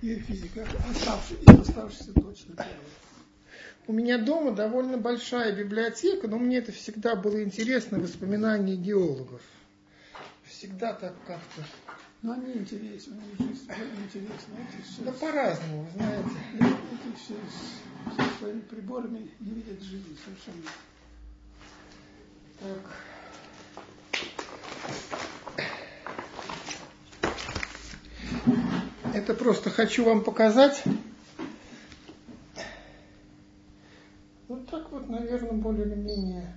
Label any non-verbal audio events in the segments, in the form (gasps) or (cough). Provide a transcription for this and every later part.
Геофизика, оставшийся, оставшийся точно первый. У меня дома довольно большая библиотека, но мне это всегда было интересно, воспоминания геологов. Всегда так как-то. Но они интересны, они интересны. Все, Да по-разному, вы знаете. эти все с, со своими приборами не видят жизни совершенно. Так. Это просто хочу вам показать. Вот так вот, наверное, более или менее.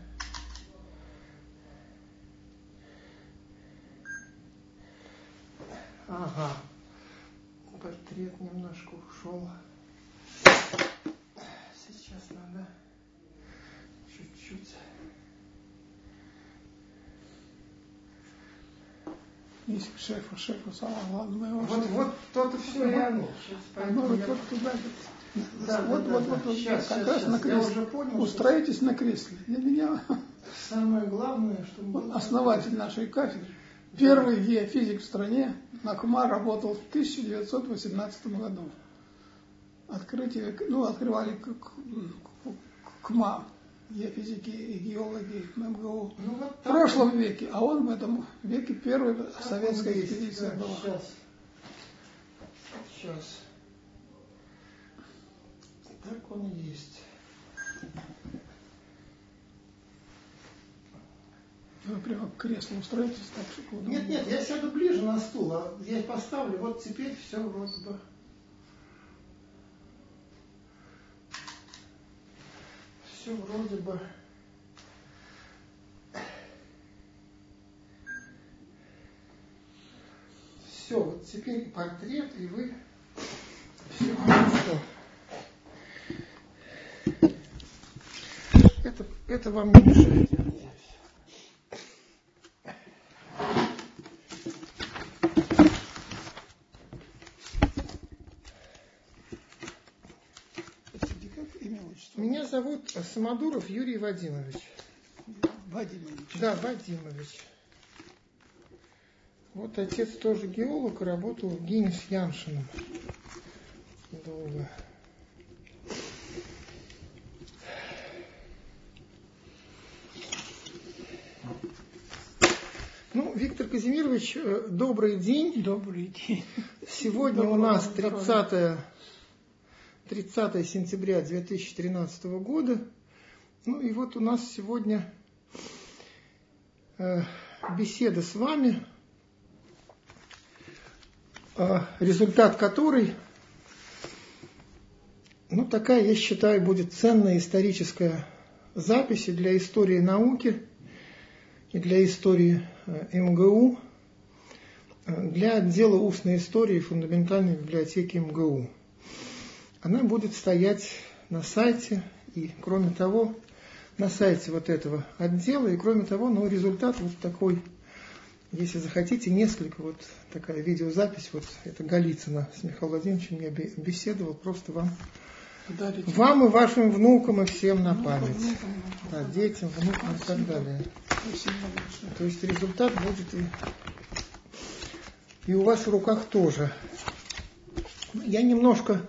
Ага. Портрет немножко ушел. Сейчас надо чуть-чуть. Если к шефу, шефу самое главное, Вот, шефа. вот то-то все. Сейчас, Ну, поэтому вот я- туда, Да, вот, да, вот, да, вот, да. вот, Щас, как щас, раз щас. на Я кресле. уже понял, что- Устраивайтесь на кресле. Для меня Самое главное, чтобы... он основатель нашей кафедры. Первый геофизик в стране Накума работал в 1918 году. Открытие, ну, открывали к- к- КМА, геофизики и геологи МГУ. Ну, вот В прошлом веке, а он в этом веке первый советская экспедиция была. Сейчас. Сейчас. Так он и есть. Вы прямо к креслу устроитесь так, чтобы удобно Нет, нет, я сяду ближе на стул, а я поставлю, вот теперь все вроде бы. Все вроде бы. Все, вот теперь портрет, и вы все хорошо. Это, это вам не мешает, я надеюсь. Простите, как имя отчество? Меня зовут Самодуров Юрий Вадимович. Вадимович. Да, Вадимович. Вот отец тоже геолог, работал в ГИНе с Яншиным. Долго. Ну, Виктор Казимирович, э, добрый день. Добрый день. Сегодня у Доброго нас здоровья. 30, 30 сентября 2013 года. Ну и вот у нас сегодня э, беседа с вами, э, результат которой, ну такая, я считаю, будет ценная историческая запись и для истории науки, и для истории э, МГУ, для отдела устной истории фундаментальной библиотеки МГУ. Она будет стоять на сайте, и кроме того, на сайте вот этого отдела, и кроме того, ну, результат вот такой, если захотите, несколько, вот такая видеозапись, вот это Голицына с Михаилом Владимировичем я бе- беседовал, просто вам, Дарите. вам и вашим внукам и всем на память, внукам, да, детям, внукам и так далее. Спасибо большое. То есть результат будет и, и у вас в руках тоже. Я немножко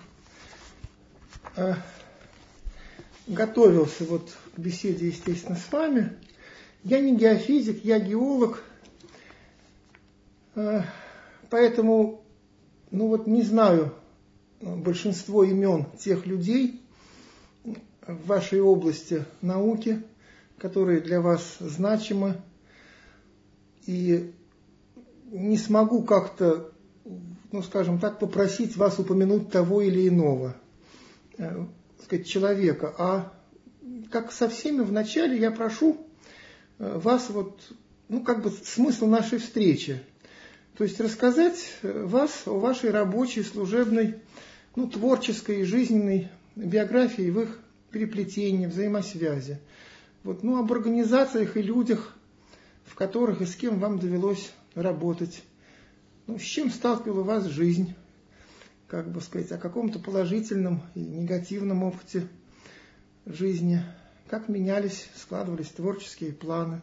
готовился вот к беседе, естественно, с вами. Я не геофизик, я геолог, Э, поэтому, ну вот не знаю э, большинство имен тех людей в вашей области науки, которые для вас значимы, и не смогу как-то, ну скажем так, попросить вас упомянуть того или иного сказать, человека, а как со всеми вначале я прошу э, вас вот, ну как бы смысл нашей встречи, то есть рассказать э, вас о вашей рабочей, служебной, ну творческой и жизненной биографии, в их переплетении, взаимосвязи. Вот, ну, об организациях и людях, в которых и с кем вам довелось работать. Ну, с чем сталкивала вас жизнь, как бы сказать, о каком-то положительном и негативном опыте жизни, как менялись, складывались творческие планы,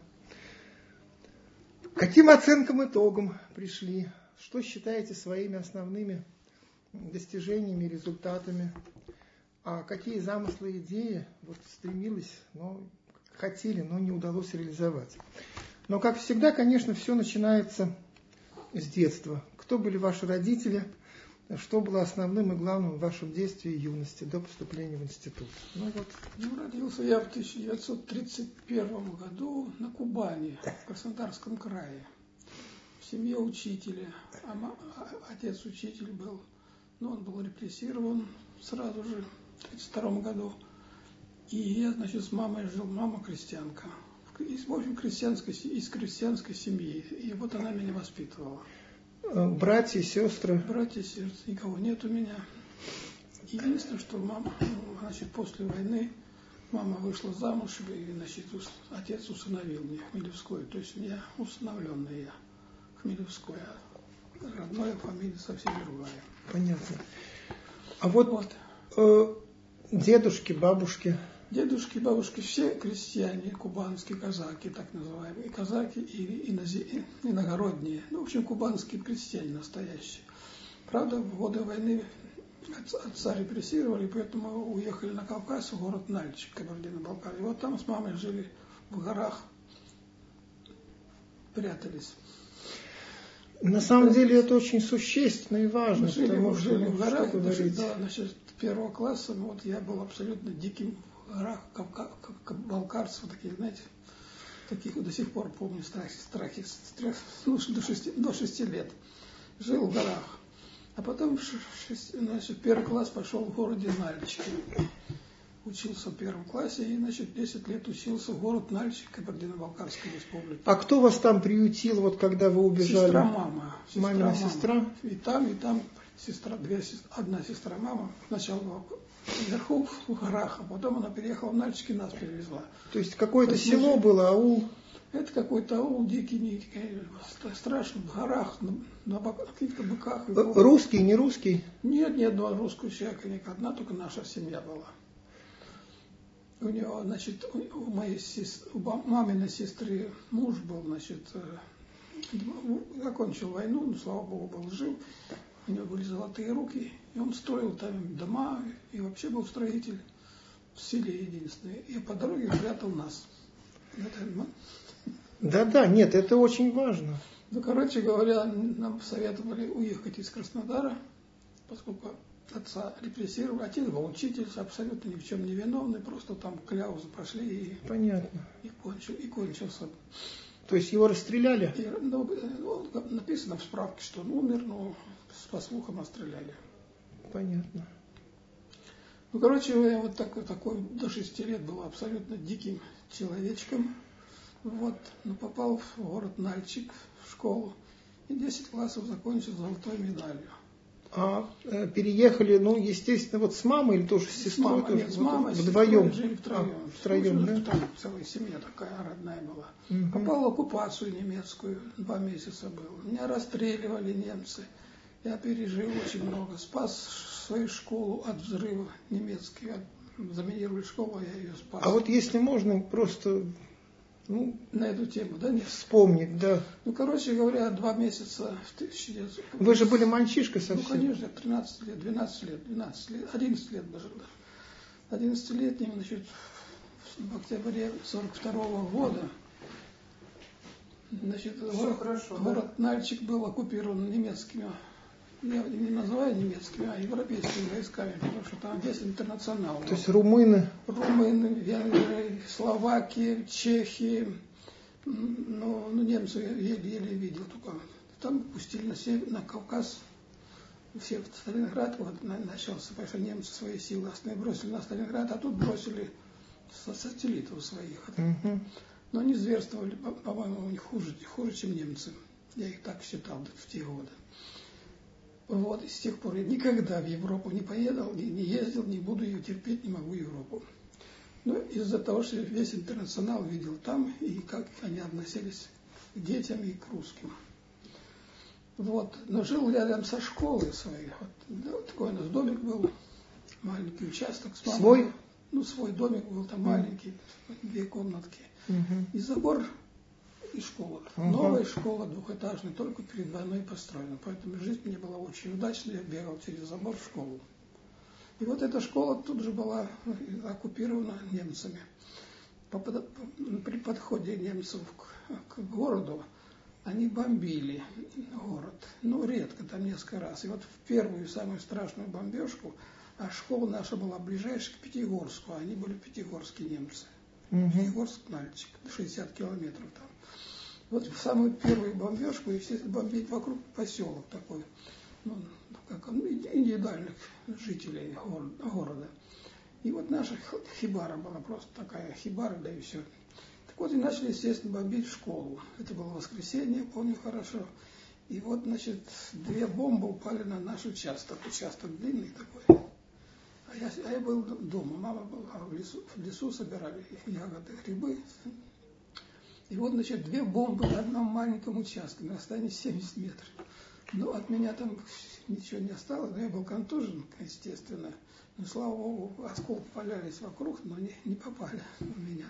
каким оценкам итогам пришли, что считаете своими основными достижениями, результатами. А какие замыслы, идеи вот стремились, но хотели, но не удалось реализовать. Но, как всегда, конечно, все начинается с детства. Кто были ваши родители, что было основным и главным в вашем детстве и юности до поступления в институт? Ну, вот. ну, родился я в 1931 году на Кубани, в Краснодарском крае, в семье учителя. А, а отец учитель был, но он был репрессирован сразу же в 1932 году. И я, значит, с мамой жил, мама крестьянка. Из, в общем, крестьянской, из крестьянской семьи. И вот она меня воспитывала. Э, братья, сестры? Братья, сестры, никого нет у меня. Единственное, что мама, значит, после войны мама вышла замуж, и, значит, отец усыновил меня, Хмелевской. То есть я усыновленная я, Хмелевская. Родная фамилия совсем другая. Понятно. А вот, вот. Э, дедушки, бабушки, Дедушки, бабушки, все крестьяне, кубанские казаки, так называемые, казаки и иногородние, ну, в общем, кубанские крестьяне настоящие. Правда, в годы войны отца репрессировали, поэтому уехали на Кавказ, в город Нальчик, Кабардино-Балкария. Вот там с мамой жили в горах, прятались. На самом деле это очень существенно и важно. Мы жили, потому, жили что, в горах, значит, да, значит, первого класса, вот я был абсолютно диким горах балкарцев, таких, знаете, таких до сих пор помню страхи, страхи с трех, ну, до, шести, до шести лет. Жил в горах. А потом в шесть, значит, первый класс пошел в городе Нальчик. Учился в первом классе и, значит, 10 лет учился в город Нальчик, Кабардино-Балкарской республики. А кто вас там приютил, вот когда вы убежали? Сестра мама. Сестра, Мамина мама. сестра? И там, и там сестра, две, одна сестра мама. Сначала вверху в горах, а потом она переехала в Нальчик и нас перевезла. То есть какое-то То село мы... было, аул? Это какой-то аул дикий, не, страшно, в горах, на, на каких-то быках. Русский, не русский? Нет, ни одного русского человека, ни одна, только наша семья была. У него, значит, у моей сестры, у маминой сестры муж был, значит, э, закончил войну, но, слава богу, был жив. У него были золотые руки, и он строил там дома, и вообще был строитель в селе единственный. И по дороге спрятал нас. Да-да, нет, это очень важно. Ну, короче говоря, нам советовали уехать из Краснодара, поскольку отца репрессировали. Отец был учитель, абсолютно ни в чем не виновный, просто там кляузы прошли и, Понятно. и, кончил, и кончился. То есть его расстреляли? И, ну, ну, написано в справке, что он умер, но по слухам расстреляли. Понятно. Ну, короче, я вот такой, такой до шести лет был абсолютно диким человечком. Вот, но попал в город Нальчик, в школу, и 10 классов закончил золотой медалью. А э, переехали, ну, естественно, вот с мамой или тоже с сестрой? С мамой, тоже, нет, с мамой, вот, вдвоем? жили втроем. А, втроем, да? Там целая семья такая родная была. Угу. Попал в оккупацию немецкую, два месяца был. Меня расстреливали немцы. Я пережил очень много. Спас свою школу от взрыва немецких. Заминировали школу, а я ее спас. А вот если можно, просто ну, на эту тему, да, нет? Вспомнить, да. Ну, короче говоря, два месяца в 1900... Вы же были мальчишкой совсем. Ну, конечно, 13 лет, 12 лет, 12 лет, 11 лет даже, да. 11-летним, значит, в октябре 42 -го года, значит, Все город, хорошо, город да? Нальчик был оккупирован немецкими я не называю немецкими, а европейскими войсками, потому что там весь интернационал. То есть румыны? Румыны, венгры, Словакия, Чехии. Ну, ну немцы еле-еле видел только. Там пустили на, север, на Кавказ, все в Сталинград, вот начался, потому что немцы свои силы бросили на Сталинград, а тут бросили со сателлитов своих. Угу. Но они зверствовали, по-моему, у них хуже, хуже, чем немцы. Я их так считал в те годы. Вот, и с тех пор я никогда в Европу не поеду, не, не ездил, не буду ее терпеть, не могу Европу. Но из-за того, что весь интернационал видел там, и как они относились к детям и к русским. Вот. Но жил рядом со школой своей. Вот. Да, вот такой у нас домик был, маленький участок с мамой. Свой? Ну, свой домик был там маленький, две комнатки. Угу. И забор и школа. Угу. Новая школа двухэтажная, только перед войной построена. Поэтому жизнь мне была очень удачная. Я бегал через забор в школу. И вот эта школа тут же была оккупирована немцами. При подходе немцев к, к городу они бомбили город. Ну, редко, там несколько раз. И вот в первую самую страшную бомбежку, а школа наша была ближайшая к Пятигорску, а они были пятигорские немцы. Угу. Пятигорск, Нальчик, 60 километров там. Вот в самую первую бомбежку, естественно, бомбить вокруг поселок такой, ну, как он, индивидуальных жителей города. И вот наша хибара была просто такая хибара, да и все. Вот и начали, естественно, бомбить школу. Это было воскресенье, помню хорошо. И вот, значит, две бомбы упали на наш участок. Участок длинный такой. А я, а я был дома, мама была в лесу, в лесу собирали ягоды, грибы. И вот, значит, две бомбы на одном маленьком участке, на расстоянии 70 метров. Ну, от меня там ничего не осталось, но я был контужен, естественно. Но, слава богу, осколки валялись вокруг, но не, не попали в меня.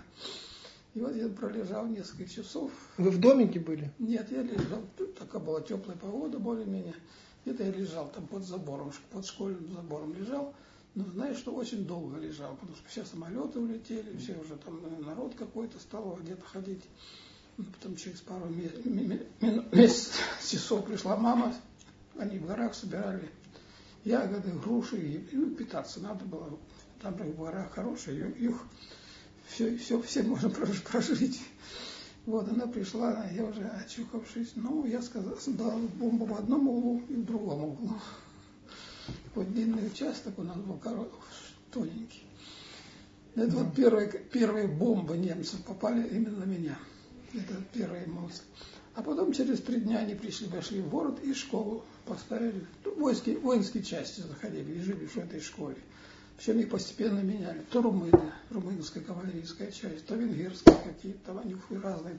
И вот я пролежал несколько часов. Вы в домике были? Нет, я лежал, тут такая была теплая погода более-менее. Где-то я лежал там под забором, под школьным забором лежал. Но знаешь, что очень долго лежал, потому что все самолеты улетели, все уже там э, народ какой-то стал где-то ходить. Ну, потом через пару месяцев пришла мама, они в горах собирали ягоды, груши, и, и питаться надо было. Там в горах хорошие, их все, все, все можно прожить. Вот, она пришла, я уже очухавшись, ну, я сказал, дала бомбу в одном углу и в другом углу. Вот длинный участок у нас был тоненький. Это вот первые, первые бомбы немцев попали именно на меня. Это первая мысль. А потом через три дня они пришли, вошли в город и школу поставили. Ну, воинские, воинские части заходили и жили в этой школе. Все их постепенно меняли. То румыны, румынская кавалерийская часть, то венгерские какие-то, там они разные,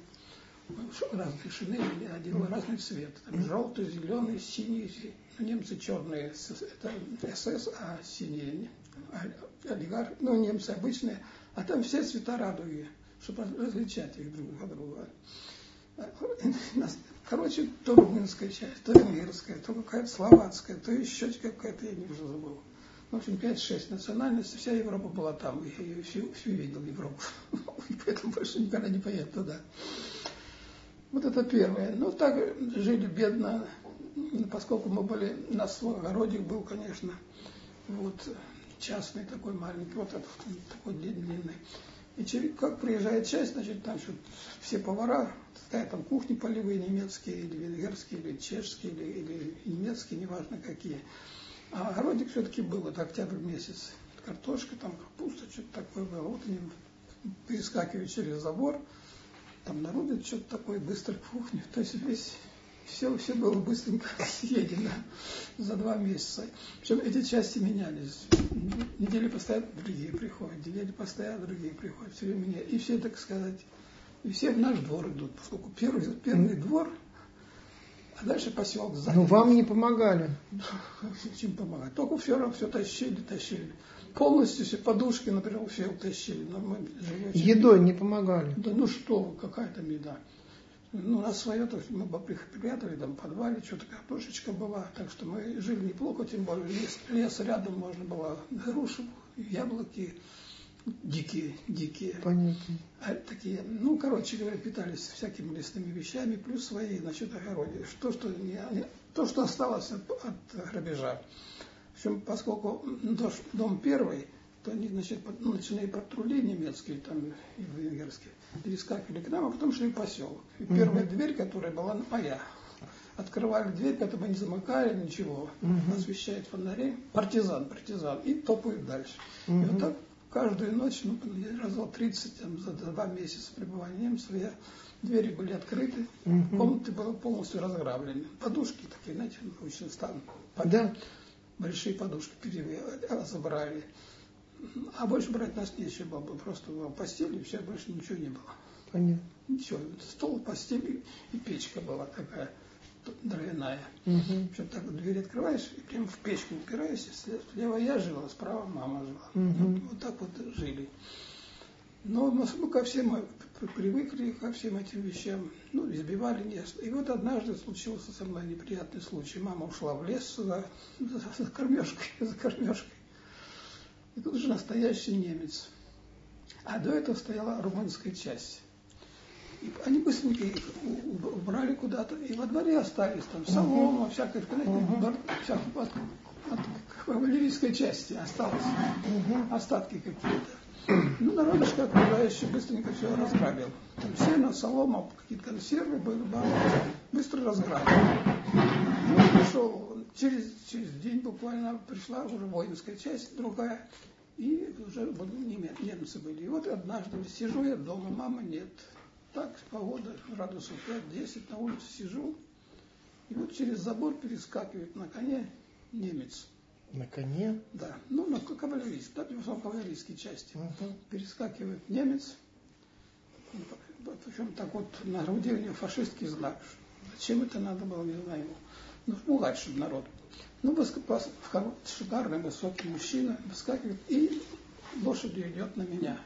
шинели, одела разный цвет. Там желтый, зеленый, синий, ну, немцы черные, это СС, а синие а, олигархи, ну немцы обычные, а там все цвета радуги, чтобы различать их друг от друга. Короче, то румынская часть, то венгерская, то какая-то словацкая, то еще какая-то, я не уже забыл. В общем, 5-6 национальностей, вся Европа была там. Я ее всю, всю видел, Европу. (laughs) И поэтому больше никогда не поеду туда. Вот это первое. Ну, так жили бедно, поскольку мы были, у нас свой огородик был, конечно, вот частный такой маленький, вот этот такой длинный. И через, как приезжает часть, значит, там что все повара, стоят там кухни полевые, немецкие, или венгерские, или чешские, или, или немецкие, неважно какие. А огородик все-таки был, это октябрь месяц. Картошка, там капуста, что-то такое было. Вот они перескакивают через забор, там нарубят что-то такое, быстро в кухню. То есть весь все, все было быстренько (laughs) съедено за два месяца. Причем эти части менялись. Недели постоят, другие приходят, недели постоят, другие приходят. Все время меняют. И все, так сказать, и все в наш двор идут, поскольку первый, первый двор а дальше поселок сзади. Ну вам не помогали. (laughs) Чем помогать? Только все равно все тащили, тащили. Полностью все подушки, например, все утащили. Но мы живем, Едой не помогали. Да ну что какая там еда. Ну, у нас свое, то есть мы бы припрятали там в подвале, что-то картошечка была, так что мы жили неплохо, тем более лес, лес рядом можно было груши, яблоки, дикие, дикие. Понятно. А, такие, ну, короче говоря, питались всякими лесными вещами, плюс свои, значит, огороде. Что, что, не, то, что осталось от, от грабежа. Общем, поскольку дом первый, то они, значит, ну, начинали патрули немецкие, там, и венгерские, перескакивали к нам, а потом шли в поселок. И угу. первая дверь, которая была моя, открывали дверь, поэтому не замыкали, ничего, угу. освещает фонари, партизан, партизан, и топают дальше. Угу. И вот так каждую ночь, ну, раза 30 там, за два месяца пребывания немцев, я, двери были открыты, угу. комнаты были полностью разграблены. Подушки такие, знаете, научный стан. Да. Большие подушки забрали. А больше брать нас нечего было, просто было постель, и все, больше ничего не было. Понятно. Ничего, стол, постель и печка была такая дровяная. Угу. Причем так вот дверь открываешь и прям в печку упираешься. Слева я жила, справа мама жила. Угу. Вот, вот так вот жили. Но мы ко всем привыкли, ко всем этим вещам, ну, избивали нежно. И вот однажды случился со мной неприятный случай. Мама ушла в лес за, за, за кормежкой, за кормежкой. И тут же настоящий немец. А до этого стояла румынская часть. И они быстренько их убрали куда-то, и во дворе остались там солома, uh-huh. всякая, uh-huh. всякая от, от кавалерийской части осталось, uh-huh. остатки какие-то. (clears throat) Ну, народишко окружающий быстренько все разграбил. Там сено, солома, какие-то консервы были, быстро разграбил. Ну, пришел, через, через день буквально пришла уже воинская часть другая, и уже немцы были. И вот однажды сижу я дома, мамы нет. Так, погода, градусов 5-10, на улице сижу, и вот через забор перескакивает на коне немец. На коне? Да, ну на кавалерийской, да, в основном кавалерийской части. Угу. Перескакивает немец, причем так вот на груди у него фашистский знак. Зачем это надо было, не знаю. Ну, пугать, чтобы народ. Ну, шикарный высокий мужчина выскакивает и лошадью идет на меня.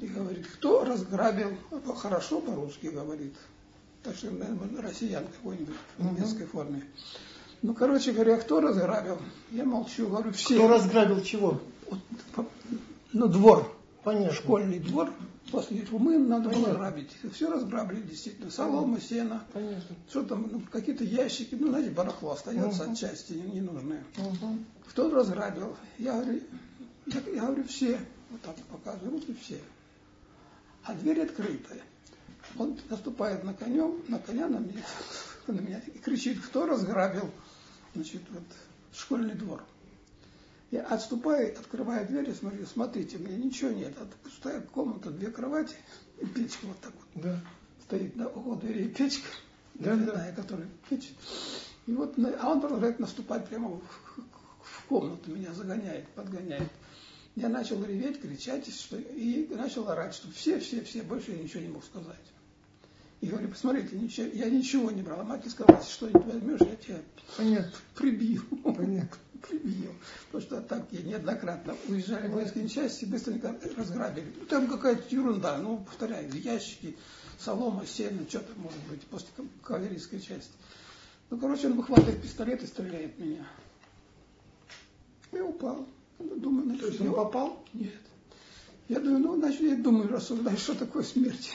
И говорит, кто разграбил, хорошо по-русски говорит. Так что, наверное, россиян какой-нибудь в немецкой форме. Ну, короче говоря, кто разграбил? Я молчу, говорю, все. Кто разграбил чего? Ну, двор. Понятно. Школьный двор. После румын надо Понятно. было грабить. Все разграбили, действительно. Солома, сено. Понятно. Что там, ну, какие-то ящики, ну, знаете, барахло остается угу. отчасти ненужное. Угу. Кто разграбил? Я говорю, я, я говорю, все. Вот так показываю руки, все. А дверь открытая. Он наступает на конем, на коня на меня, (laughs) на меня и кричит, кто разграбил? Значит, вот школьный двор. Я отступаю, открываю дверь и смотрю, смотрите, у меня ничего нет. Это пустая комната, две кровати и печка вот так вот. Да. Стоит на углу двери печка, да, да. которая печь. И вот, а он продолжает наступать прямо в, в комнату, меня загоняет, подгоняет. Я начал реветь, кричать, что, и начал орать, что все, все, все, больше я ничего не мог сказать. И говорю, посмотрите, ничего, я ничего не брал. А мать сказала, если что-нибудь возьмешь, я тебя Понятно. прибью. Понятно. (laughs) прибью. Потому что так я неоднократно уезжали в воинские части, быстренько разграбили. Ну, там какая-то ерунда, ну, повторяю, ящики, солома, сено, что-то может быть, после кавалерийской части. Ну, короче, он выхватывает пистолет и стреляет в меня. Я упал. Думаю, То есть он попал? Нет. Я думаю, ну, значит, я думаю, рассуждаю, что такое смерть.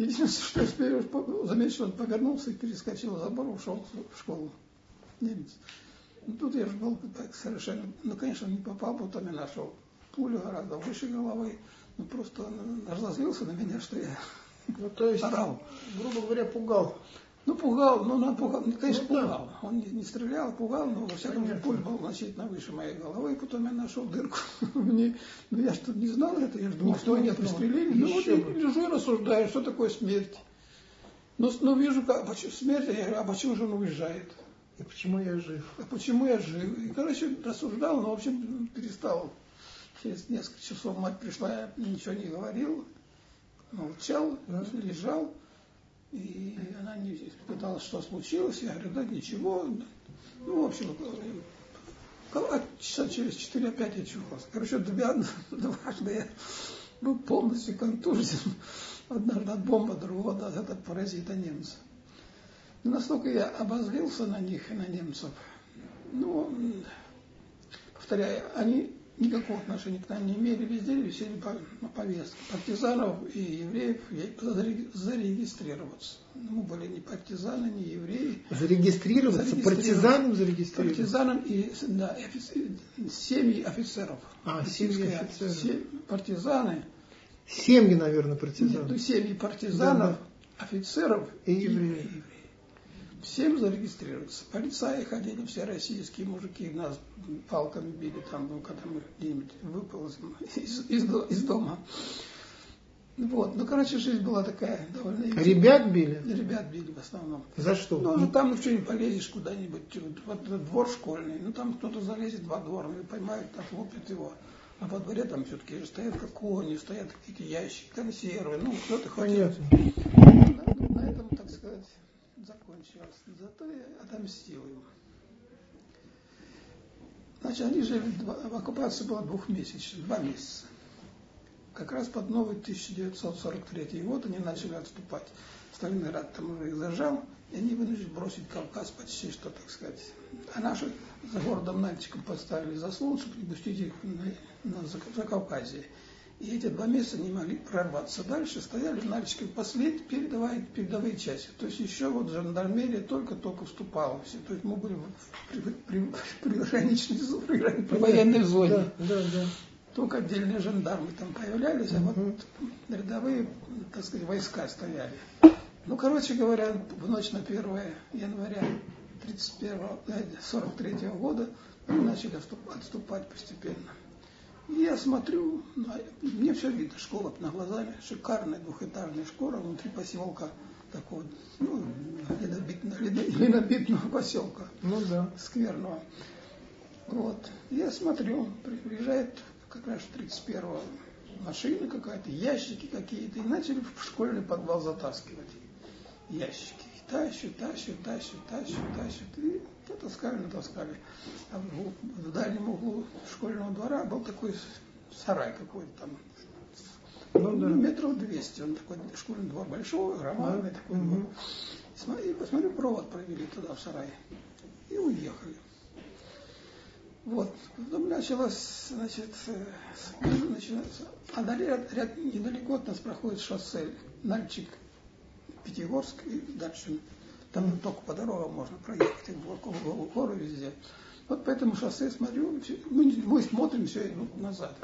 Единственное, что я что он повернулся и перескочил забор, ушел в школу. Немец. Ну, тут я же был так совершенно, ну, конечно, он не попал, потом я нашел пулю гораздо выше головы, ну, просто он разозлился на меня, что я ну, то есть, орал. грубо говоря, пугал. Ну, пугал, ну, он пугал, ну, конечно, ну, пугал. Он не, не стрелял, пугал, но, во всяком случае, пуль был значительно выше моей головы, и потом я нашел дырку. (laughs) Мне, ну, я что не знал это, я же думал, что меня пристрелили. Ну, вот я лежу и рассуждаю, что такое смерть. Но, но вижу, как, смерть, я говорю, а почему же он уезжает? И почему я жив? А почему я жив? И, короче, рассуждал, но, в общем, перестал. Через несколько часов мать пришла, я ничего не говорил, молчал, да. лежал. И она не пыталась, что случилось. Я говорю, да ничего. Ну, в общем, часа через 4 опять я чухался. Короче, два, (laughs) дважды я был полностью контужен. Однажды от бомба, другого от этого паразита немца. Настолько я обозлился на них и на немцев. Ну, повторяю, они никакого отношения к нам не имели, везде висели на повестке. Партизанов и евреев зарегистрироваться. Мы были не партизаны, не евреи. Зарегистрироваться? зарегистрироваться. Партизанам зарегистрироваться? Партизанам и да, семьи офицеров. А, семьи офицеров. Партизаны. Семьи, наверное, партизанов. ну, семьи партизанов, да, да. офицеров и, и евреев. евреев всем зарегистрироваться. Полицаи ходили, все российские мужики нас палками били там, ну, когда мы где-нибудь выползем из, из, из дома. Вот, ну, короче, жизнь была такая довольно... Ребят били? Ребят били в основном. За что? Ну, ну там ну, что-нибудь полезешь куда-нибудь, вот двор школьный, ну, там кто-то залезет во двор, ну, поймают, отлупят его. А во дворе там все-таки стоят как кони, стоят какие-то ящики, консервы, ну, кто-то хочет... Понятно. На, на этом, так сказать, закончилось. Зато я отомстил им. Значит, они жили, в оккупации было двухмесячно, два месяца. как раз под новый 1943 год они начали отступать. Сталинград там уже их зажал, и они вынуждены бросить Кавказ почти что, так сказать. А наши за городом Нальчиком поставили заслон, чтобы не пустить их на, на Закавказье. И эти два месяца не могли прорваться дальше, стояли в Нальчике последние передовые, передовые части. То есть еще вот жандармерия только-только вступала. Все. То есть мы были в, при, при, при, приграничной при, военной зоне. Да, да, да. Только отдельные жандармы там появлялись, а вот рядовые, так сказать, войска стояли. Ну, короче говоря, в ночь на 1 января 31, 43 -го года мы начали отступать постепенно. Я смотрю, ну, а мне все видно, школа на глазами, шикарная двухэтажная школа внутри поселка такого, ну, ледобитного, ледобитного поселка. Ну да. Скверного. Вот. Я смотрю, приезжает как раз 31-го машина какая-то, ящики какие-то, и начали в школьный подвал затаскивать ящики. И тащат, тащат, тащат, тащат, тащат. И таскали, натаскали. А в, в дальнем углу школьного двора был такой сарай какой-то там. Ну, да. метров 200. Он такой школьный двор большой, громадный а, такой угу. двор. И посмотрю, провод провели туда, в сарай. И уехали. Вот. Потом началось, значит, э, начинается, а далее ряд, ряд, недалеко от нас проходит шоссе Нальчик, Пятигорск и дальше. Там только по дорогам можно проехать, и в горы везде. Вот по этому шоссе смотрю, мы, мы смотрим, все назад.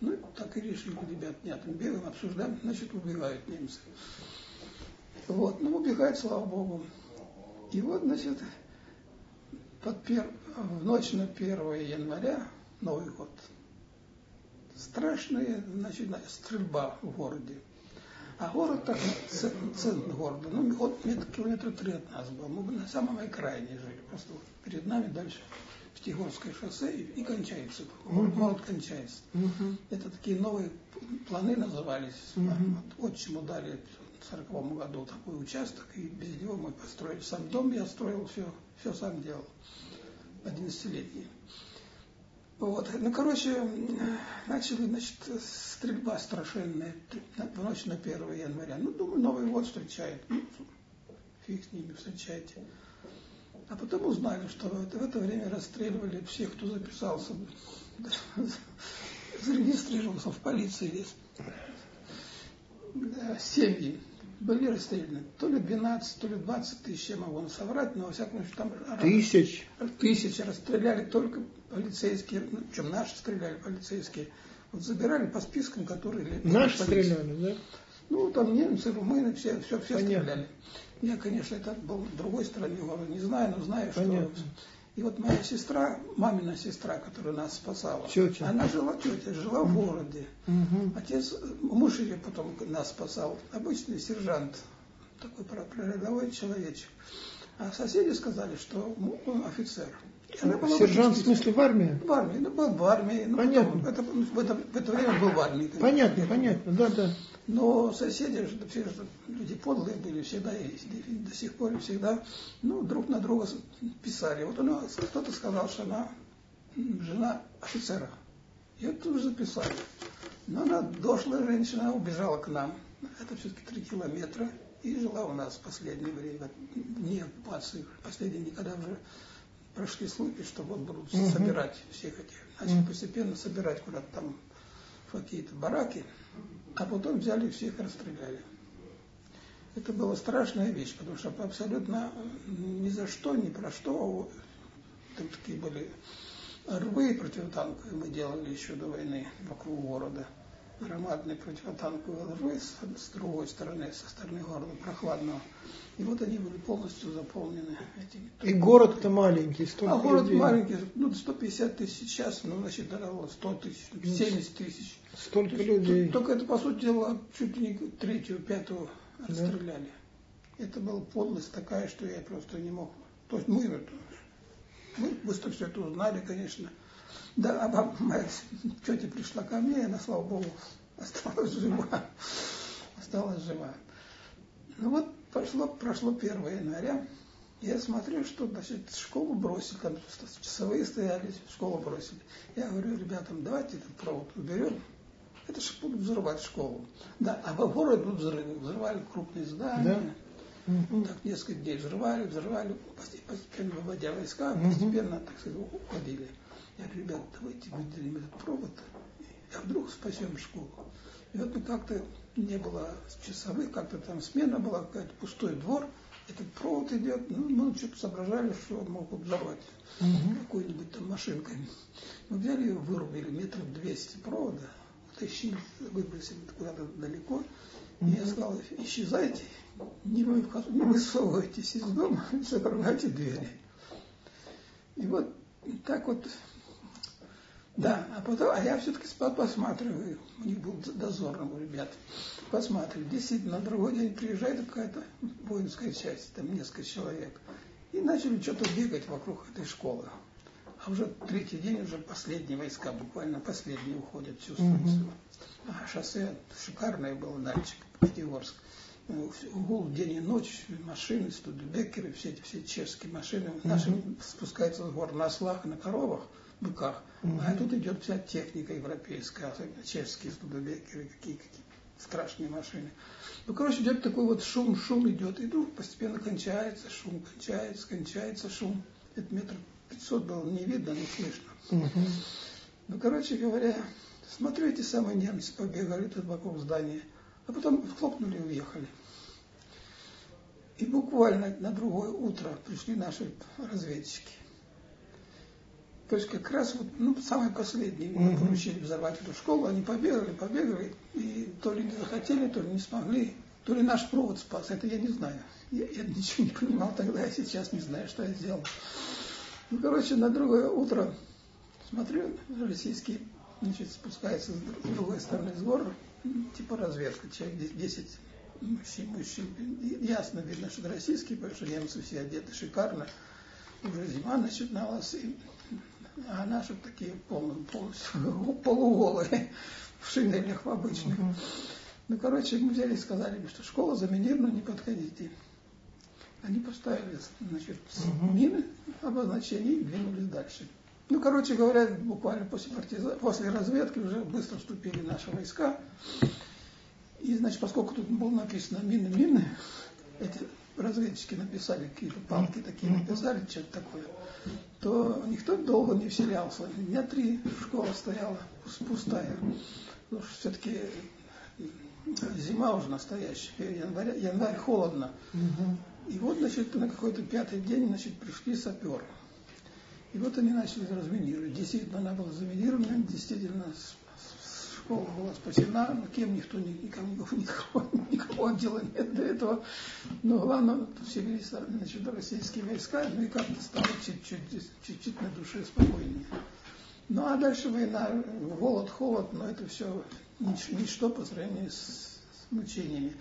Ну, так и решили, ребят, нет, бегаем, обсуждаем, значит, убегают немцы. Вот, ну, убегают, слава богу. И вот, значит, под пер... в ночь на 1 января, Новый год, страшная, значит, стрельба в городе. А город так, центр города, ну, от метр, километра три от нас был. Мы на самом окраине жили. Просто перед нами дальше Пятигорское шоссе и, и кончается. Город, город кончается. Это такие новые планы назывались. Uh-huh. Вот отчиму дали в сороковом году такой участок, и без него мы построили сам дом, я строил все, все сам делал. 11-летний. Вот. Ну, короче, начали, значит, стрельба страшенная в ночь на 1 января. Ну, думаю, Новый год встречает. Ну, фиг с ними встречайте. А потом узнали, что в это время расстреливали всех, кто записался, (laughs) зарегистрировался в полиции. Семьи были расстреляны. То ли 12, то ли 20 тысяч, я могу соврать, но во всяком случае там... Тысяч? Тысячи расстреляли только полицейские, ну, чем наши стреляли полицейские. Вот забирали по спискам, которые... Наши стреляли, да? Ну, там немцы, румыны, все, все, все стреляли. Я, конечно, это был в другой города, не знаю, но знаю, Понятно. что и вот моя сестра, мамина сестра, которая нас спасала, тетя. она жила, тетя, жила в городе. Угу. Отец, муж ее потом нас спасал, обычный сержант, такой прорядовой человечек. А соседи сказали, что он офицер. Сержант в смысле в армии? В армии, ну был в армии. Ну, понятно. Потом, это, в, это, в это время был в армии. Понятно, понятно, да, да. Но соседи, все люди подлые были всегда и до сих пор всегда, ну, друг на друга писали. Вот у кто-то сказал, что она жена офицера. Ее тут же записали. Но она дошлая женщина, убежала к нам. Это все-таки три километра. И жила у нас в последнее время, не оккупации, последние никогда уже прошли слухи, что вот будут собирать всех этих. Начали постепенно собирать куда-то там какие-то бараки, а потом взяли всех и расстреляли. Это была страшная вещь, потому что абсолютно ни за что, ни про что, там такие были рвы противотанковые мы делали еще до войны вокруг города – громадные противотанковые рвы с, с другой стороны, со стороны города прохладного. И вот они были полностью заполнены этими. И город это маленький, столько А город людей. маленький, ну 150 тысяч сейчас, ну значит дорого 100 тысяч, 70 ну, тысяч. Столько есть, людей. Только это, по сути дела, чуть ли не третью, пятую расстреляли. Да. Это была подлость такая, что я просто не мог. То есть мы, мы быстро все это узнали, конечно. Да, а моя тетя пришла ко мне, и она, слава богу, (laughs) осталась жива. Осталась жива. Ну вот прошло, прошло 1 января, я смотрю, что значит, школу бросили, там часовые стояли, школу бросили. Я говорю ребятам, давайте этот провод уберем. это же будут взрывать школу. Да, а в городе будут взрывы. Взрывали крупные здания. Да? Угу. Так несколько дней взрывали, взрывали, постепенно выводя войска, постепенно, так сказать, уходили. Я ребят, давайте выделим этот провод, а вдруг спасем школу. И вот мы как-то не было часовых, как-то там смена была, какой-то пустой двор, этот провод идет, ну, мы что-то соображали, что могут взорвать угу. какой-нибудь там машинкой. Мы взяли ее, вырубили метров 200 провода, утащили, выбросили куда-то далеко. И я сказал, исчезайте, не, вы, не высовывайтесь из дома, (laughs) закрывайте двери. И вот так вот да, а потом, а я все-таки посматриваю, у них был дозор у ребят, посматриваю, действительно, на другой день приезжает какая-то воинская часть, там несколько человек, и начали что-то бегать вокруг этой школы. А уже третий день, уже последние войска, буквально последние уходят всю станцию. А шоссе шикарное было дальше, Пятигорск. Гул день и ночь, машины, студебекеры, все эти все чешские машины. Наши спускаются с гор на ослах, на коровах – быках. Угу. А тут идет вся техника европейская, особенно чешские студебекеры, какие, какие страшные машины. Ну, короче, идет такой вот шум, шум идет, и вдруг постепенно кончается шум, кончается, кончается шум. Это метр пятьсот было не видно, не слышно. Угу. Ну, короче говоря, смотрю, эти самые немцы побегали тут вокруг здания, а потом хлопнули и уехали. И буквально на другое утро пришли наши разведчики. То есть как раз вот, ну, самые последние mm-hmm. поручили взорвать эту школу, они побегали, побегали, и то ли не захотели, то ли не смогли, то ли наш провод спас, это я не знаю. Я, я ничего не понимал тогда, я сейчас не знаю, что я сделал. Ну, короче, на другое утро смотрю, российские, значит, спускаются с другой стороны с гор, типа разведка, человек 10 мужчин, мужчин. Ясно видно, что это российские, потому что немцы все одеты шикарно. Уже зима начиналась, и а наши такие полностью, полностью (laughs) полуголые, в шинелях в обычных. Угу. Ну, короче, мы взяли и сказали, что школа заминирована, не подходите. Они поставили, значит, угу. мины, обозначения и двинулись дальше. Ну, короче говоря, буквально после, партиза... после разведки уже быстро вступили наши войска. И, значит, поскольку тут было написано мины, мины, эти разведчики написали какие-то палки такие, написали что-то такое то никто долго не вселялся. Дня три школа стояла пустая. Что все-таки зима уже настоящая, январь, январь холодно. И вот, значит, на какой-то пятый день, значит, пришли саперы. И вот они начали разминировать. Действительно, она была заминирована, действительно, школа была спасена, но кем никто, никому, никого, никого отдела нет до этого. Но главное, вселились значит, российские войска, ну и как-то стало чуть-чуть на душе спокойнее. Ну а дальше война, голод, холод, но это все нич- ничто по сравнению с, с мучениями.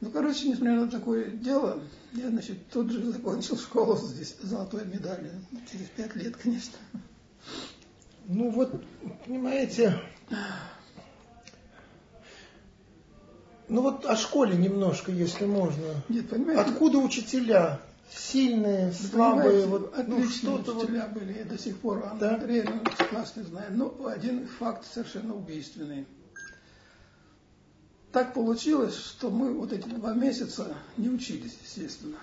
Ну, короче, несмотря на такое дело, я, значит, тут же закончил школу здесь золотой медалью. Через пять лет, конечно. Ну вот, понимаете, ну вот о школе немножко, если можно. Нет, понимаете? Откуда учителя? Сильные, слабые, вот ну, что-то учителя вот... были, я до сих пор да? Андреевна классно знаю. Но один факт совершенно убийственный. Так получилось, что мы вот эти два месяца не учились, естественно.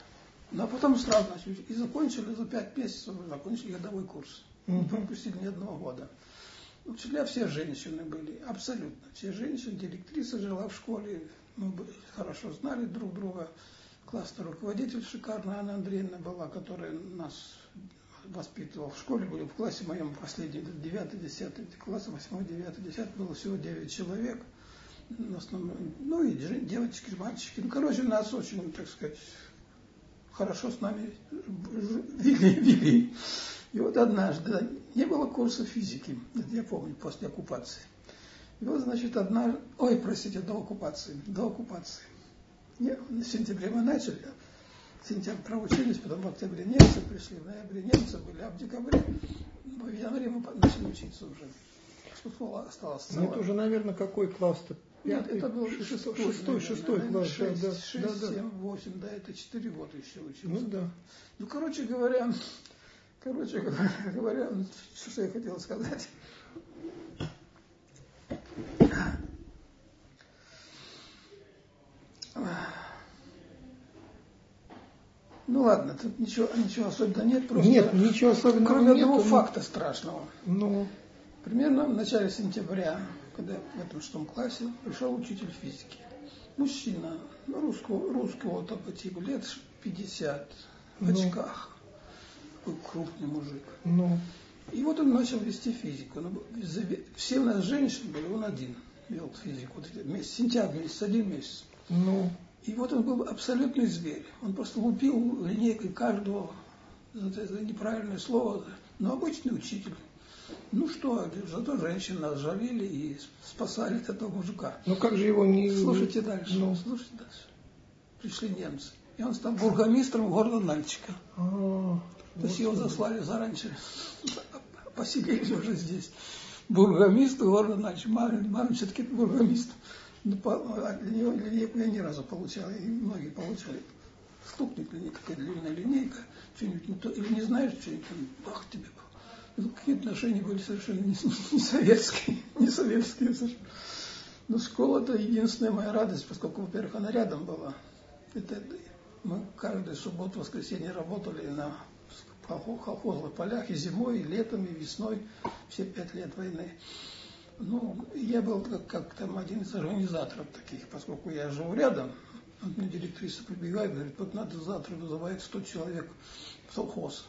Но потом сразу начали и закончили за пять месяцев, закончили годовой курс. Не пропустили ни одного года. Учителя все женщины были, абсолютно. Все женщины, директриса жила в школе, мы хорошо знали друг друга. Классный руководитель шикарная Анна Андреевна была, которая нас воспитывала в школе, были в классе моем последнем, 9 10 класс, 8 9 10 было всего 9 человек. В основном, ну и девочки, мальчики. Ну, короче, нас очень, так сказать, хорошо с нами вели. (laughs) вели. И вот однажды, не было курса физики, я помню, после оккупации. И вот, значит, одна, ой, простите, до оккупации, до оккупации. Не, в сентябре мы начали, в сентябре проучились, потом в октябре немцы пришли, в ноябре немцы были, а в декабре, в январе мы начали учиться уже. Школа осталась целая. Ну, это уже, наверное, какой класс-то? Нет, это был шестой, шестой, шестой класс. 6, да, 6, да, 7, 8, да, это 4 года еще учился. Ну да. Ну, короче говоря, Короче говоря, (laughs) что я хотел сказать. Ну ладно, тут ничего, ничего особенного нет. Просто Нет, ничего особенного Кроме нет. одного ну, факта страшного. Ну, Примерно в начале сентября, когда я в этом шестом классе, пришел учитель физики. Мужчина, ну, русского, русского такого типа, лет 50, в Ну. очках. Такой крупный мужик. ну, И вот он начал вести физику. Ну, Все у нас женщины были, он один вел физику. Вот месяц, сентябрь месяц, один месяц. Ну, И вот он был абсолютный зверь. Он просто лупил линейкой каждого за это неправильное слово. Но обычный учитель. Ну что, зато женщин нас жалели и спасали от этого мужика. ну как же его не... Слушайте дальше, Ну, слушайте дальше. Пришли немцы. И он стал бургомистром города Нальчика. а, То есть его заслали заранее, поселили уже (laughs) здесь. Бургомист города Нальчик. Марин, Марин все-таки бургомист. Ну, а для него линейку я ни разу получал, и многие получали. Стукнет линейка, какая длинная линейка, что-нибудь не то, или не знаешь что-нибудь, бах тебе. Ну, какие отношения были совершенно не, не советские, (laughs) не советские совершенно. Но школа это единственная моя радость, поскольку, во-первых, она рядом была. Это, мы каждую субботу, воскресенье работали на колхо- колхозных полях и зимой, и летом, и весной, все пять лет войны. Ну, я был как, как там один из организаторов таких, поскольку я живу рядом. Вот мне директриса прибегает, говорит, вот надо завтра вызывать 100 человек в совхоз.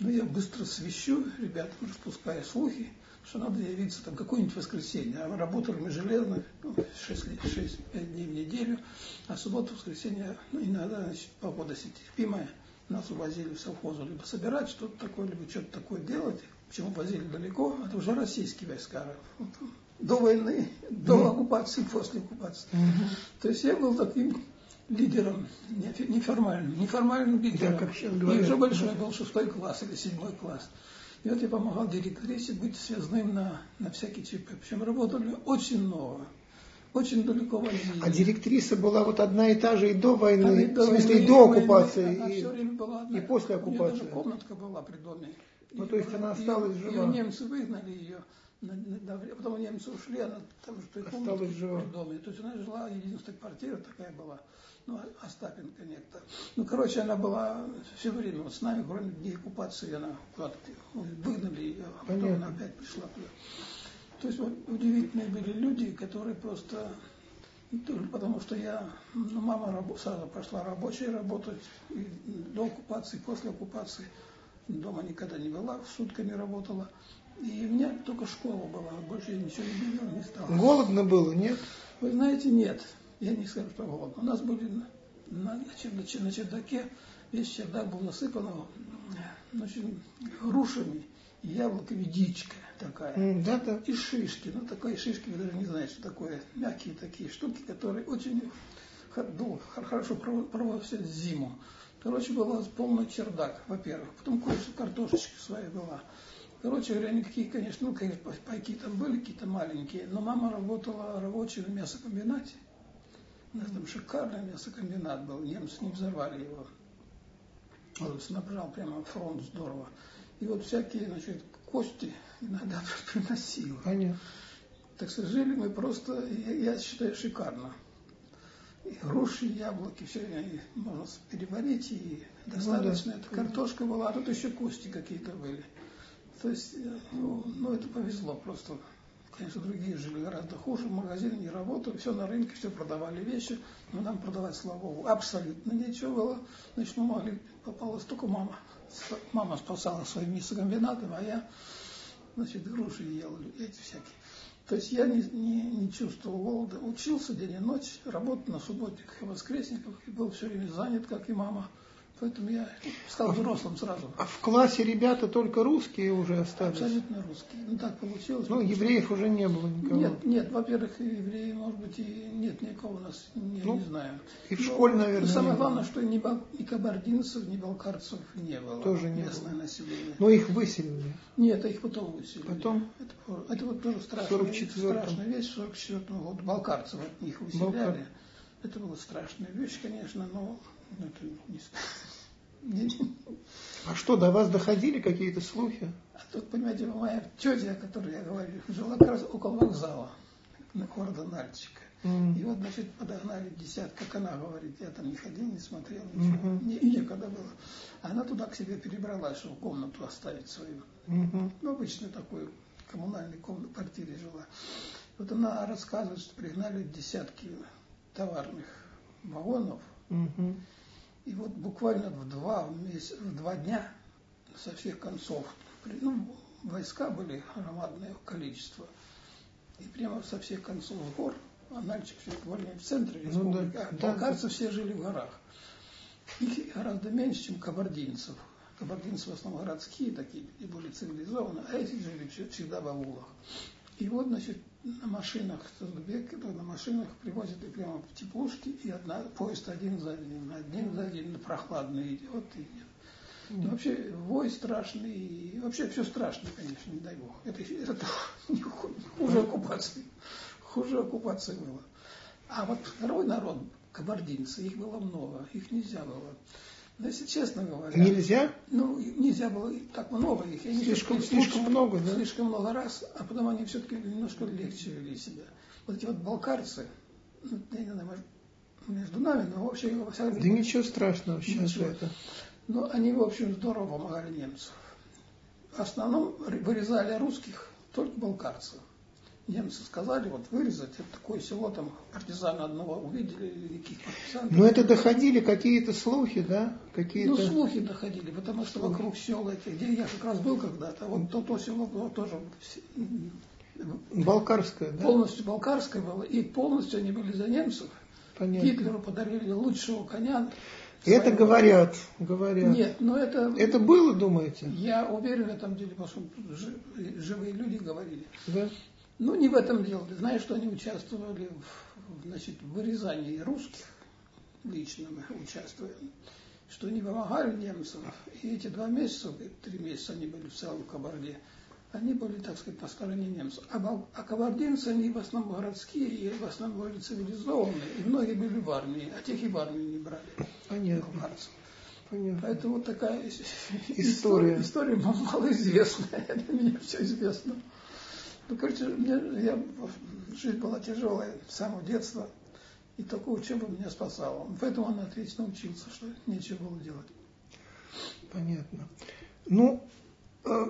Ну, я быстро свищу, ребят, распуская слухи, что надо явиться там какое-нибудь воскресенье. А работали мы железно, ну, 6-5 дней в неделю, а субботу, воскресенье, ну, иногда, значит, погода терпимая, нас увозили в совхозу либо собирать что-то такое, либо что-то такое делать. Почему возили далеко? Это уже российские войска. До войны, до оккупации, после оккупации. То есть я был таким лидером, не- неформальным, неформальным лидером. как сейчас и говорят. уже большой был шестой класс или седьмой класс. И вот я помогал директрисе быть связным на, на всякие ЧП. Причем работали очень много, очень далеко возили. А директриса была вот одна и та же и до Она войны, и до в смысле войны, и до войны, оккупации, она и- все время была одна. и после У нее оккупации. даже комнатка была при доме. Ну, то есть она ее- осталась ее жива. немцы выгнали ее. Потом немцы ушли, она там же той Осталась жива. доме. То есть она жила, единственная квартира такая была. Ну, Остапенко некто. Ну, короче, она была все время вот с нами, кроме дней оккупации, она куда-то выгнали ее, а потом Понятно. она опять пришла туда. То есть вот удивительные были люди, которые просто ну, потому что я, ну, мама сразу пошла рабочей работать, и до оккупации, после оккупации. Дома никогда не была, сутками работала. И у меня только школа была, больше я ничего не делал, не стал. Голодно было, нет? Вы знаете, нет, я не скажу, что голодно. У нас были на, на, на чер- на чердаке, весь чердак был насыпан значит, грушами, яблоками, дичка такая. Да, да. И шишки, ну такой шишки, вы даже не знаете, что такое. Мягкие такие штуки, которые очень ну, хор- хорошо прово- проводят всю зиму. Короче, был полный чердак, во-первых. Потом кое-что картошечка своя была. Короче говоря, никакие, конечно, ну, конечно, пай- пайки там были какие-то маленькие, но мама работала рабочей на мясокомбинате. У нас там шикарный мясокомбинат был, немцы не взорвали его. Он снабжал прямо фронт здорово. И вот всякие, значит, кости иногда (laughs) приносил. Понятно. Так что жили мы просто, я, я считаю, шикарно. И груши, и яблоки, все время их можно переварить, и достаточно. да. Это картошка была, а тут еще кости какие-то были. То есть, э, ну, ну, это повезло просто. Конечно, другие жили гораздо хуже, магазины не работали, все на рынке, все продавали вещи, но нам продавать, слава богу, абсолютно нечего было. Значит, мы могли, попалась только мама. Мама спасала своим мясокомбинатом, а я, значит, груши ел, эти всякие. То есть я не, не, не чувствовал голода. Учился день и ночь, работал на субботниках и воскресниках, и был все время занят, как и мама. Поэтому я стал взрослым сразу. А в классе ребята только русские уже остались? Абсолютно русский. Ну так получилось. Ну, евреев уже не было никого. Нет, нет, во-первых, и евреи, может быть, и нет никого у нас, я Ну, не знаю. и в Но школе, наверное, Самое не было. главное, что ни, бал- ни кабардинцев, ни балкарцев не было. Тоже не местное было. население. Но их выселили. Нет, их потом выселили. Потом? Это, это вот тоже страшная, 44-м. страшная вещь. В 44 году балкарцев от них выселяли. Балкар. Это была страшная вещь, конечно, но ну, А что, до вас доходили какие-то слухи? А тут, понимаете, моя тетя, о которой я говорю, жила как раз около вокзала. города Нальчика. Mm. И вот, значит, подогнали десят, как она говорит, я там не ходил, не смотрел, ничего, mm-hmm. не, некогда было. Она туда к себе перебралась, чтобы комнату оставить свою. Mm-hmm. Ну, обычно такой коммунальной комнате, квартире жила. Вот она рассказывает, что пригнали десятки товарных вагонов. Mm-hmm. И вот буквально в два, месяца, в два дня со всех концов, ну, войска были громадное количество. И прямо со всех концов гор а Нальчик все более в центре республики, ну, да, а балкарцы да. все жили в горах. Их гораздо меньше, чем кабардинцев. Кабардинцы в основном городские такие, и более цивилизованные, а эти жили всегда в аулах. И вот, значит, на машинах, на машинах привозят и прямо в теплушки, и одна, поезд один за один, один за один, прохладный идет, идет. И вообще вой страшный, и вообще все страшно, конечно, не дай бог. Это, это (laughs) не хуже оккупации хуже оккупации было. А вот второй народ, кабардинцы, их было много, их нельзя было. Но если честно говоря... Нельзя? Ну, нельзя было так много их. Они слишком, слишком много, да? Слишком много раз, а потом они все-таки немножко легче вели себя. Вот эти вот балкарцы, ну, я не знаю, может, между нами, но вообще... Во всяком, да ничего страшного сейчас ничего. это. Но они, в общем, здорово помогали немцам. В основном вырезали русских только балкарцев немцы сказали, вот вырезать, это такое село, там партизана одного увидели, каких партизан. Но это доходили какие-то слухи, да? Какие-то... Ну, слухи доходили, потому что слухи. вокруг села эти, где я как раз был когда-то, вот то, то село было тоже... Балкарское, да? Полностью балкарское было, и полностью они были за немцев. Понятно. Гитлеру подарили лучшего коня. Это говорят, говорят. Нет, но это... Это было, думаете? Я уверен в этом деле, потому что живые люди говорили. Да? Ну, не в этом дело. Ты знаешь, что они участвовали в, значит, в вырезании русских, лично мы участвовали, что они помогали немцам. И эти два месяца, три месяца они были в целом в Кабарде, они были, так сказать, по стороне немцев. А, а кабардинцы, они в основном городские и в основном были цивилизованные. И многие были в армии, а тех и в армию не брали. Понятно. Понятно. Поэтому вот такая история, (laughs) история малоизвестная. (laughs) Для меня все известно. Ну, короче, мне, я, жизнь была тяжелая с самого детства, и только учеба меня спасала. Поэтому он отлично учился, что нечего было делать. Понятно. Ну, э,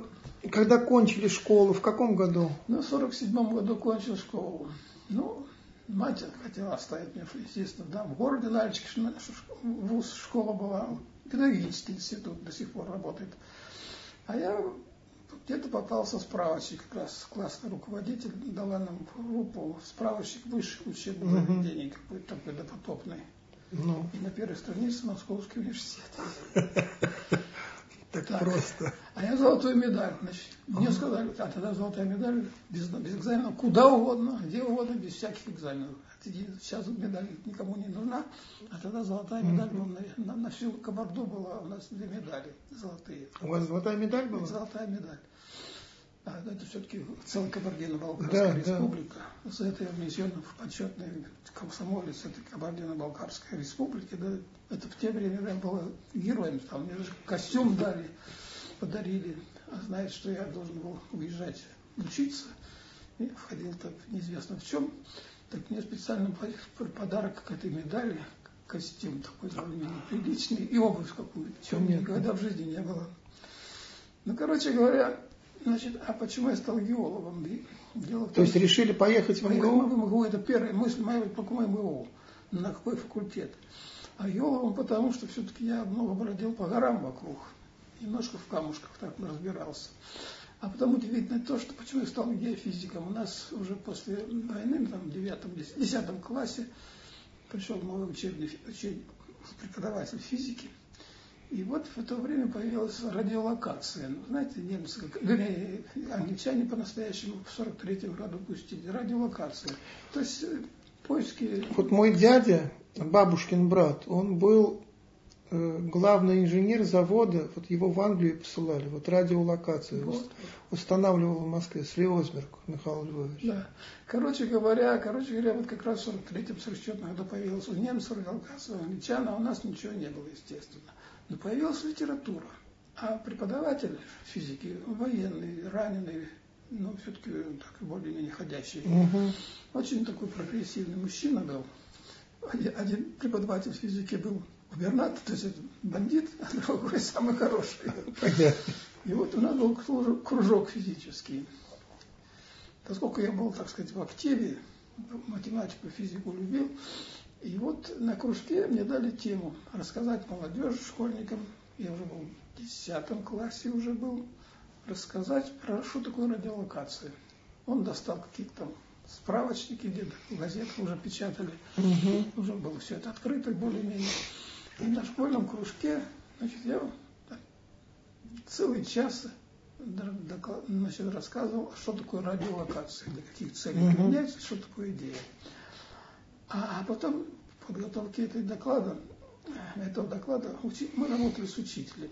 когда кончили школу, в каком году? Ну, в 47 году кончил школу. Ну, мать хотела оставить меня, естественно, да, в городе Нальчик, вуз, школа была, педагогический институт до сих пор работает. А я где-то попался справочник, как раз классный руководитель дала нам группу справочник высших учебных угу. заведений, какой-то такой допотопный. Ну. И на первой странице Московский университет. (laughs) Так, так просто. А я золотую медаль. Значит, мне сказали, а тогда золотая медаль без, без экзаменов, куда угодно, где угодно, без всяких экзаменов. Сейчас медаль никому не нужна, а тогда золотая медаль mm-hmm. на, на, всю Кабарду была у нас две медали золотые. У вас золотая медаль была? Золотая медаль. А это все-таки целая Кабардино-Балкарская да, республика. Да. За это я внесен в почетный комсомолец этой Кабардино-Балкарской республики. Да, это в те времена было героем. Там мне даже костюм дали, подарили. А знает, что я должен был уезжать учиться. И входил так неизвестно в чем. Так мне специально подарок к этой медали, костюм такой довольно неприличный и обувь какую-то, чем никогда в жизни не было. Ну, короче говоря, Значит, а почему я стал геологом? Дело том, То есть решили поехать в МГУ? В МГУ это первая мысль моя, какой МГУ, на какой факультет. А геологом потому, что все-таки я много бродил по горам вокруг, немножко в камушках так разбирался. А потом удивительно то, что почему я стал геофизиком. У нас уже после войны, там, в девятом, десятом классе, пришел новый учебный, учебный преподаватель физики – и вот в это время появилась радиолокация. Ну, знаете, немцы, вернее, англичане по-настоящему в 43 году пустили радиолокацию. То есть э, поиски... Вот мой дядя, бабушкин брат, он был э, главный инженер завода, вот его в Англию посылали, вот радиолокацию вот. устанавливал в Москве, Слеозберг Михаил Львович. Да. Короче говоря, короче говоря, вот как раз в 43-м, 44 году появилась у немцев радиолокация, у англичан, а у нас ничего не было, естественно. Но появилась литература. А преподаватель физики, военный, раненый, но все-таки так более-менее ходящий. Угу. Очень такой прогрессивный мужчина был. Один преподаватель физики был губернатор, то есть бандит, (laughs) а другой самый хороший. Понятно. И вот у нас был кружок физический. Поскольку я был, так сказать, в активе, математику, физику любил, и вот на кружке мне дали тему рассказать молодежи, школьникам, я уже был в десятом классе уже был, рассказать про что такое радиолокация. Он достал какие-то там справочники, где-то газеты уже печатали, угу. уже было все это открыто более-менее. И на школьном кружке, значит, я целый час значит, рассказывал, что такое радиолокация, для каких целей uh-huh. применяется, что такое идея. А, а потом в подготовке этой доклада, этого доклада мы работали с учителем.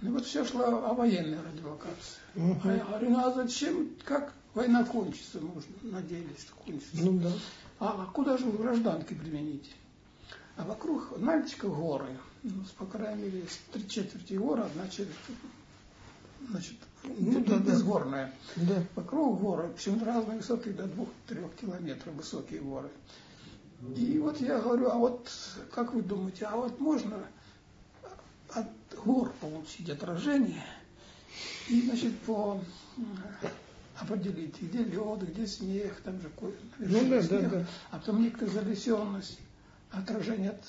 Ну вот все шло о военной радиолокации. Uh-huh. А я говорю, ну а зачем, как война кончится, можно, надеялись, что кончится. Ну да. А, а куда же вы гражданки примените? А вокруг Нальчика горы, ну, по крайней мере, три четверти гора, одна четверть значит, ну, да, безгорная. Да. Вокруг горы, причем разные высоты, до двух-трех километров высокие горы. И вот я говорю, а вот как вы думаете, а вот можно от гор получить отражение и, значит, по определить, где лед, где снег, там же ну, да, снег, да, да. а потом некоторая залесенность отражение от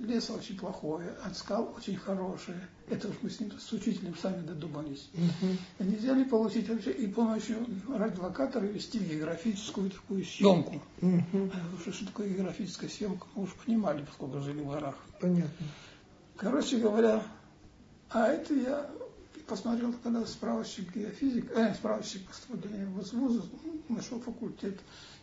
леса очень плохое, от скал очень хорошее. Это уж мы с, ним, с учителем сами додумались. Угу. Они взяли получить вообще и помощью радиолокатора вести географическую такую съемку. Угу. Что, что такое географическая съемка, мы уж понимали, поскольку жили в горах. Понятно. Короче говоря, а это я посмотрел, когда справочник геофизик, э, справочник поступления в ВУЗ, нашел факультет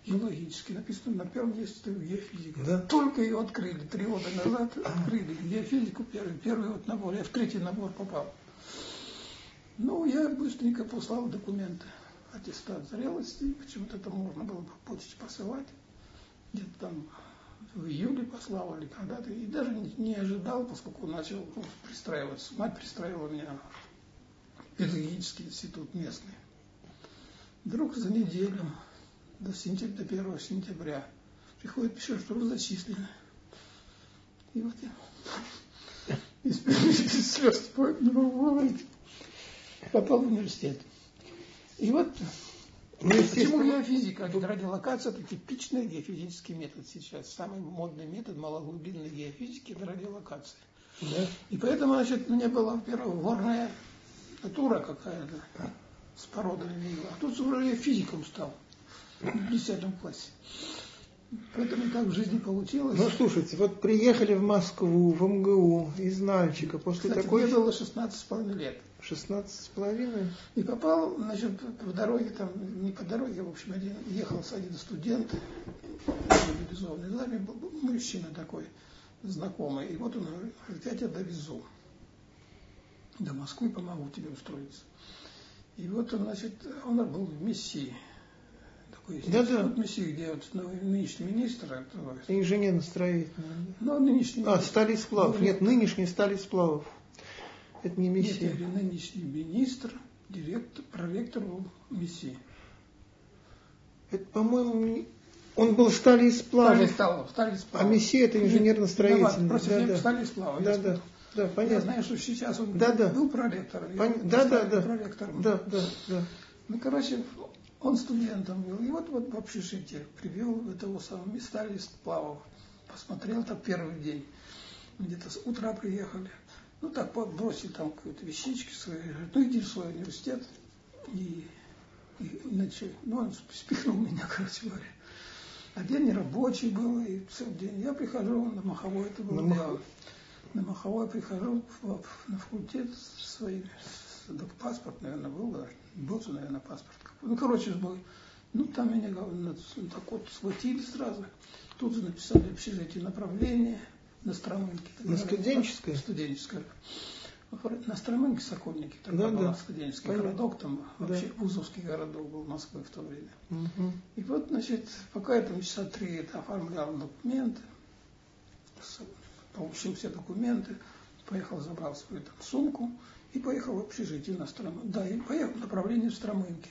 геологический, написано на первом месте геофизика. Да? Только ее открыли, три года назад открыли геофизику, первый, первый вот набор, я в третий набор попал. Ну, я быстренько послал документы, аттестат зрелости, почему-то это можно было бы почте посылать, где-то там в июле послал или когда-то, и даже не ожидал, поскольку начал ну, пристраиваться. Мать пристраивала меня педагогический институт местный. Вдруг за неделю до, сентября, до 1 сентября приходит пишет, что вы зачислены. И вот я (laughs) из, слез не могу говорить. Попал в университет. И вот ну, почему геофизика? Радиолокация – это типичный геофизический метод сейчас. Самый модный метод малоглубинной геофизики – это радиолокация. Да. И поэтому, значит, у меня была, во-первых, горная натура какая-то с породами. А тут уже я физиком стал в 10 классе. Поэтому так в жизни получилось. Ну, слушайте, вот приехали в Москву, в МГУ, из Нальчика, после Кстати, такой... мне было 16 с половиной лет. 16 с половиной? И попал, значит, по дороге, там, не по дороге, в общем, один, ехал с один студент, мобилизованный в армии, был мужчина такой, знакомый. И вот он говорит, я тебя довезу до Москвы, помогу тебе устроиться. И вот он, значит, он был в миссии такой да, да. миссии, где вот нынешний министр. Это, Инженерно-строительный. Ну, нынешний. А, стали сплавов. Нет, нынешний стали сплавов. Это не миссия. Нет, нынешний министр, директор, проректор был миссии. Это, по-моему, он был стали и сплавов. Стали, стали сплавов. А мессия это инженерно-строительный. Просто да, да. стали сплавов. Да, да. Да, понятно. Я знаю, что сейчас он да, да. был проректором. Пон... Да, да, да. Проректором. Да, да, да. Ну, короче, он студентом был. И вот, вот в общежитие привел этого самого места сплавов. Посмотрел так первый день. Где-то с утра приехали. Ну так, бросили там какие-то вещички свои. Ну иди в свой университет. И, и иначе, ну он спихнул меня, (laughs) короче говоря. А день рабочий был, и целый день. Я прихожу на Маховой, это было на дело. На Маховой прихожу на факультет свой, паспорт, наверное, был, был же, наверное, паспорт. Ну, короче, был. Ну, там меня так вот схватили сразу. Тут же написали общежитие направление на Стромынке. На студенческое? Студенческое. На Стромынке Сокольники, тогда да, был да. студенческий Понятно. городок, там да. вообще вузовский городок был Москвы в то время. Угу. И вот, значит, пока я там часа три это оформлял документы, получил все документы, поехал, забрал свою там сумку и поехал в общежитие на Стромынке. Да, и поехал в направлении в Стромынке.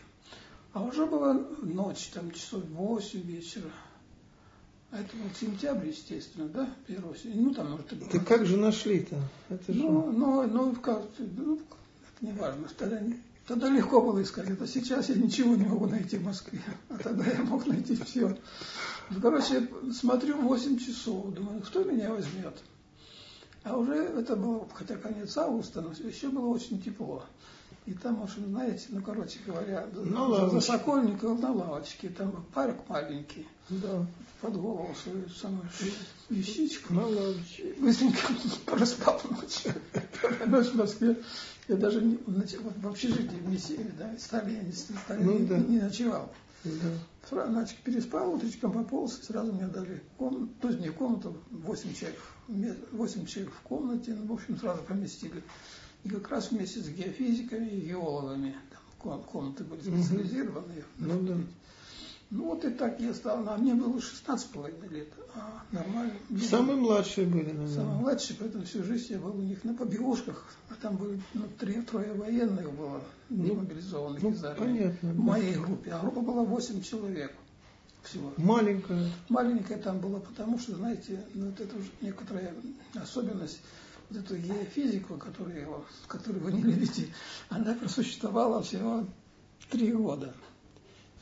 А уже была ночь, там часов 8 вечера. А это был сентябрь, естественно, да, первого Ну, там, может, это... Да как же нашли-то? Это же... Ну, ну, ну, как, ну, это не важно. Тогда, тогда легко было искать. Это сейчас я ничего не могу найти в Москве. А тогда я мог найти все. Ну, короче, смотрю 8 часов, думаю, кто меня возьмет? А уже это было, хотя конец августа, но еще было очень тепло. И там, в общем, знаете, ну, короче говоря, на за, за Сокольникова на лавочке, там парк маленький, да. под голову свою самую вещичку. На лавочке. Быстренько (laughs) проспал ночь. В Москве. Я даже не, в общежитии в Мессиеве, да, стали я не, стали, ну, не, да. не ночевал. Да. Значит, переспал, утречком пополз, и сразу мне дали комнату, то есть не комнату, 8 человек, 8 человек в комнате, ну, в общем, сразу поместили. И как раз вместе с геофизиками и геологами, там комнаты были специализированные. Ну, да. ну вот и так я стал, а мне было 16,5 лет, а нормально. Самые младшие были, наверное. Самые младшие, поэтому всю жизнь я был у них на побегушках, а там были ну, три, трое военных было, не мобилизованных ну, из армии. Понятно, в моей группе, а группа была 8 человек всего. Маленькая. Маленькая там была, потому что, знаете, ну, вот это уже некоторая особенность вот эту геофизику, которую, которую вы не любите, она просуществовала всего три года.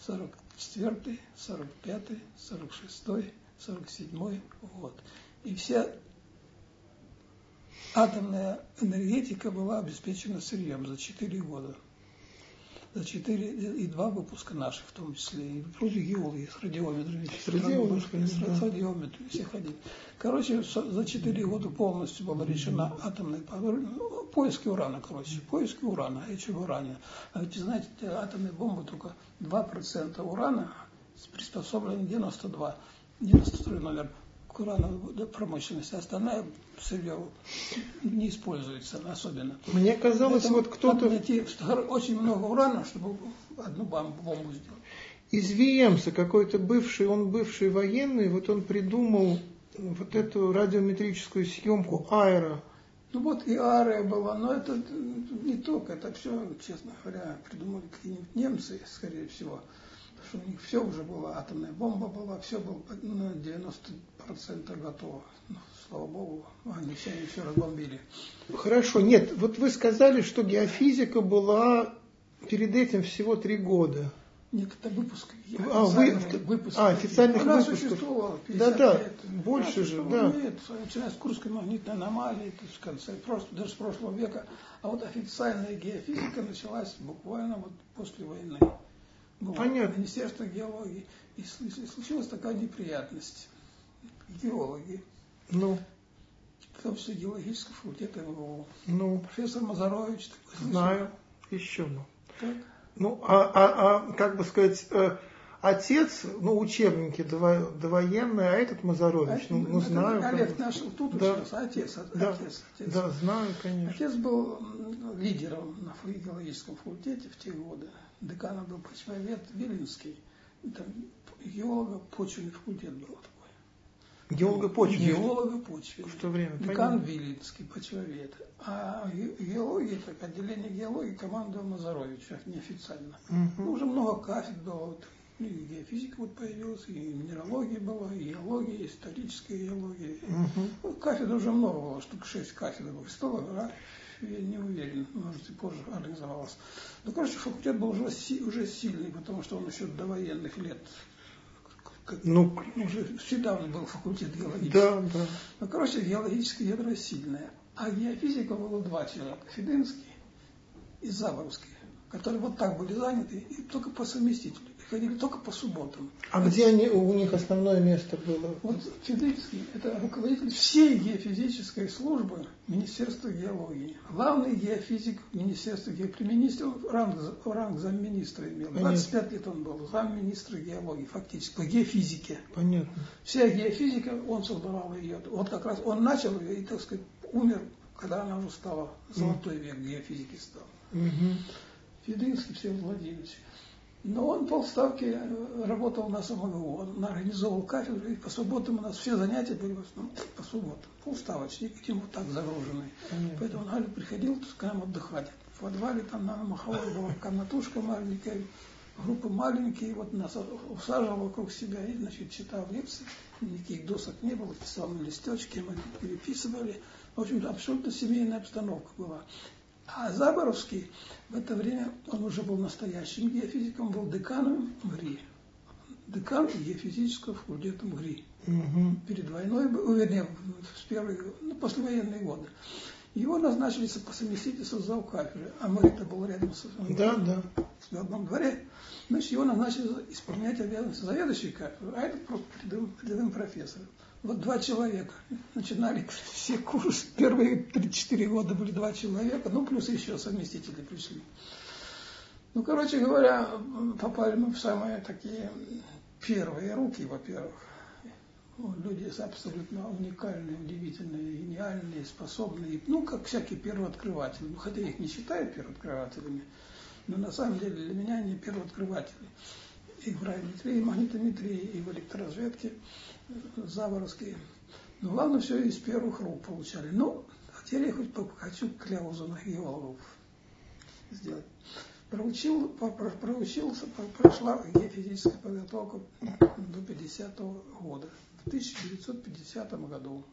44 45 46 47 год. И вся атомная энергетика была обеспечена сырьем за 4 года за 4 и 2 выпуска наших, в том числе, и вроде геологи с радиометрами. С радиометрами, с, радиометрами все ходили. Короче, за 4 года полностью была решена атомная поиски урана, короче, поиски урана, речь об уране. А ведь, знаете, атомная бомба только 2% урана приспособлен 92, 92 номер к урановой промышленности, остальная сырье не используется особенно. Мне казалось, Поэтому вот кто-то... найти очень много урана, чтобы одну бомбу сделать. Из Виемса какой-то бывший, он бывший военный, вот он придумал вот эту радиометрическую съемку аэро. Ну вот и Ария была, но это не только, это все, честно говоря, придумали какие-нибудь немцы, скорее всего что у них все уже было, атомная бомба была, все было на 90% готово. Ну, слава богу, они все, они все разбомбили. Хорошо, нет, вот вы сказали, что геофизика была перед этим всего три года. Нет, это выпуск. А, вы, выпуск. А, официальных Она выпусков. существовала Да, да, лет. больше же, да. Нет, начиная с Курской магнитной аномалии, то есть в конце, просто, даже с прошлого века. А вот официальная геофизика началась буквально вот после войны было Понятно. Министерство геологии. И случилась такая неприятность. Геологи. Ну. Числе геологического факультета МГУ. Ну. Профессор Мазарович. Такой, Знаю. Еще ну. Так. Ну, а, а, а как бы сказать, э, отец, ну, учебники дово, довоенные, а этот Мазарович, а, ну, ну, знаю. Олег наш тут да. учился, отец, да. отец, отец. Да, знаю, конечно. Отец был лидером на геологическом факультете в те годы деканом был почвовед Виленский, там геолого-почвенный факультет был такой. Геолого-почвенный? Геолого-почвенный. В то время, Декан Виленский, почвовед. А геология, так отделение геологии командовал Мазарович, неофициально. Угу. Ну, уже много кафедр было. Вот, и геофизика вот появилась, и минералогия была, и геология, и историческая геология. Угу. Ну, кафедр уже много было, штук шесть кафедр было. Столовая, я не уверен, может и позже организовалась. Ну, короче, факультет был уже, уже сильный, потому что он еще до военных лет ну, уже всегда он был факультет геологический. Да, да. Ну, короче, геологическое ядро сильное. А геофизика было два человека, Фиденский и Заборовский, которые вот так были заняты и только по совместителю ходили только по субботам. А где они, у них основное место было? Вот Федрицкий – это руководитель всей геофизической службы Министерства геологии. Главный геофизик Министерства геологии. Ранг, ранг замминистра имел. 25 Понятно. лет он был замминистра геологии, фактически, по геофизике. Понятно. Вся геофизика, он создавал ее. Вот как раз он начал ее и, так сказать, умер, когда она уже стала, золотой век геофизики стал. Угу. Федринский Всеволод Владимирович. Но он полставки э, работал на СМГУ, он организовал кафедру, и по субботам у нас все занятия были в основном по субботам. Полставочник, этим вот так загруженный. Понятно. Поэтому он приходил к нам отдыхать. В подвале там на Маховой была комнатушка маленькая, группы маленькие, вот нас усаживал вокруг себя и, значит, читал лекции. Никаких досок не было, писал на листочке, мы переписывали. В общем-то, абсолютно семейная обстановка была. А Заборовский в это время, он уже был настоящим геофизиком, был деканом МГРИ. Декан геофизического факультета МГРИ. Угу. Перед войной, вернее, в первые, ну, послевоенные годы. Его назначили по совместительству за кафедры, а мы это был рядом с, да, да. в одном дворе. Значит, его назначили исполнять обязанности заведующей кафедры, а этот просто рядовым, рядовым профессором. Вот два человека. Начинали все курсы. Первые 3-4 года были два человека, ну плюс еще совместители пришли. Ну, короче говоря, попали мы в самые такие первые руки, во-первых. Люди абсолютно уникальные, удивительные, гениальные, способные, ну, как всякие первооткрыватели. Ну, хотя их не считают первооткрывателями, но на самом деле для меня они первооткрыватели. И в радиометрии, и магнитометрии, и в электроразведке заворовские. Но главное, все из первых рук получали. Ну, теперь я хоть хочу кляузу на геологов сделать. Проучил, проучился, прошла геофизическая подготовка до 50 -го года. В 1950 году,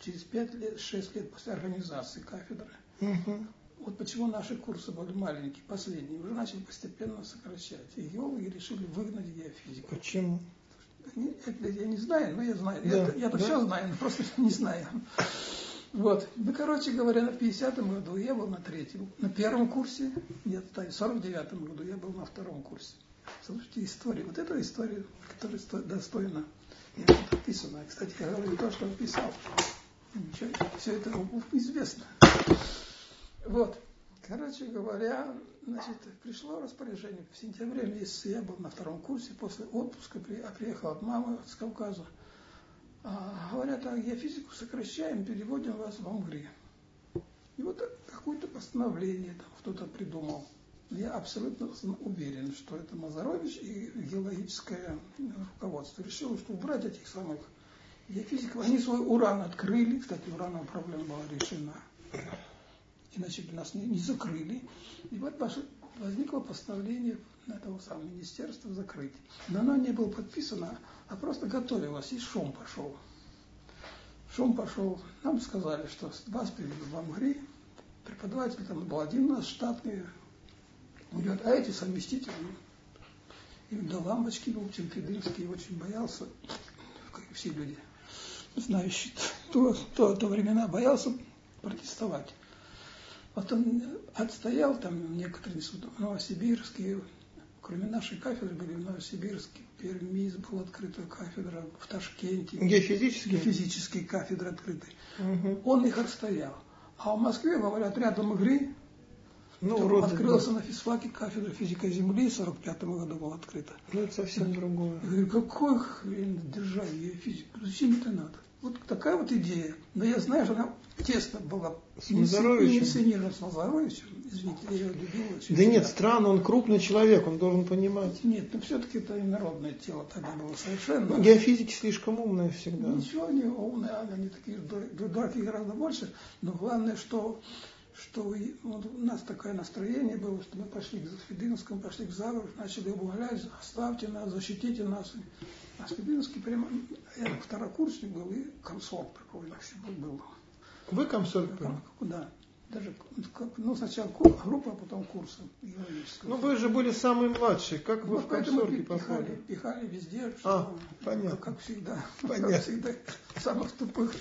через 5 лет, 6 лет после организации кафедры, угу. вот почему наши курсы были маленькие, последние, уже начали постепенно сокращать. И геологи решили выгнать геофизику. Почему? Это я не знаю, но я знаю. Да, я, я да? все знаю, но просто не знаю. Вот. Ну, короче говоря, на 50-м году я был на третьем, на первом курсе, нет, в 49-м году я был на втором курсе. Слушайте, история, вот эта история, которая достойна, это написано. Кстати, я говорю то, что он писал. Ничего, все это известно. Вот. Короче говоря, значит, пришло распоряжение в сентябре месяце, я был на втором курсе, после отпуска приехал от мамы с Кавказа. А, говорят, а физику сокращаем, переводим вас в Амгри. И вот какое-то постановление там кто-то придумал. Я абсолютно уверен, что это Мазарович и геологическое руководство решило, что убрать этих самых геофизиков. Они свой уран открыли, кстати, урановая проблема была решена. Иначе бы нас не, не закрыли. И вот возникло постановление этого самого министерства закрыть. Но оно не было подписано, а просто готовилось, и шум пошел. Шум пошел. Нам сказали, что вас привели в Амгри, преподаватель там был один у нас штатный, идет, а эти совместители, им до лампочки был Чемпедынский, очень боялся, как и все люди, знающие то, то, то времена, боялся протестовать. Вот он отстоял там некоторые в Новосибирске, кроме нашей кафедры были в Новосибирске, в Перми была кафедра, в Ташкенте. Геофизические? Геофизические кафедры открыты. Угу. Он их отстоял. А в Москве, говорят, рядом игры ну, вроде открылся на физфаке кафедра физика Земли, в 45 году была открыта. Ну, это совсем другое. Я говорю, какой хрен держать геофизику? Зачем это надо? Вот такая вот идея. Но я знаю, что она тесно была с Назаровичем. инициирована с Назаровичем. Извините, я его любил очень. Да нет, странно, он крупный человек, он должен понимать. Нет, но все-таки это инородное тело тогда было совершенно. Ну, геофизики слишком умные всегда. Ничего, они умные, они такие дураки гораздо больше. Но главное, что что вот у нас такое настроение было, что мы пошли к Фединскому, пошли к Заву, начали умолять, оставьте нас, защитите нас. А Фединский прямо, я второкурсник был и комсорг такой вообще был. Вы комсорг был? Да. Даже, ну, сначала группа, а потом курсы Ну, вы же были самый младший. Как вы ну, в комсорге попали? Пихали, пихали везде. Что, а, понятно. Как всегда. (laughs) Понятно. Как всегда. Самых тупых.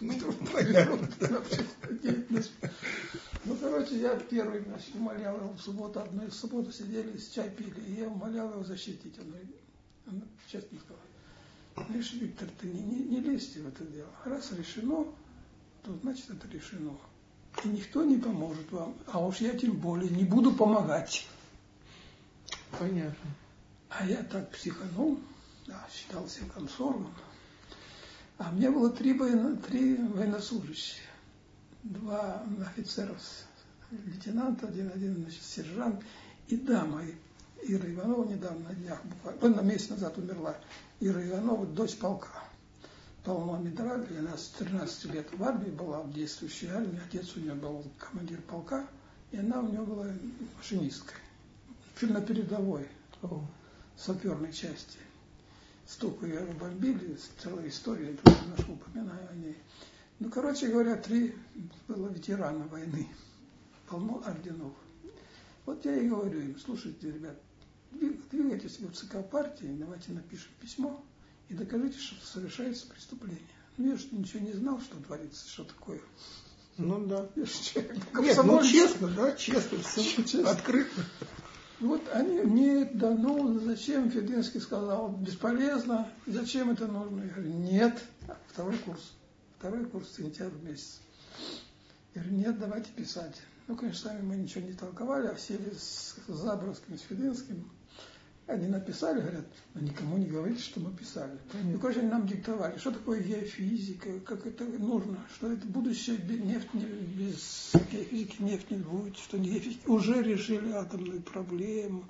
Ну, понятно. Ну, короче, я первый, значит, умолял его в субботу, одну из субботу сидели, с чай пили, и я умолял его защитить. Он, он честно сказал, лишь Виктор, ты не, не, не лезьте в это дело. Раз решено, то значит это решено и никто не поможет вам. А уж я тем более не буду помогать. Понятно. А я так психанул, да, считал себя комсоргом. А мне было три, военно, три военнослужащих. Два офицера, лейтенант, один, один значит, сержант и дама. Ира Иванова недавно на днях, буквально, на месяц назад умерла. Ира Иванова, дочь полка полно Драби, она с 13 лет в армии была, в действующей армии, отец у нее был командир полка, и она у нее была машинисткой на передовой саперной части. Столько ее бомбили, целая история, я немножко упоминаю о ней. Ну, короче говоря, три было ветерана войны, полно орденов. Вот я и говорю им, слушайте, ребят, двигайтесь в ЦК партии, давайте напишем письмо и докажите, что совершается преступление. Ну, я же ничего не знал, что творится, что такое. Ну да. Я же человек, Нет, ну честно, да, честно, все честно. открыто. Вот они мне да ну зачем Фединский сказал, бесполезно, зачем это нужно? Я говорю, нет, второй курс, второй курс сентябрь месяц. Я говорю, нет, давайте писать. Ну, конечно, сами мы ничего не толковали, а сели с Забровским, с Фединским, они написали, говорят, но никому не говорите, что мы писали. Понятно. Ну, короче, они нам диктовали, что такое геофизика, как это нужно, что это будущее без нефть, без геофизики нефть не будет, что геофизики уже решили атомную проблему.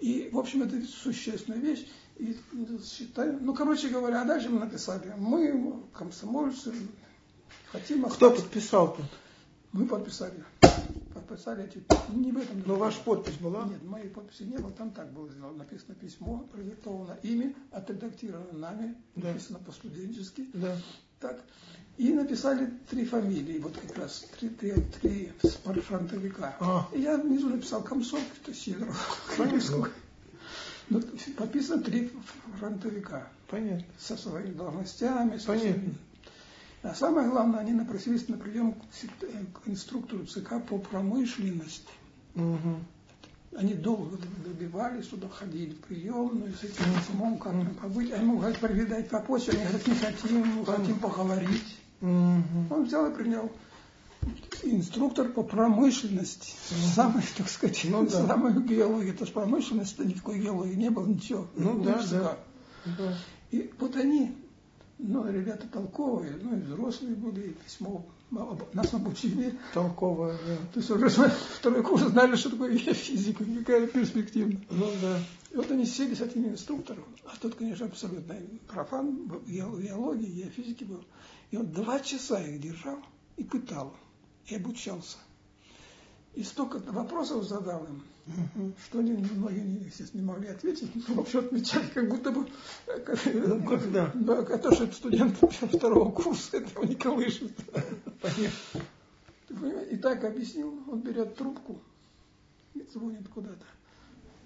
И, в общем, это существенная вещь. И считаем, ну, короче говоря, а дальше мы написали, мы, комсомольцы, хотим... Кто подписал-то? Мы подписали подписали эти, не в этом. Но ваша подпись была? Нет, моей подписи не было, там так было сделано. Написано письмо, продиктовано ими, отредактировано нами, да. написано по-студенчески. Да. Так. И написали три фамилии, вот как раз три, три, три фронтовика. А. И я внизу написал Комсомол, это Сидоров. Ну, подписано три фронтовика. Понятно. Со своими должностями. Со Понятно. Своими а самое главное, они напросились на прием к инструктору ЦК по промышленности. Угу. Они долго добивались, сюда ходили в приемную с этим письмом, как нам побыть. А ему говорят, проведать по почте, они говорят, не хотим, мы хотим поговорить. Угу. Он взял и принял инструктор по промышленности. Mm-hmm. Самый, так сказать, ну, да. самую геологию. Это же промышленность, никакой геологии не было, ничего. Ну, да, да. да. И вот они ну, ребята толковые, ну и взрослые были, и письмо нас обучили. Толковые, да. То есть уже второй курс знали, что такое физика, какая перспектива. Ну да. И вот они сели с этим инструктором, а тот, конечно, абсолютно профан, геологии, геофизики был. И он два часа их держал и пытал, и обучался. И столько вопросов задал им, что они многие, естественно, не могли ответить, но вообще отвечали, как будто бы, ну, когда? Да, а то, что это студент второго курса, этого не колышет. И так объяснил, он берет трубку и звонит куда-то.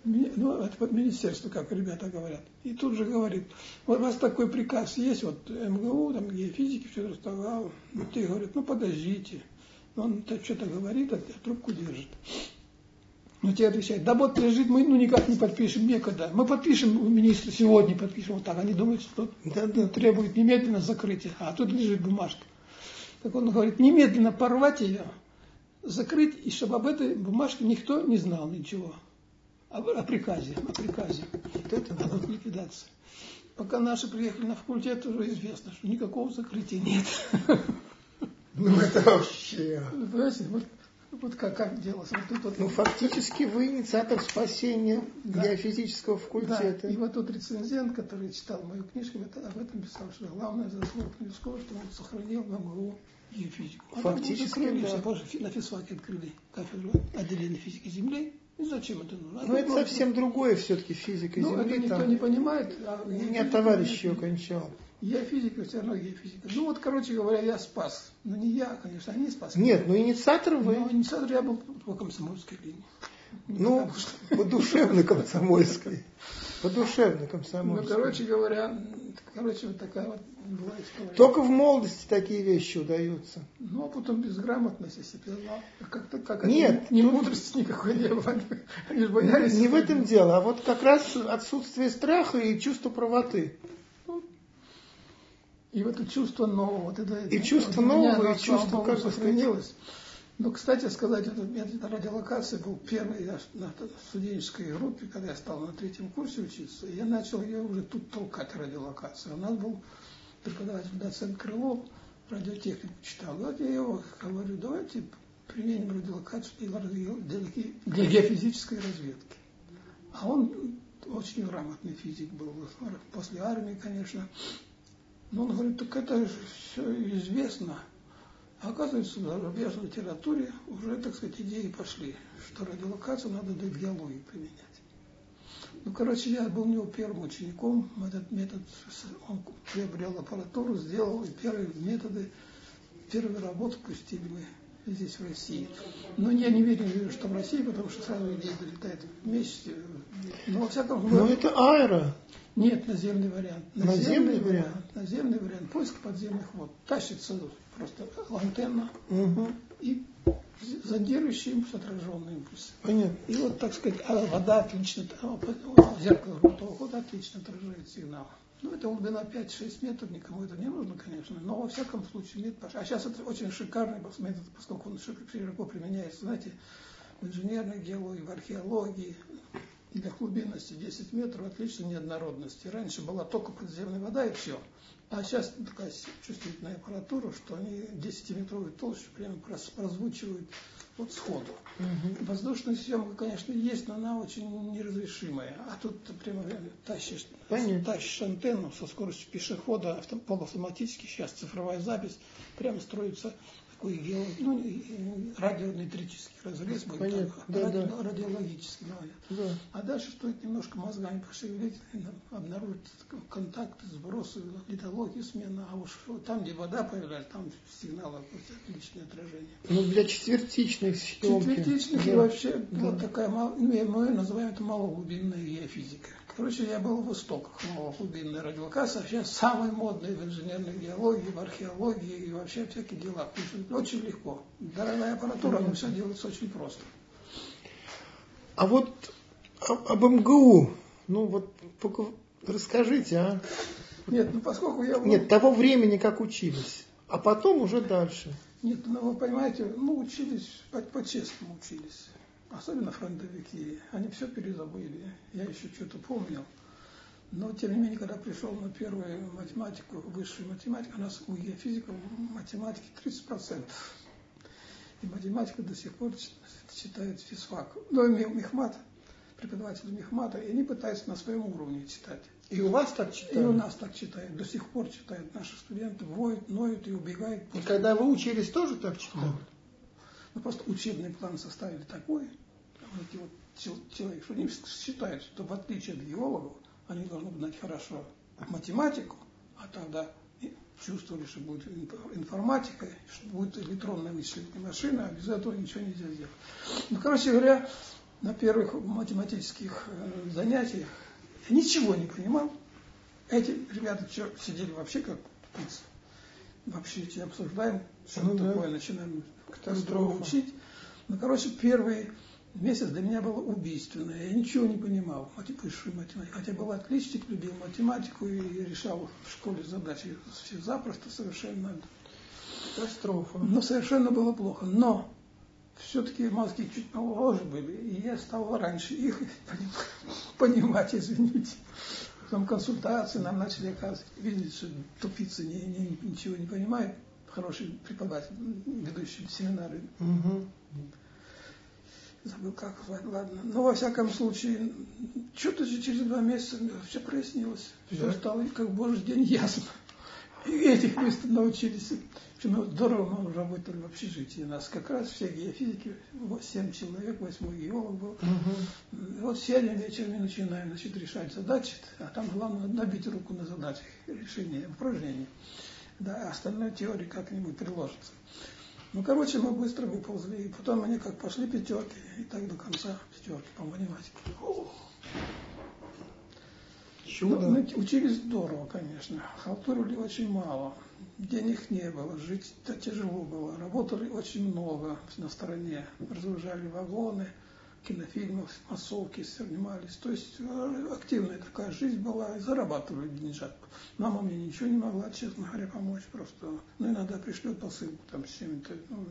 Ну, это под министерство, как ребята говорят. И тут же говорит, вот у вас такой приказ есть, вот МГУ, там геофизики, все расставал. Вот ты говорит, ну подождите. Он что-то говорит, а трубку держит. Но тебе отвечает, да вот лежит, мы ну никак не подпишем, некогда. Мы подпишем министра сегодня, подпишем вот так. Они думают, что да, да, требует немедленно закрытия, а тут лежит бумажка. Так он говорит, немедленно порвать ее, закрыть, и чтобы об этой бумажке никто не знал ничего. О, о приказе, о приказе. Вот это об ликвидации. Пока наши приехали на факультет, уже известно, что никакого закрытия нет. (laughs) Ну это вообще... Понимаете, вот вот как, как делалось. Вот тут вот, ну, фактически вы инициатор спасения да. геофизического факультета. Да. И вот тот рецензент, который читал мою книжку, это, об этом писал, что главная заслуга Книжского, что он сохранил МГУ геофизику. А фактически, закрыли, да. позже на физфаке открыли кафедру отделения физики Земли. И зачем это нужно? Ну, это совсем другое все-таки физика ну, Земли. это никто там... не понимает. А У меня товарищ ее кончал. Я физика, все равно я физика. Ну вот, короче говоря, я спас. Ну не я, конечно, они спасли. Нет, ну инициатор вы. Ну, инициатор я был по комсомольской линии. Ну, по душевной комсомольской. По душевной комсомольской. Ну, короче говоря, короче, вот такая вот была история. Только в молодости такие вещи удаются. Ну, а потом безграмотность, если знал. Как-то, как Нет. Ни мудрости никакой не было. Они боялись. Не в этом дело, а вот как раз отсутствие страха и чувство правоты. И вот это чувство нового, вот это, и чувство нового, и чувство как сохранилось. Но, кстати сказать, этот метод радиолокации был первый я на студенческой группе, когда я стал на третьем курсе учиться, и я начал ее уже тут толкать радиолокацию. У нас был преподаватель доцент Крылов, радиотехнику читал. Вот я его говорю, давайте применим радиолокацию для геофизической разведки. А он очень грамотный физик был, после армии, конечно. Но он говорит, так это все известно. А оказывается, в зарубежной литературе уже, так сказать, идеи пошли, что радиолокацию надо для геологии применять. Ну, короче, я был у него первым учеником. Этот метод, он приобрел аппаратуру, сделал, и первые методы, первые работы пустили мы здесь, в России. Но я не верю, что в России, потому что сразу идея долетает вместе. Но во всяком случае... Но это аэро. Нет, наземный вариант. Наземный, наземный вариант? вариант. Наземный вариант. Поиск подземных вод. Тащится просто антенна угу. и зондирующий импульс, отраженный импульс. Понятно. И вот, так сказать, а вода отлично, зеркало грунтового хода отлично отражает сигнал. Ну, это глубина 5-6 метров, никому это не нужно, конечно, но во всяком случае нет. А сейчас это очень шикарный метод, поскольку он широко применяется, знаете, в инженерной геологии, в археологии, для глубинности 10 метров отличной неоднородности. Раньше была только подземная вода и все. А сейчас такая чувствительная аппаратура, что они 10-метровую толщу прямо прозвучивают вот сходу. Угу. Воздушная съемка, конечно, есть, но она очень неразрешимая. А тут ты прямо тащишь, тащишь антенну со скоростью пешехода, полуавтоматически, сейчас цифровая запись, прямо строится такой гео, ну, радионетрический разрез будет, Понятно, так, да, ради, да. радиологический говорят. Да. А дальше стоит немножко мозгами пошевелить, обнаружить контакты, сбросы, литологию, смена, а уж там, где вода появляется, там сигналы отличное отражение. Ну, для четвертичных съемки. Четвертичных да. и вообще да. вот такая, ну, мы называем это малоглубинная геофизика. Короче, я был в истоках малоглубинной радиолокации, а сейчас самый модный в инженерной геологии, в археологии и вообще всякие дела. Очень легко. Дорогая аппаратура, но все делается очень просто. А вот об МГУ, ну вот расскажите, а? Нет, ну поскольку я... Нет, того времени, как учились, а потом уже дальше. Нет, ну вы понимаете, мы учились, по-честному учились особенно фронтовики, они все перезабыли. Я еще что-то помнил. Но, тем не менее, когда пришел на первую математику, высшую математику, у нас у геофизика математики 30%. И математика до сих пор читает физфак. Ну, Мехмат, преподаватель Мехмата, и они пытаются на своем уровне читать. И у вас так читают? И у нас так читают. До сих пор читают. Наши студенты воют, ноют и убегают. И когда вы учились, тоже так читали? Ну, просто учебный план составили такой, эти вот человек, что они считают, что в отличие от геологов, они должны знать хорошо математику, а тогда чувствовали, что будет информатика, что будет электронная вычислительная машина, а без этого ничего нельзя сделать. Ну, короче говоря, на первых математических э, занятиях я ничего не понимал. Эти ребята сидели вообще как птицы. Вообще эти обсуждаем, что ну, такое, да. начинаем катастрофу учить. Ну, короче, первые месяц для меня было убийственное. Я ничего не понимал высшую математику. Хотя был отличник, любил математику и решал в школе задачи все запросто совершенно. Катастрофа. Но совершенно было плохо. Но все-таки мозги чуть моложе были, и я стал раньше их (laughs) понимать, извините. Потом консультации нам начали оказывать, видеть, что тупицы не, не, ничего не понимают. Хороший преподаватель, ведущий семинары. Угу забыл как звать, ладно. Но во всяком случае, что-то же через два месяца все прояснилось. Все да. стало как божий день ясно. И этих мы научились. Мы здорово мы работали в общежитии. У нас как раз все геофизики, семь человек, восьмой геолог был. Угу. Вот сядем вечером и начинаем значит, решать задачи, а там главное набить руку на задачах, решение упражнений. Да, а остальное теория как-нибудь приложится. Ну, короче, мы быстро выползли. И потом они как пошли пятерки, и так до конца пятерки по математике. Чудо. Ну, мы учились здорово, конечно. Халтурили очень мало. Денег не было, жить -то тяжело было. Работали очень много на стороне. Разгружали вагоны, кинофильмов, массовки снимались. То есть э, активная такая жизнь была, и зарабатывали деньжат. Мама мне ничего не могла, честно говоря, помочь просто. Ну, иногда пришлет посылку там с чем-то. Ну,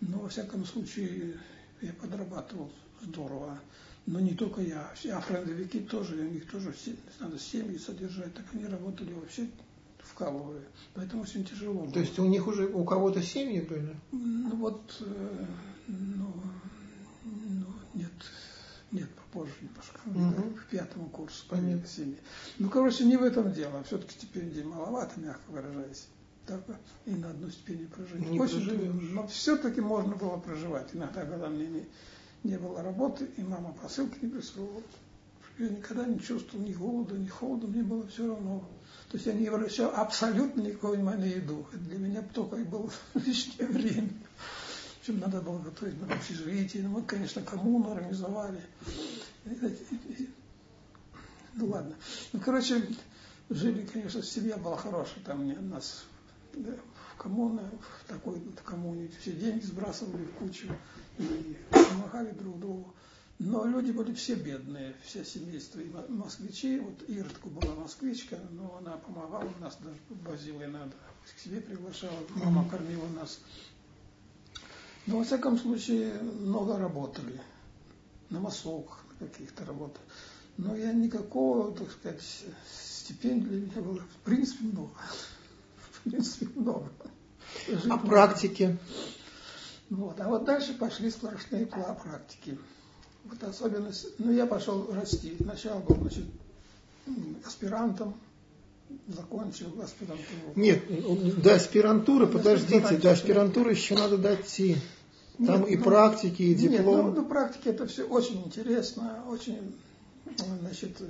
но, во всяком случае, я подрабатывал здорово. Но не только я, а фронтовики тоже, у них тоже надо семьи содержать, так они работали вообще вкалывая. Поэтому очень тяжело было. То есть у них уже у кого-то семьи были? Ну вот, э, ну, нет, попозже немножко, угу. к пятому курсу по семьи. Ну, короче, не в этом дело. Все-таки стипендии маловато, мягко выражаясь. так и на одну степени прожить. Не Очень проживешь. Но все-таки можно было проживать. Иногда, когда мне не, не было работы, и мама посылки не присылала, я никогда не чувствовал ни голода, ни холода, мне было все равно. То есть я не обращал абсолютно никакого внимания на еду. Это для меня только и было (laughs) лишнее время. Причем надо было готовить на общежитие. Ну, Мы, конечно, коммуну организовали. Ну ладно. Ну, короче, жили, конечно, семья была хорошая. Там мне нас да, в коммуне, в такой вот коммуне все деньги сбрасывали в кучу и помогали друг другу. Но люди были все бедные, все семейства, и мо- москвичи. Вот Иртку была москвичка, но она помогала, нас даже возила иногда, к себе приглашала, мама кормила нас. Но, во всяком случае, много работали, на на каких-то работах. Но я никакого, так сказать, стипендий для меня было, в принципе, много. (laughs) В принципе, много. Жить А можно. практики? Вот. А вот дальше пошли сплошные практики. Вот особенность, ну я пошел расти. Сначала был, значит, аспирантом, закончил аспирантуру. Нет, до аспирантуры, До подождите, до аспирантуры еще надо дойти. Там Нет, и ну, практики, и Нет, диплом. ну, ну, практики это все очень интересно, очень, значит, э,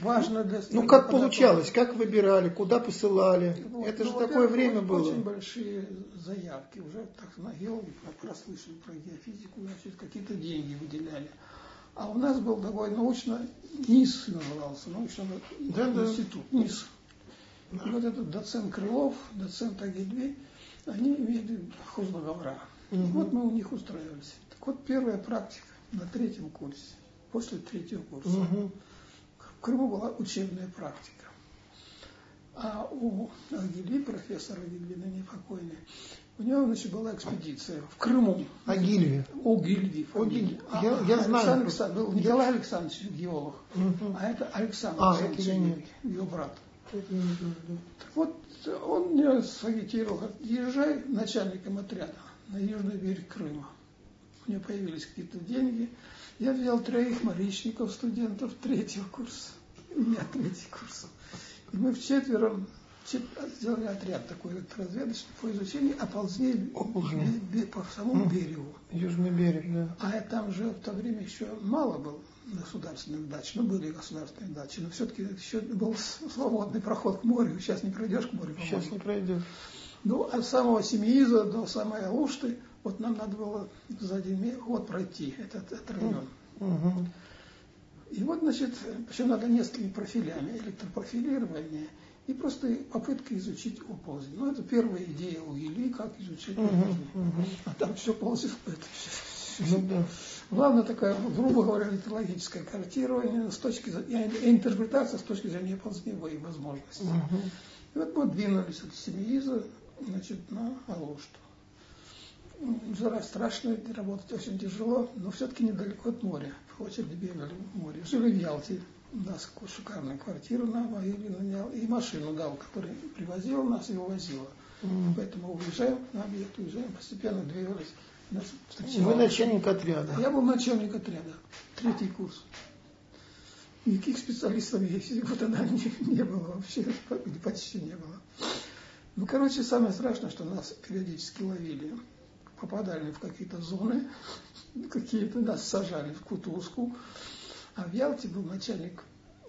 важно для Ну, как для получалось, как выбирали, куда посылали? Вот, Это ну, же такое время очень- было. Очень большие заявки. Уже так на геологи про- геофизику, значит, какие-то деньги выделяли. А у нас был такой научно НИС назывался, научный Да-да. институт НИС. И вот этот доцент Крылов, доцент Агильвей, они имели хоздоговора. И Мгм. вот мы у них устраивались. Так вот первая практика на третьем курсе, после третьего курса. Мгм. В Крыму была учебная практика. А у Агили, профессора Агили, ныне покойный, у него, значит, была экспедиция в Крыму. Агильви. Огильви. Огильви. фамилия. Я- я Александр знаю. Александр- был Николай Александрович, геолог. Мгм. А это Александр А, Александрович, это я не- Юрий, ее брат. Это не знаю, да. Так вот, он мне сагитировал, езжай начальником отряда на южный берег Крыма. У меня появились какие-то деньги. Я взял троих моричников, студентов третьего курса. У меня третий курс. И мы вчетвером чет- сделали отряд такой разведочный по изучению бе- по самому берегу. Южный берег, да. А там же в то время еще мало было государственных дач. Ну, были государственные дачи, но все-таки еще был свободный проход к морю. Сейчас не пройдешь к морю. Сейчас не пройдет. Ну, от самого Семииза до самой Алушты, вот нам надо было за один год пройти этот, этот район. И вот, значит, причем надо несколькими профилями, электропрофилирование и просто попытка изучить оползень. Ну, это первая идея у Ели, как изучить оползень. мгм. А там все ползет. (laughs) Это Ну да. Главное такая, грубо говоря, литологическое картирование с точки зрения, интерпретация с точки зрения ползневой возможностей. Мгм. И вот мы двинулись от Семииза, значит, на Алушту. Жара страшная, работать очень тяжело, но все-таки недалеко от моря. По очереди бегали в море. Жили в Ялте. У нас такую шикарную квартиру на Ваиле нанял. И машину дал, которая привозила нас и увозила. Мгм. Поэтому уезжаем на объект, уезжаем, постепенно двигались. Нас Вы начальник отряда. я был начальник отряда, третий курс. Никаких специалистов (laughs) вот тогда не, не было вообще, (laughs) почти не было. Ну, короче, самое страшное, что нас периодически ловили. Попадали в какие-то зоны, (laughs) какие-то нас сажали в кутузку. А в Ялте был начальник,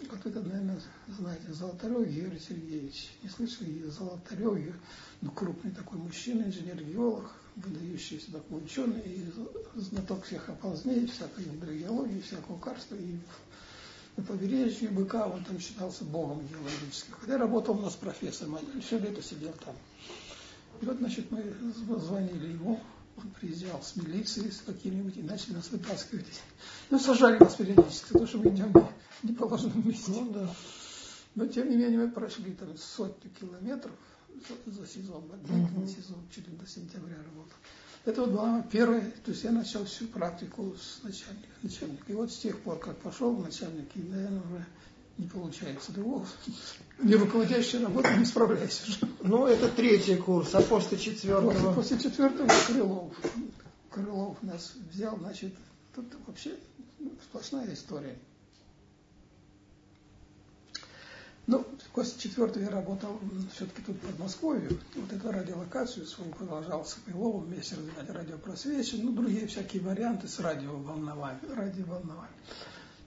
вот это, наверное, знаете, Золотарев Юрий Сергеевич. Не слышали? Золотарев, ну, крупный такой мужчина, инженер-геолог, выдающийся такой ученый, и знаток всех оползней, всякой гидрогеологии, всякого карства. И на побережье Быка он там считался богом геологическим. Когда я работал у нас профессором, все лето сидел там. И вот, значит, мы звонили ему, он приезжал с милицией, с какими-нибудь, и начали нас вытаскивать. Ну, сажали нас периодически, потому что мы идем не, не положенном месте. Ну да. Но, тем не менее, мы прошли там сотню километров за, за сезон, длительный Мгм. сезон, чуть ли до сентября работал. Это вот была первая, то есть я начал всю практику с начальника. начальника. И вот с тех пор, как пошел в начальники, наверное, уже не получается другого. Не руководящей работы не справляюсь уже. Ну, это третий курс, а после После, четвертого? после четвертого Крылов. Крылов нас взял, значит, тут вообще сплошная история. Ну, после четвертого я работал все-таки тут под Москвой. Вот эту радиолокацию свою продолжал с Крыловым вместе развивать радиопросвечивание, ну, другие всякие варианты с радиоволновами. радиоволновами.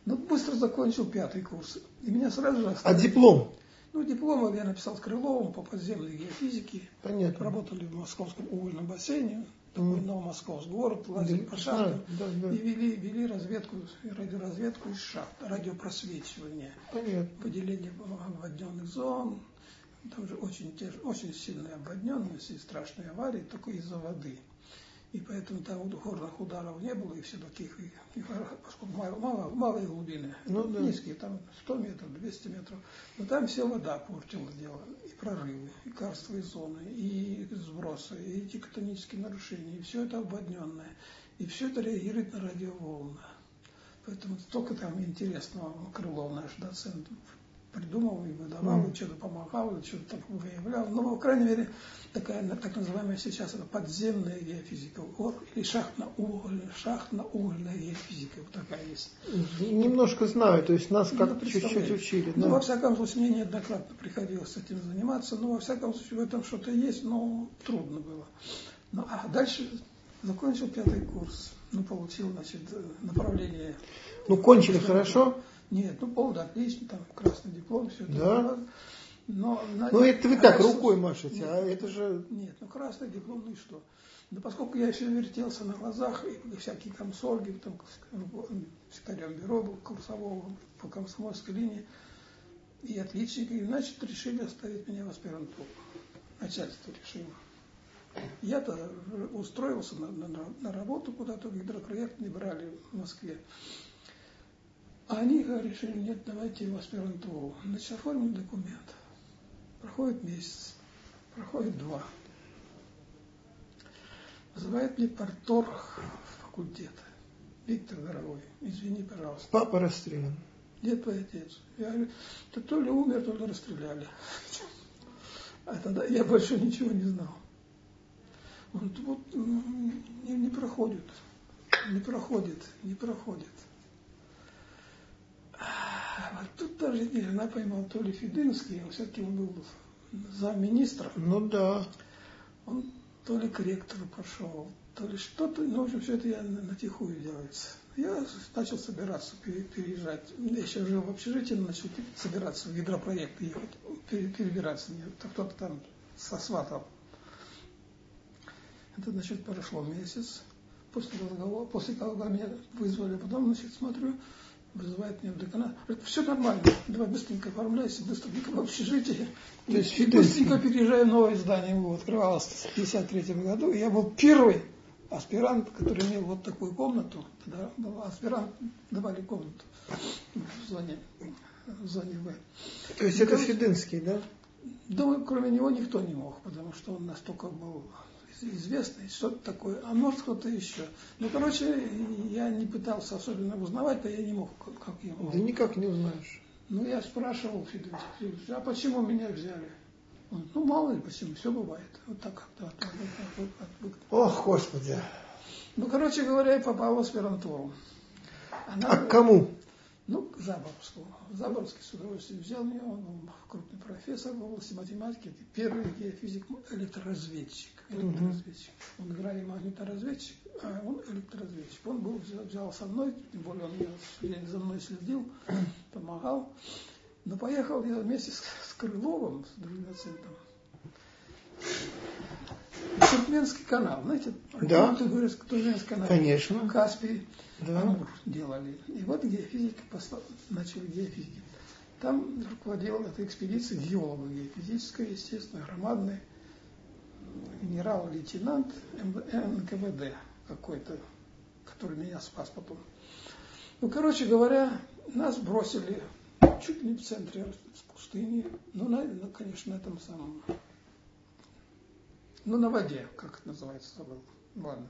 Ну, быстро закончил пятый курс. И меня сразу же... А диплом? Ну, диплом я написал с Крыловым по подземной геофизике. Понятно. Работали в московском угольном бассейне такой Новомосковск город, лазили по шахтам да, да, да. и вели, вели разведку, радиоразведку из шахт, радиопросвечивание, Понятно. выделение обводненных зон, там же очень, очень сильная обводненность и страшные аварии, только из-за воды. И поэтому там горных ударов не было, и все таких, и, и, поскольку мало, мало, малые глубины, ну, да. низкие, там 100 метров, 200 метров, но там все вода портила дело, и прорывы, и карстовые зоны, и сбросы, и тектонические нарушения, и все это обводненное, и все это реагирует на радиоволны. Поэтому столько там интересного Крылов, наш доцент, придумал и выдавал, mm. и что-то помогал, и что-то так выявлял. Но, ну, по крайней мере, такая так называемая сейчас это подземная геофизика, или шахтно-угольная, шахтно-угольная геофизика, вот такая есть. Немножко знаю, то есть нас как ну, чуть-чуть учили. Ну, да. во всяком случае, мне неоднократно приходилось этим заниматься, но во всяком случае в этом что-то есть, но трудно было. Ну, а дальше закончил пятый курс, ну, получил, значит, направление. Ну, кончили хорошо? Нет, ну повод отлично, там красный диплом, все это. Да? Но, ну это вы так рукой машете, нет, а это же... Нет, ну красный диплом, ну и что? Да поскольку я еще вертелся на глазах, и всякие комсольги, там, секретарем бюро был, курсового по комсомольской линии, и отличники, и значит решили оставить меня в аспирантуру. Начальство решило. Я-то устроился на, на, на работу куда-то, гидропроект не брали в Москве. А они решили, нет, давайте в аспирантуру. Значит, оформим документ. Проходит месяц, проходит два. Вызывает мне партор факультета. Виктор Дорогой, извини, пожалуйста. Папа расстрелян. Нет, твой отец. Я говорю, то, то ли умер, то ли расстреляли. А тогда я больше ничего не знал. Он вот не, не проходит, не проходит, не проходит. А тут даже не она поймал то ли Федынский, он все-таки он был замминистра. Ну да. Он то ли к ректору пошел, то ли что-то, ну, в общем, все это я на, на тихую делается. Я начал собираться переезжать. Я еще жил в общежитии, начал собираться в гидропроект ехать, перебираться. Кто-то там сосватал. Это, значит, прошло месяц. После разговора, после того, как меня вызвали, потом, значит, смотрю, вызывает меня в деканат. Говорит, все нормально, давай быстренько оформляйся, быстренько в общежитие. То есть быстренько переезжаю в новое здание. Его открывалось в 1953 году. И я был первый аспирант, который имел вот такую комнату. Тогда был аспирант, давали комнату в зоне, в зоне В. То есть это Федынский, да? Думаю, кроме него никто не мог, потому что он настолько был известный, что-то такое, а может кто-то еще. Ну, короче, я не пытался особенно узнавать, то я не мог, как его. Да никак не узнаешь. Ну, я спрашивал Федорович, а почему меня взяли? Он, ну, мало ли почему, все бывает. Вот так как-то. Ох, Господи. Ну, короче говоря, я попал в аспирантуру. Она, а к кому? Ну, к Заборовскому. Заборовский с удовольствием взял меня, он крупный профессор в области математики, первый геофизик, электроразведчик. электроразведчик. Он играет магниторазведчик, а он электроразведчик. Он был, взял со мной, тем более он меня, за мной следил, помогал. Но поехал я вместе с, с Крыловым, с другим доцентом, Туркменский канал, знаете? Да. Туркменский канал. Конечно. Каспий да. Амур делали. И вот геофизики начали геофизики. Там руководил этой экспедицией геолог геофизическая, естественно, громадный генерал-лейтенант НКВД какой-то, который меня спас потом. Ну, короче говоря, нас бросили чуть не в центре пустыни, ну, на, ну, конечно, на этом самом, ну, на воде, как это называется, забыл. Ладно.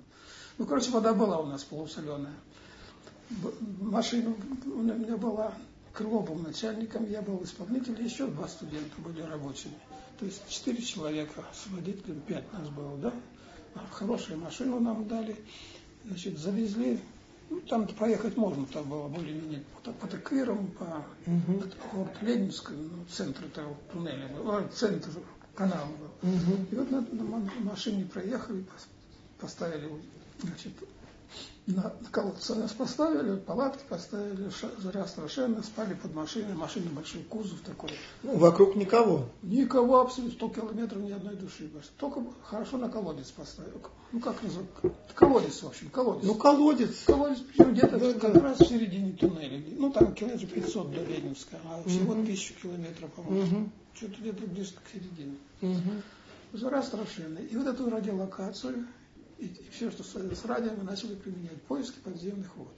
Ну, короче, вода была у нас полусоленая машину у меня была, Крыло был начальником, я был исполнителем, еще два студента были рабочими. То есть четыре человека с водителем, пять нас было, да? А хорошую машину нам дали, значит, завезли Ну, там проехать можно, там было более-менее по, по Таквирам, по угу. город Ленинск, ну, центр этого туннеля был, а, центр канала был. Угу. И вот на, на машине проехали, поставили значит, на, на колодце нас поставили, палатки поставили, жара страшенно, спали под машиной, машина большой кузов такой. Ну, вокруг никого? Никого абсолютно, 100 километров ни одной души. Только хорошо на колодец поставили. Ну как называется? Колодец, в общем, колодец. Ну колодец. Колодец, причем где-то да, как да. раз в середине туннеля. Ну там километров 500 до Ленинска, а всего угу. тысячу километров, по-моему. Угу. Что-то где-то близко к середине. Угу. Жара страшенная. И вот эту радиолокацию и, и все, что с радио, мы начали применять поиски подземных вод.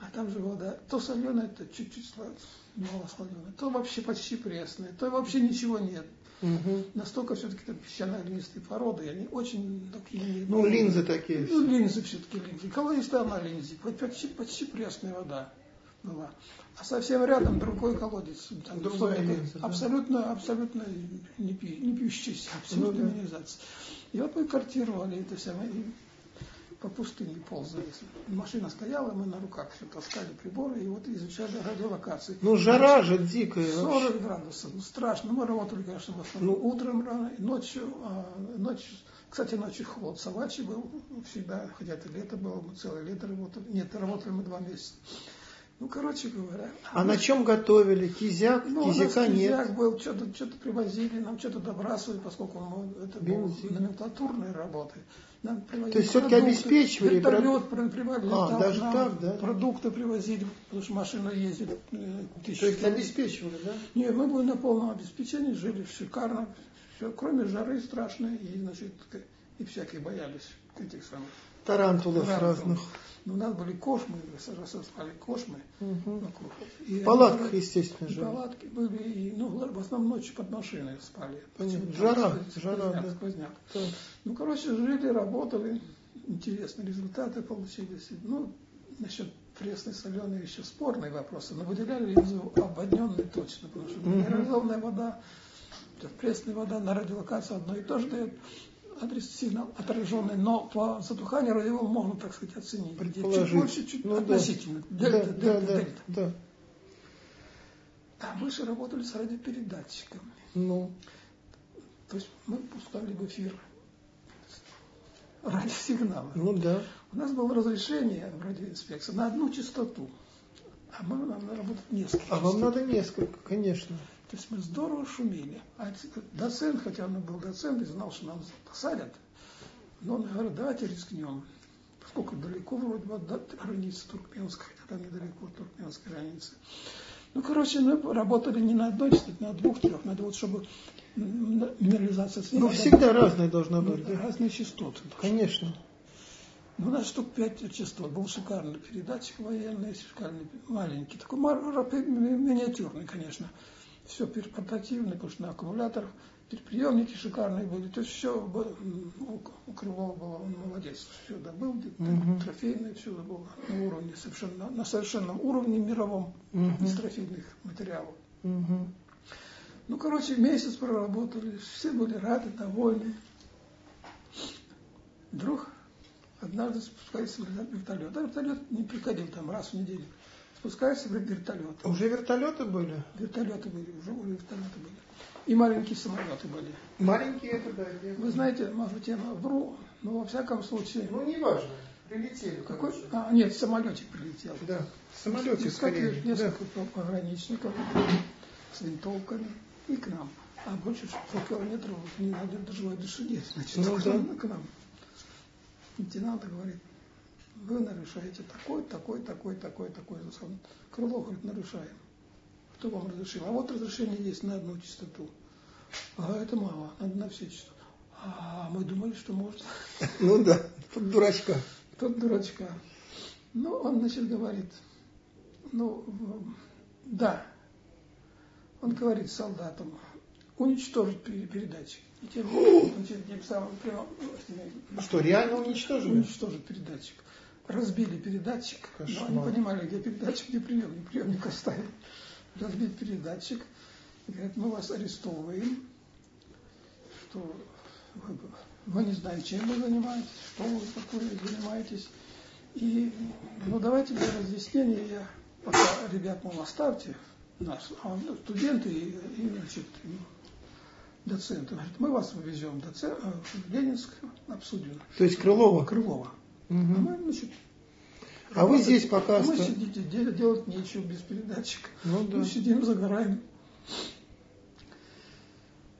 А там же вода то соленая, то чуть-чуть мало соленая, то вообще почти пресная, то вообще ничего нет. Угу. Настолько все-таки там песчано-глинистые породы, они очень такие... Ну, линзы такие. Ну, линзы все-таки линзы. Колодец на линзе, почти, почти пресная вода была. А совсем рядом другой колодец. Там Другая линза, абсолютно, да? абсолютно не, пи, не пьющийся, абсолютно ну, да. минерализация. И вот мы картировали это все, и по пустыне ползали. Машина стояла, мы на руках все таскали приборы и вот изучали радиолокации. Ну жара же дикая. 40 вообще. градусов, ну страшно. Мы работали, конечно, в основном ну, утром рано, ночью, а, ночью, кстати, ночью холод собачий был всегда, хотя это лето было, мы целое лето работали. Нет, работали мы два месяца. Ну, короче говоря. А на чем готовили? Кизяк? Ну, Кизяка нет? Кизяк был, что-то что привозили, нам что-то добрасывали, поскольку мы, это Бензин. был номенклатурные работы. Нам То есть все-таки обеспечивали? Вертолет привозили. А, там, даже так, да? Продукты привозили, потому что машина ездит э, тысячи. То есть обеспечивали, да? Нет, мы были на полном обеспечении, жили шикарно. Все, кроме жары страшной и, значит, и всякие боялись этих самых. Тарантулов, Тарантулов. разных. Ну, у нас были кошмы, сразу спали кошмы. Угу. И Палатка, были, естественно, же. Палатки были, и, ну, в основном ночью под машиной спали. Понятно. Жара, жара, сквозняк, да. сквозняк. Да. Ну, короче, жили, работали, интересные результаты получились. Ну, насчет пресной, соленой еще спорные вопросы, но выделяли линзу обводненной точно, потому что минерализованная вода, пресная вода на радиолокацию одно и то же дает адрес сильно отраженный, но по затуханию его можно, так сказать, оценить. Чуть больше, чуть ну, относительно. Да. Дельта, да, дельта, да, дельта. Да. А мы же работали с радиопередатчиками. Ну. То есть мы пускали в эфир радиосигналы. Ну да. У нас было разрешение в радиоинспекции на одну частоту. А мы, нам надо работать несколько. А вам надо несколько, конечно. То есть мы здорово шумели. А доцент, хотя он был доцент и знал, что нас посадят, но он говорит, давайте рискнем. Поскольку далеко вроде бы от границы туркменской, хотя там недалеко от туркменской границы. Ну, короче, мы работали не на одной частоте, на двух, трех. Надо вот, чтобы минерализация Ну, всегда разные должны быть. Да? Разные частоты. Конечно. Ну, у нас штук пять частот. Был шикарный передатчик военный, шикарный, маленький. Такой миниатюрный, конечно все портативное, потому что на аккумуляторах, приемники шикарные были, то есть все у Крылова было, он молодец, все добыл, угу. трофейное, все было на уровне, совершенно, на совершенном уровне мировом угу. из трофейных материалов. Угу. Ну, короче, месяц проработали, все были рады, довольны. Вдруг однажды спускается вертолет. А вертолет не приходил там раз в неделю спускаются в вертолет. Уже вертолеты были? Вертолеты были, уже, уже вертолеты были. И маленькие самолеты были. Маленькие это да. Вы знаете, может быть, я вру, но во всяком случае... Ну, не важно. Прилетели. Какой? А, нет, самолетик прилетел. Да, самолетик скорее. Несколько да. пограничников с винтовками и к нам. А больше 100 километров не надо до живой души нет. Значит, ну, к, да. к нам. Лейтенант говорит, вы нарушаете такой, такой, такой, такой, такой закон. Крылов говорит, нарушаем. Кто вам разрешил? А вот разрешение есть на одну частоту. А это мало, надо на все частоты. А мы думали, что может. (laughs) Ну да, тут дурачка. Тут дурачка. Ну, он, значит, говорит, ну, да. Он говорит солдатам, уничтожить передачи. И тем, (gasps) тем самым прямо, Что, реально уничтожили? Уничтожить передатчик разбили передатчик, Кошмар. но они понимали, где передатчик, где приемник, приемник оставили. Разбили передатчик, и говорят, мы вас арестовываем, что вы, вы не знаете, чем вы занимаетесь, что вы такое занимаетесь. И, ну, давайте для разъяснения я, пока ребят, мол, оставьте нас, а студенты и, и значит, доценты. Говорит, мы вас вывезем до Ц... Э, в Ленинск, обсудим. То есть Крылова? Крылова. Угу. А мы, значит, а вы здесь пока... Мы сидите, делать нечего без передатчика. Ну, да. Мы сидим, загораем.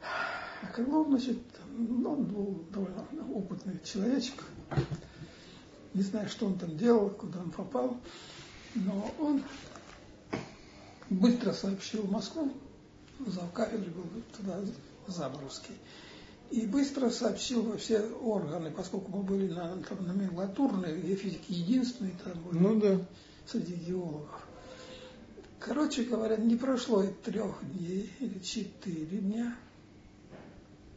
А Крылов, значит, ну, он был довольно опытный человечек. Не знаю, что он там делал, куда он попал. Но он быстро сообщил в Москву, зав кафедры был туда Заборовский, и быстро сообщил во все органы, поскольку мы были на там, номенклатурной, где физики единственные там были ну, да. среди геологов. Короче говоря, не прошло и трех дней или четыре дня.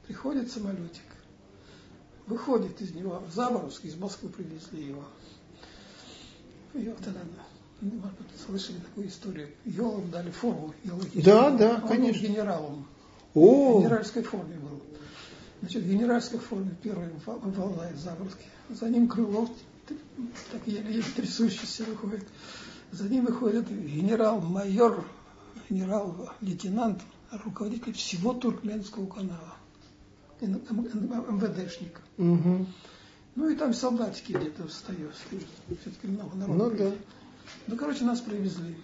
Приходит самолетик, выходит из него, в Заборовск, из Москвы привезли его. И вот тогда, может быть, слышали такую историю. Геологам дали форму геологическую. Да, да, Он конечно. генералом. О! В генеральской форме был. Значит, генеральской форме первый выползает Заборский. За ним Крылов, так еле-еле трясущийся выходит. За ним выходит генерал-майор, генерал-лейтенант, руководитель всего Туркменского канала. МВДшник. Угу. Ну и там солдатики где-то встают. Все-таки много народу. Ну да. Ну, короче, нас привезли.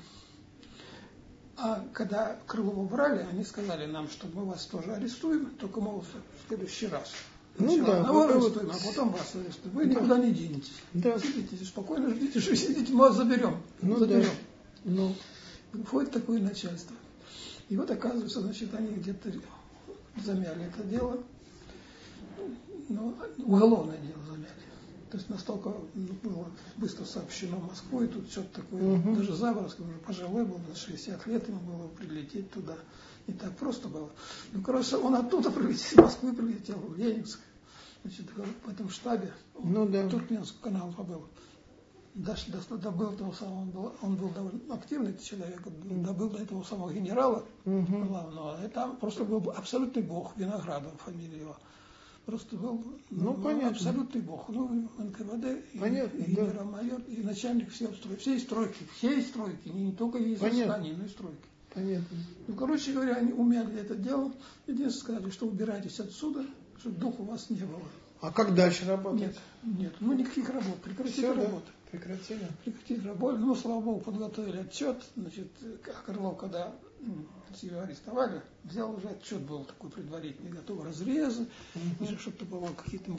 А когда Крылова брали, они сказали нам, что мы вас тоже арестуем, только, мол, следующий раз. Ну Сначала да, одного вот арестуем, а потом вас арестуем. Вы да. никуда не денетесь. Да. Сидите спокойно, ждите, что сидите, мы вас заберем. Ну заберем. Да. Ну. Входит такое начальство. И вот оказывается, значит, они где-то замяли это дело. Ну, уголовное дело замяли. То есть настолько было быстро сообщено и тут что-то такое, угу. даже Заборовский уже пожилой был, на 60 лет ему было прилететь туда. Не так просто было. Ну, короче, он оттуда прилетел, из Москвы прилетел в Ленинск. Значит, в этом штабе, ну, да. Туркменский канал побыл. Даже добыл того самого, он был, он был довольно активный человек, добыл до этого самого генерала угу. главного. Это просто был абсолютный бог, Виноградов фамилия его просто был ну, ну, понятно. абсолютный бог. Ну, НКВД, понятно, и, и генерал-майор, и начальник всей стройки, всей стройки, всей стройки, не, не только из но и стройки. Понятно. Ну, короче говоря, они умяли это дело. Единственное, сказали, что убирайтесь отсюда, чтобы дух у вас не было. А как дальше работать? Нет, нет, ну никаких работ, прекратите Все, работу. Да? Прекратили? Прекратили работу. Ну, слава богу, подготовили отчет. Значит, Крылов, когда его арестовали, взял уже отчет, был такой предварительный, готовый разрезы, mm-hmm. чтобы было какие-то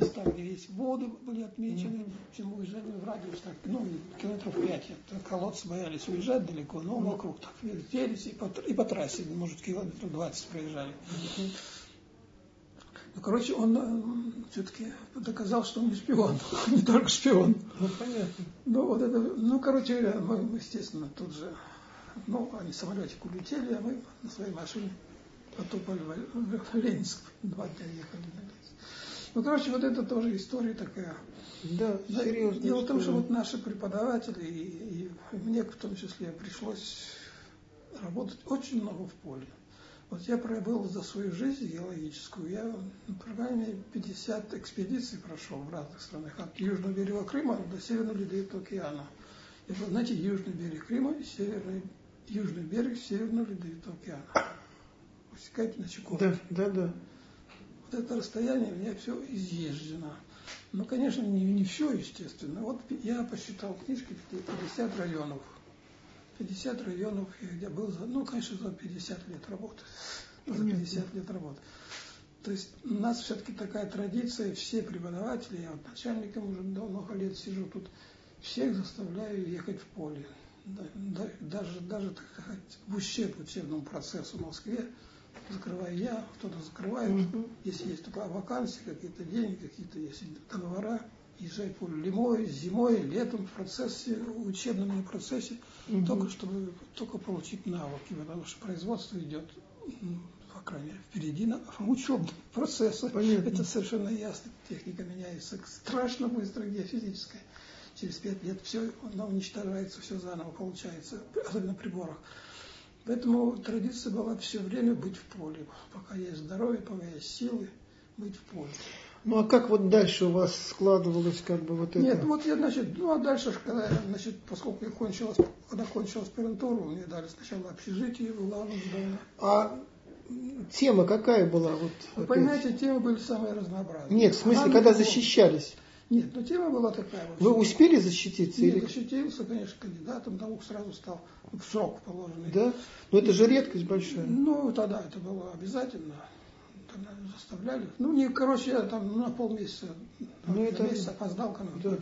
места, где есть воды были отмечены, mm-hmm. чем уезжали в радиус, так, ну, километров пять, колодцы боялись уезжать далеко, но вокруг так вертелись, и по, и по трассе, может, километров 20 проезжали. Ну, короче, он э, все-таки доказал, что он не шпион, (laughs) не только шпион. Ну, понятно. Ну, вот это, ну, короче мы, естественно, тут же, ну, они самолетик улетели, а мы на своей машине потопали в Ленинск, два дня ехали. Ну, короче, вот это тоже история такая. Да, серьезно. Дело в том, что вот наши преподаватели, и, и мне в том числе пришлось работать очень много в поле. Вот я пробыл за свою жизнь геологическую, я, крайней мере, 50 экспедиций прошел в разных странах, от южного берега Крыма до северного ледовитого океана. Это, знаете, южный берег Крыма и северный, южный берег северного ледовитого океана. Высекайте на Чукотке. Да, да, да. Вот это расстояние у меня все изъезжено. Ну, конечно, не, не все, естественно. Вот я посчитал книжки 50 районов 50 районов, я был, за, ну, конечно, за 50 лет работы. За 50 лет работы. То есть у нас все-таки такая традиция, все преподаватели, я вот начальником уже много лет сижу тут, всех заставляю ехать в поле. Даже, даже так сказать, в ущерб учебному процессу в Москве, закрываю я, кто-то закрывает, mm-hmm. если есть такая вакансия, какие-то деньги, какие-то есть договора, езжать по зимой, зимой, летом в процессе, в учебном процессе, угу. только чтобы только получить навыки, потому что производство идет, по крайней мере, впереди на учебном (laughs) процессе. Понятно. Это совершенно ясно. Техника меняется страшно быстро, геофизическая. Через пять лет все оно уничтожается, все заново получается, особенно в приборах. Поэтому традиция была все время быть в поле. Пока есть здоровье, пока есть силы, быть в поле. Ну а как вот дальше у вас складывалось как бы вот это? Нет, вот я, значит, ну а дальше, когда я, значит, поскольку я кончил, когда кончил аспирантуру, мне дали сначала общежитие в здании. А тема какая была? Вот, Вы понимаете, темы были самые разнообразные. Нет, в смысле, Она когда защищались. Нет, но тема была такая. вот. Вы успели защититься? Нет, или... защитился, конечно, кандидатом, наук сразу стал в срок положенный. Да? Но это же редкость большая. Ну, тогда это было обязательно. Тогда заставляли. Ну, не, короче, я там на полмесяца, Ну, на это- месяц опоздал к Да.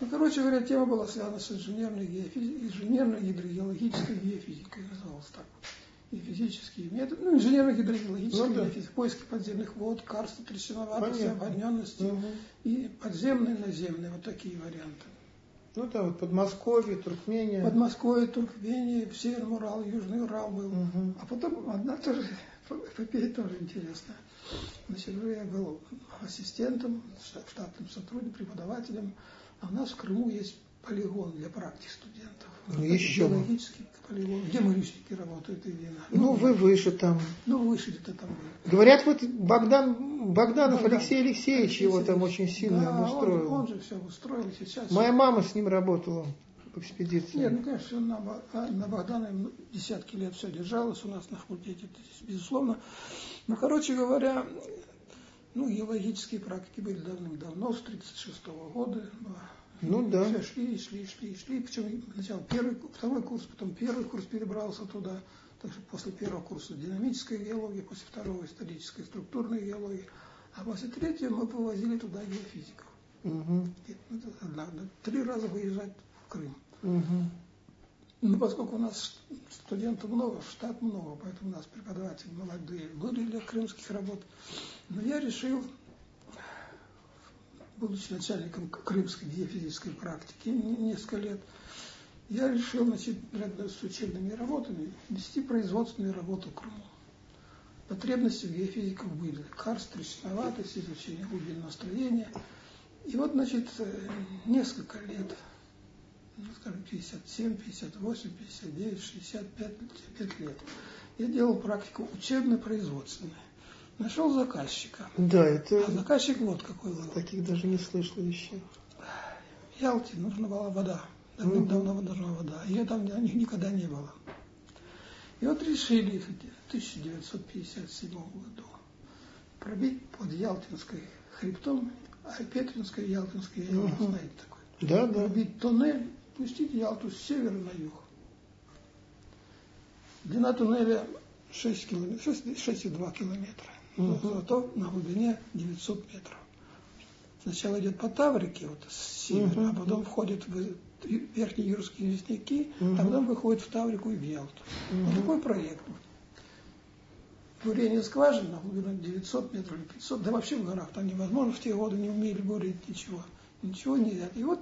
Ну, короче говоря, тема была связана с инженерной, геофизи- инженерной гидрогеологической геофизикой, называлась так. И физические методы, ну, инженерно-гидрогеологическая Ну, да. поиски подземных вод, карста, трещиноватости, Понятно. ободненности Мгм. и подземные, наземные, вот такие варианты. Ну да, вот Подмосковье, Туркмения. Подмосковье, Туркмения, Северный Урал, Южный Урал был. Мгм. А потом одна тоже, эпопея тоже интересная. Значит, я был ассистентом, штатным сотрудником, преподавателем. А у нас в Крыму есть полигон для практик студентов. Ну, еще бы. Геологический полигон, где морючники работают и вина. Ну, вы выше там. Ну, выше где-то там были. Говорят, вот Богдан, Богданов Богдан. Алексей Алексеевич его там Алексей очень сильно да, он- обустроил. Он, же все устроил сейчас. Моя мама с ним работала в экспедиции. Нет, ну, конечно, на, а, на Богдана ну, десятки лет все держалось у нас на факультете, это безусловно. Ну, короче говоря, ну, геологические практики были давным-давно, с 1936 года. Ну, да. Все шли, шли, шли, шли. Причем сначала первый, второй курс, потом первый курс перебрался туда. Так что после первого курса динамическая геология, после второго историческая структурная геология. А после третьего мы повозили туда геофизиков. Это надо три раза выезжать в Крым. мгм. Ну, поскольку у нас студентов много, штат много, поэтому у нас преподаватели молодые были для крымских работ. Но я решил, будучи начальником крымской геофизической практики не- несколько лет, я решил, значит, рядом с учебными работами вести производственные работы в Крыму. Потребности геофизиков были. Карст, трещиноватость, изучение глубинного строения. И вот, значит, э, несколько лет ну, скажем, 57, 58, 59, 65 пять лет. Я делал практику учебно-производственную. Нашел заказчика. Да, А это заказчик вот какой был. таких даже не слышал еще. В Ялте нужна была вода. Давным-давно нужна вода. Ее там ни- никогда не было. И вот решили в 1957 году пробить под Ялтинской хребтом, а Петринская, Ялтинская, я Мгм. знаете такой. Да, да. пробить туннель, пустить Ялту с севера на юг. Длина туннеля 6 километров, 6,2 километра. Зато на глубине 900 метров. Сначала идет по Таврике, вот с севера, Мгм. а потом входит в верхние юрские лесники, Мгм. а потом выходит в Таврику и в Ялту. Вот Мгм. такой проект. Бурение скважин на глубину 900 метров или 500, да вообще в горах там невозможно, в те годы не умели бурить ничего, ничего нельзя. И вот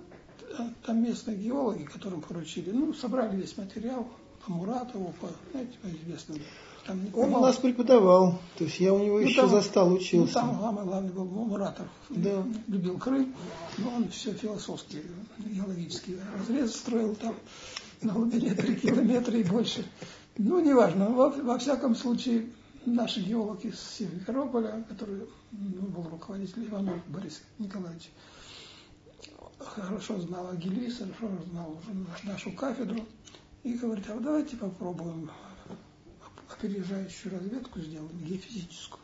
а, там местные геологи, которым поручили, ну, собрали весь материал по Муратову, по, знаете, по известным. Там Он у нас преподавал, то есть я у него Ну, еще там- застал, ну, учился. там главный, главный был Муратов. Да. Любил Крым, но он все философские, геологические разрезы строил там на глубине 3 километра и больше. Ну, неважно. Во, во всяком случае, наши геологи из Симферополя, который ну, был руководитель Иванов Борис Николаевич, хорошо знал Агилис, хорошо знал нашу кафедру, и говорит, а давайте попробуем опережающую разведку сделаем, геофизическую.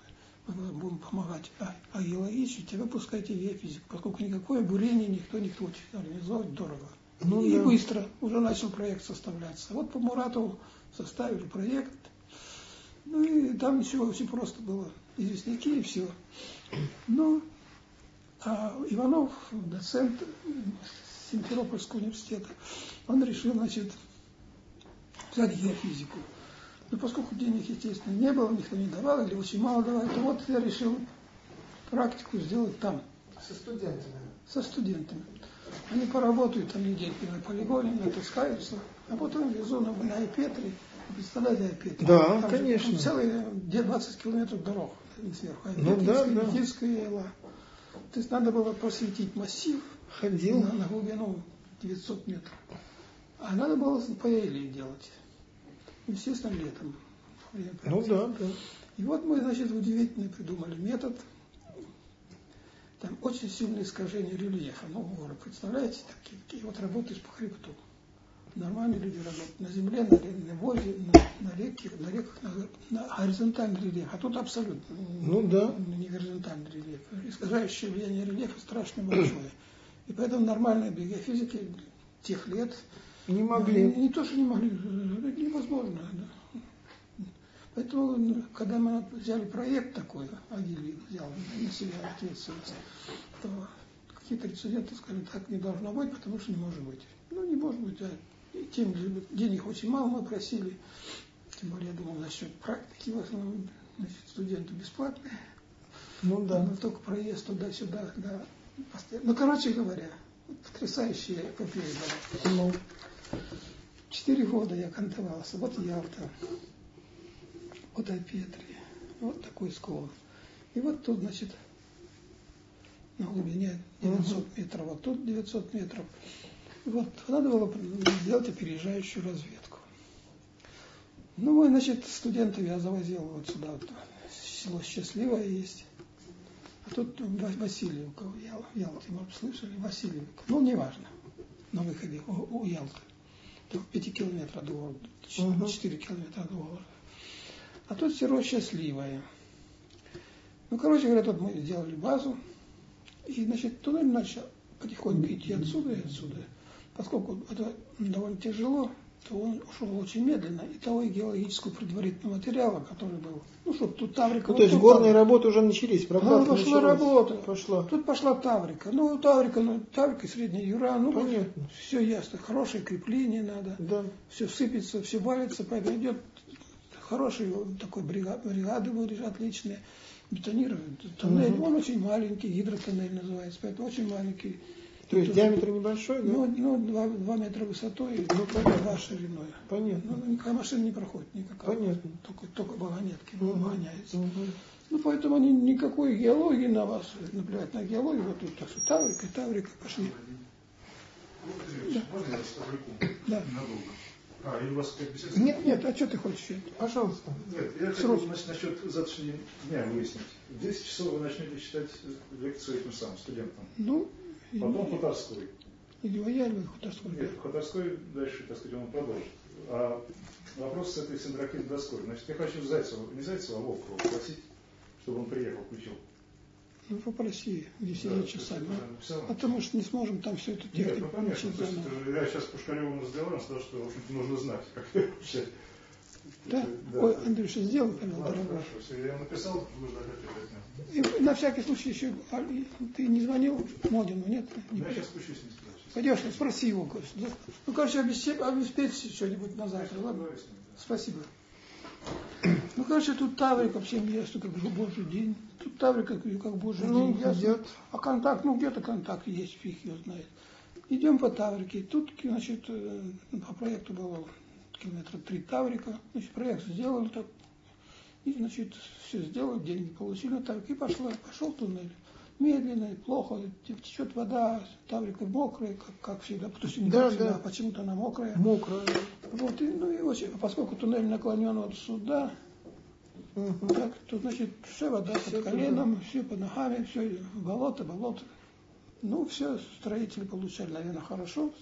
Мы будем помогать а, а геологически, вы пускайте геофизику, поскольку никакое бурение никто не хочет организовать дорого. Ну и да. быстро уже начал проект составляться. Вот по Муратову составили проект. Ну и там ничего, очень просто было. Известняки и все. Ну, а Иванов, доцент Симферопольского университета, он решил, значит, взять геофизику. Но поскольку денег, естественно, не было, никто не давал или очень мало давали, то вот я решил практику сделать там, Со студентами. со студентами. Они поработают там недельки на полигоне, натаскаются, а потом везу на, на Айпетре. Вы Представляете Айпетре? Да, Там же конечно. Целые где 20 километров дорог сверху. Ну да, да. Никитская Ела. То есть надо было просветить массив Ходил. на, на глубину 900 метров. А надо было по Эле делать. Естественно, летом. Ну да, да. И вот мы, значит, удивительный придумали метод. Там очень сильное искажение рельефа. Ну, горы, представляете, такие, такие вот работаешь по хребту. Нормальные люди работают на земле, на, на воде, на, на реке, на реках, на, на горизонтальный рельеф. А тут абсолютно Ну да. не горизонтальный рельеф. Искажающее влияние рельефа страшно большое. И поэтому нормальные биофизики тех лет Не могли. не, не то, что не могли, невозможно. да. Поэтому, ну, когда мы взяли проект такой, Агилий взял на себя ответственность, то какие-то рециденты сказали, так не должно быть, потому что не может быть. Ну, не может быть, а тем денег очень мало мы просили, тем более, я думал, насчет практики, в основном, значит, студенты бесплатные, Ну да. но только проезд туда-сюда, да. Ну, короче говоря, потрясающая эпопея была. Четыре года я кантовался. Вот Ялта, вот Айпетри, вот такой склон. И вот тут, значит, на глубине 900 метров, вот тут 900 метров. И вот надо было сделать опережающую разведку. Ну, мы, значит, студентов я завозил вот сюда, вот, село Счастливое есть. А тут Ва- Васильевка Ял- в Ялте, может, слышали? Васильевка. Ну, неважно. На выходе у, у Ялты. До 5 километров от города, Мгм. 4 километра от города. А тут село Счастливое. Ну, короче говоря, тут мы сделали базу. И, значит, туннель начал потихоньку идти отсюда и отсюда. Поскольку это довольно тяжело, то он ушел очень медленно. И того и геологического предварительного материала, который был, ну, чтобы тут Таврика... ну, вот то есть горные Таврика. работы уже начались, прокладка пошла началась. работа. Пошла. Тут пошла Таврика. Ну, Таврика, ну, Таврика, Средняя Юра, ну, Понятно. все ясно. Хорошее крепление надо. Да. Все сыпется, все валится, поэтому идет хороший такой бригад, бригады будешь отличные. Бетонируют тоннель. Мгм. Он очень маленький, гидротоннель называется, поэтому очень маленький. То есть Тут- диаметр небольшой, да? Ну, ну 2, метра высотой, Ну, ну, понятно. 2 шириной. Понятно. Ну, никакая машина не проходит, никакая. Понятно. Только, только вагонетки Мгм. гоняются. Мгм. Ну, поэтому они никакой геологии на вас, наплевать на геологию, вот тут так что Таврика, Таврика, пошли. Можно я с отвлеку? Да. А, или у вас как беседа? Нет, нет, а что ты хочешь? Пожалуйста. Нет, я хотел Срок. значит, насчет завтрашнего дня выяснить. В 10 часов вы начнете читать лекцию этим самым студентам. Ну, Потом Хуторской. или вояли, хуторской. Нет, Хуторской дальше, так сказать, он продолжит. А вопрос с этой синдракин доской. Значит, я хочу Зайцева, не Зайцева, а Волкова попросить, чтобы он приехал, включил. Ну, попроси, где все Да, часами. это написал. А то, может, не сможем там все это Нет, технику ну конечно, то есть, это я сейчас Пушкареву разговаривал, он сказал, что, в общем-то, нужно знать, как вообще. Да? Да. Ой, Андрюша, сделай, пожалуйста, Ладно, дорогой. хорошо, я написал, нужно опять отнять. И на всякий случай еще, а, ты не звонил Модину, нет? Не я сейчас спущусь, не. Сейчас. Пойдешь, спроси его. Да? Ну, короче, обеспечь, обеспечь что-нибудь на завтра, ладно? С ним, да. Спасибо. Ну, короче, тут Таврика вообще место, как божий день. Тут Таврика как, как божий Ну, день. ясно. идет. А контакт, ну, где-то контакт есть, фиг его знает. Идем по Таврике. Тут, значит, э, по проекту было километра три Таврика. Значит, проект сделали так. И, значит, все сделали, деньги получили Таврике. И пошла, пошел туннель. Медленно, плохо, течет вода, Таврика мокрая, как, как всегда. То есть не Да, как да. почему-то она мокрая. Мокро. Вот, и, ну и очень, поскольку туннель наклонен вот сюда, Мгм. так, то значит вся вода Всё под туда. коленом, все под ногами, все болото, болото. Ну, все строители получали, наверное, хорошо.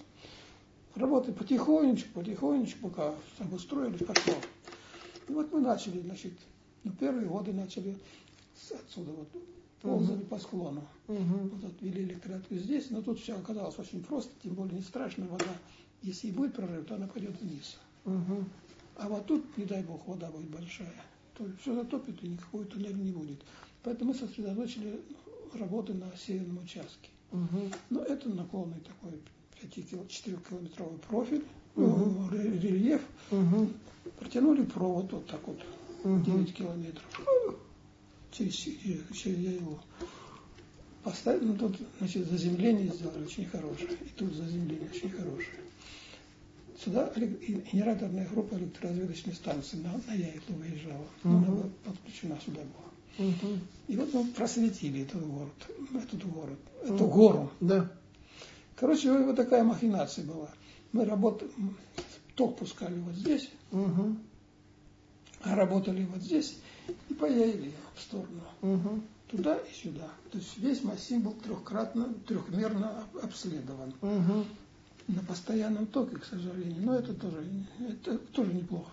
Работы потихонечку, потихонечку, пока обустроились, пошло. И вот мы начали, значит, ну, первые годы начали отсюда вот ползали по склону. Мгм. Вот отвели электроту здесь, но тут все оказалось очень просто, тем более не страшно, вода, если и будет прорыв, то она пойдет вниз. Мгм. А вот тут, не дай бог, вода будет большая, то все затопит и никакой туннель не будет. Поэтому мы сосредоточили работы на северном участке. Мгм. Но это наклонный такой 4-километровый профиль, ре- рельеф. Мгм. Протянули провод вот так вот. 9 километров. Через, через его поставили, ну тут, значит, заземление сделали очень хорошее. И тут заземление очень хорошее. Сюда генераторная группа электроразведочной станции на, на Яйтлу выезжала. Ну, Она была подключена сюда была. Мгм. И вот мы просветили этот город, этот город, эту Мгм. гору. Да. Короче, вот такая махинация была. Мы работали, ток пускали вот здесь, Мгм. а работали вот здесь и паяли в сторону. Мгм. туда и сюда. То есть весь массив был трехкратно, трехмерно обследован. Угу. На постоянном токе, к сожалению. Но это тоже, это тоже неплохо.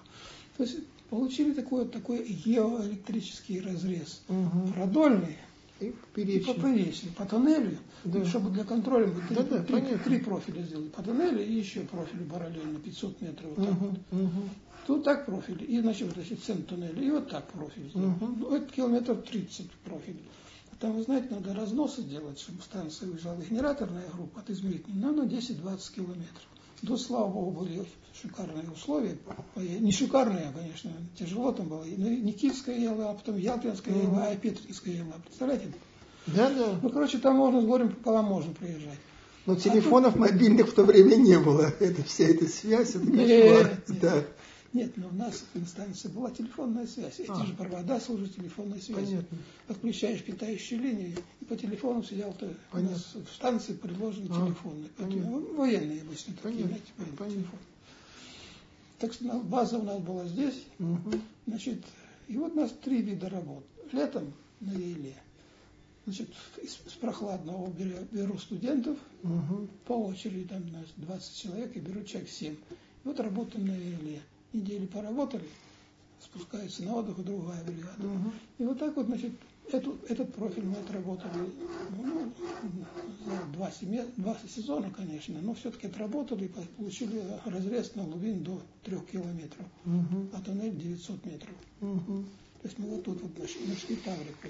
То есть получили такой, такой геоэлектрический разрез. Угу. Продольный И и поперечный. поперечный. По тоннелю, Да. чтобы для контроля мы три, Да, да, три- понятно. три профиля сделали. По тоннелю и еще профили параллельно, 500 метров. Вот так вот. Угу. Угу. Тут так профиль, и значит, вот значит, центр туннеля, и вот так профиль. Мгм. Ну, это километр 30 профиль. Там, вы знаете, надо разносы делать, чтобы станция выезжала. Генераторная группа от измерительной, ну, на 10-20 километров. До, слава богу, были шикарные условия. Э, Не шикарные, конечно, тяжело там было. Ну, и Никитская ела, а потом Ялтинская Мгм. ела, а Петринская ела. Представляете? Да, да. Ну, короче, там можно с горем пополам можно проезжать. Но телефонов мобильных в то время не было. (laughs) Это вся эта связь, это кошмар. нет. Да, Нет, но у нас в инстанции была телефонная связь. Эти А. же провода служат телефонной связью. понятно. Отключаешь питающую линию, и по телефону сидел то у Понятно. нас в станции предложены А, телефоны. Поэтому понятно. военные обычно такие, Понятно, знаете, военные понятно. телефоны. Так что база у нас была здесь. Мгм. Значит, и вот у нас три вида работ. Летом на Еле. Значит, из, из прохладного беру, беру студентов, Мгм. по очереди, там у нас 20 человек, и беру человек 7. И вот работаем на Еле. Недели поработали, спускаются на отдых, другая бригада. Мгм. И вот так вот, значит, эту, этот профиль мы отработали ну, два, семе- два сезона, конечно, но все-таки отработали и получили разрез на глубине до трех километров, Мгм. а тоннель 900 метров. Мгм. То есть мы вот тут вот нашли, нашли Таврику,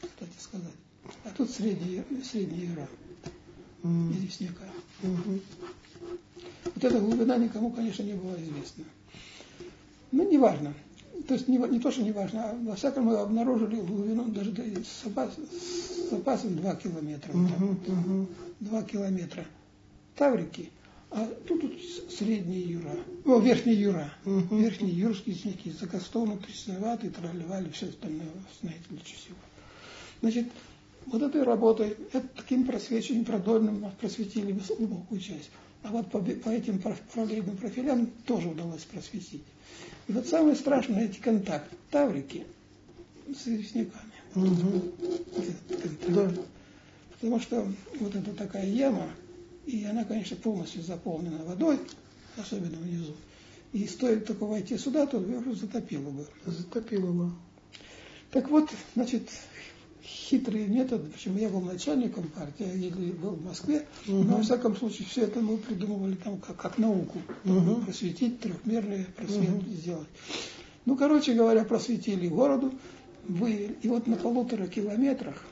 кстати сказать. А тут средняя, средняя Юра, Мгм. известняка. Мгм. Вот эта глубина никому, конечно, не была известна. Ну, неважно. То есть не, не то, что не важно, а во всяком мы обнаружили глубину даже с, запас- с запасом 2 километра. Мгм. вот. Мгм. 2 километра. Таврики. А тут, тут с- средняя юра. О, верхняя юра. Мгм. Верхние юрские снеги. Закостованы, трясноватые, тролливали, все остальное, знаете, для чего. Значит, вот этой работой, это таким просвечиванием продольным просветили глубокую часть. А вот по, по этим параллельным профилям тоже удалось просветить. И вот самое страшное эти контакты. Таврики с известняками. Контакт. Да. Потому что вот это такая яма, и она, конечно, полностью заполнена водой, особенно внизу. И стоит только войти сюда, то ее затопило бы. Затопило бы. Так вот, значит, хитрый метод, почему я был начальником партии, я еле был в Москве, Мгм. но во всяком случае все это мы придумывали там как, как науку, Мгм. просветить, трехмерный просвет Мгм. сделать. Ну, короче говоря, просветили городу, выявили. И вот на полутора километрах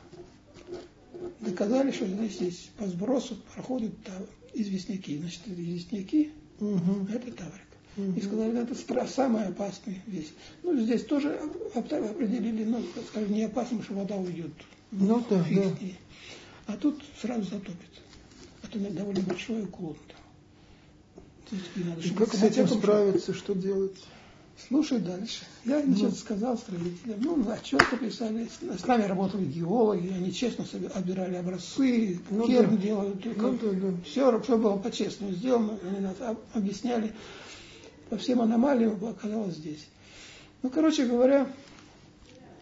доказали, что здесь есть по сбросу проходят та- известняки. Значит, известняки, а это таврик. И сказали, это стра- самый опасный весь. Ну, здесь тоже оп- определили, ну, скажем, не опасно, что вода уйдет. Ну да, Фиг да. ней. А тут сразу затопит. Это довольно большой уклон. То есть, и как с этим справиться, что делать? Слушай дальше. Я, значит, сказал строителям, ну, отчеты писали, с нами работали геологи, они честно себе отбирали образцы, Ну керн да. делают, Ну да, да. все, все было по-честному сделано, они нас об- объясняли. По всем аномалиям оказалось здесь. Ну, короче говоря,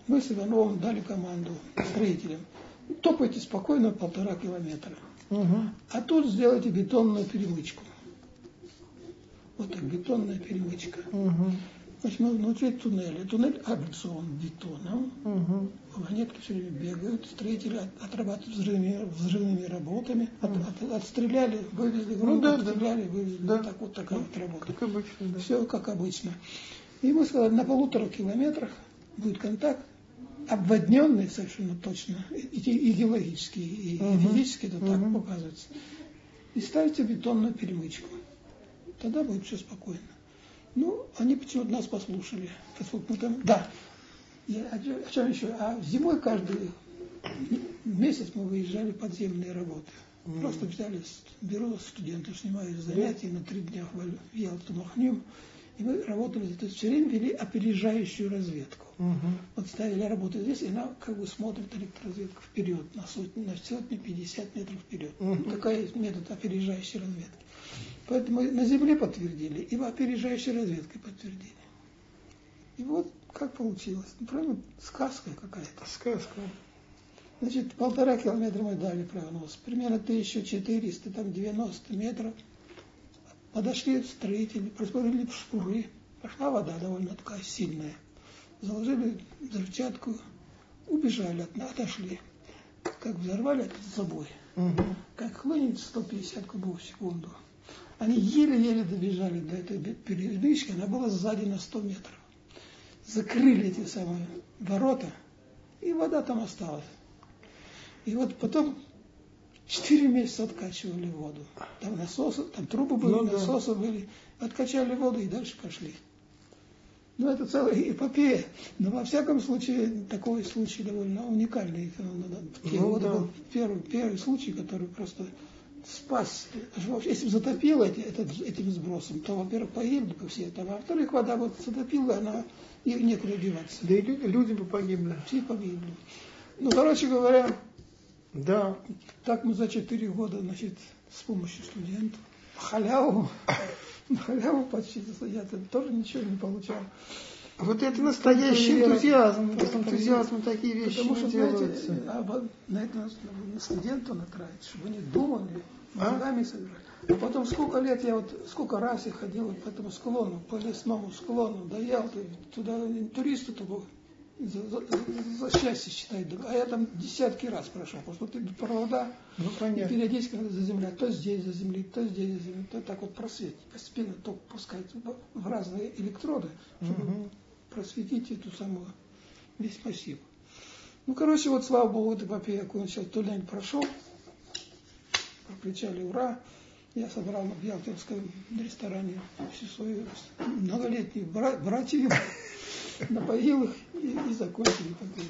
мы с Ивановым дали команду строителям. Топайте спокойно полтора километра. Мгм. А тут сделайте бетонную перемычку. Вот так, бетонная перемычка. Мгм. Значит, мы внутри туннеля. Туннель облицован бетоном. Мгм. Вагонетки все время бегают, строители от- отрабатывают взрывными, взрывными работами. От- от- отстреляли, вывезли грунт, да, да. отстреляли, вывезли. Да. Так вот такая вот работа. Как обычно, да. Все как обычно. И мы сказали, на полутора километрах будет контакт, обводненный совершенно точно, и, и- и геологически, и, Мгм. физически это так Мгм. показывается. И ставите бетонную перемычку. Тогда будет все спокойно. Ну, они почему-то нас послушали. Поскольку мы там... Да. Я, о, чем еще? А зимой каждый месяц мы выезжали подземные работы. Мгм. Просто взяли, беру студентов, снимаю занятия на три дня в Ялту Махнем. И мы работали, то есть все время вели опережающую разведку. Мгм. Вот ставили работу здесь, и она как бы смотрит электроразведка вперед, на сотни, на сотни, 50 метров вперед. Такая есть метод опережающей разведки. Поэтому на Земле подтвердили, и опережающей разведкой подтвердили. И вот как получилось. Ну, прямо сказка какая-то. Сказка. Значит, полтора километра мы дали прогноз. Примерно 1400, там 90 метров. Подошли строители, просмотрели шпуры. Пошла вода довольно такая сильная. Заложили взрывчатку, убежали, отошли. Как взорвали этот забой. Угу. Как хлынет 150 кубов в секунду. Они еле-еле добежали до этой передышки, она была сзади на 100 метров. Закрыли эти самые ворота, и вода там осталась. И вот потом четыре месяца откачивали воду. Там насосы, там трубы были, Ну да. насосы были. Откачали воду и дальше пошли. Ну, это целая эпопея. Но во всяком случае, такой случай довольно уникальный. Ну, да, В те Ну годы да. был первый, первый случай, который просто спас. Если бы затопило этот, этим сбросом, то, во-первых, погибли бы все там, а во-вторых, вода вот затопила, она и некуда деваться. Да и лю- люди бы погибли. Все погибли. Ну, короче говоря, Да. так мы за четыре года, значит, с помощью студентов, халяву, (laughs) халяву почти, я -то тоже ничего не получал. Вот это настоящий Вера. энтузиазм. С энтузиазмом такие вещи Потому не что, знаете, делаются. а вот на это на студента натравить, чтобы они думали, А? мозгами собирали. А потом сколько лет я вот, сколько раз я ходил вот по этому склону, по лесному склону, до Ялты, туда туристы только за, за- за счастье считают. А я там десятки раз прошел, потому что эти провода, Ну, понятно. периодически надо заземлять, то здесь заземлить, то здесь заземлить, то так вот просветить, постепенно ток пускать в- разные электроды, чтобы Мгм. Просветить эту самую весь массив. Ну, короче, вот слава богу, эта эпопея окончилась, Тулень прошел, прокричали ура. Я собрал в Ялтинском ресторане всю свою многолетнюю бра- братью, (laughs) напоил их и, и закончили эпопею.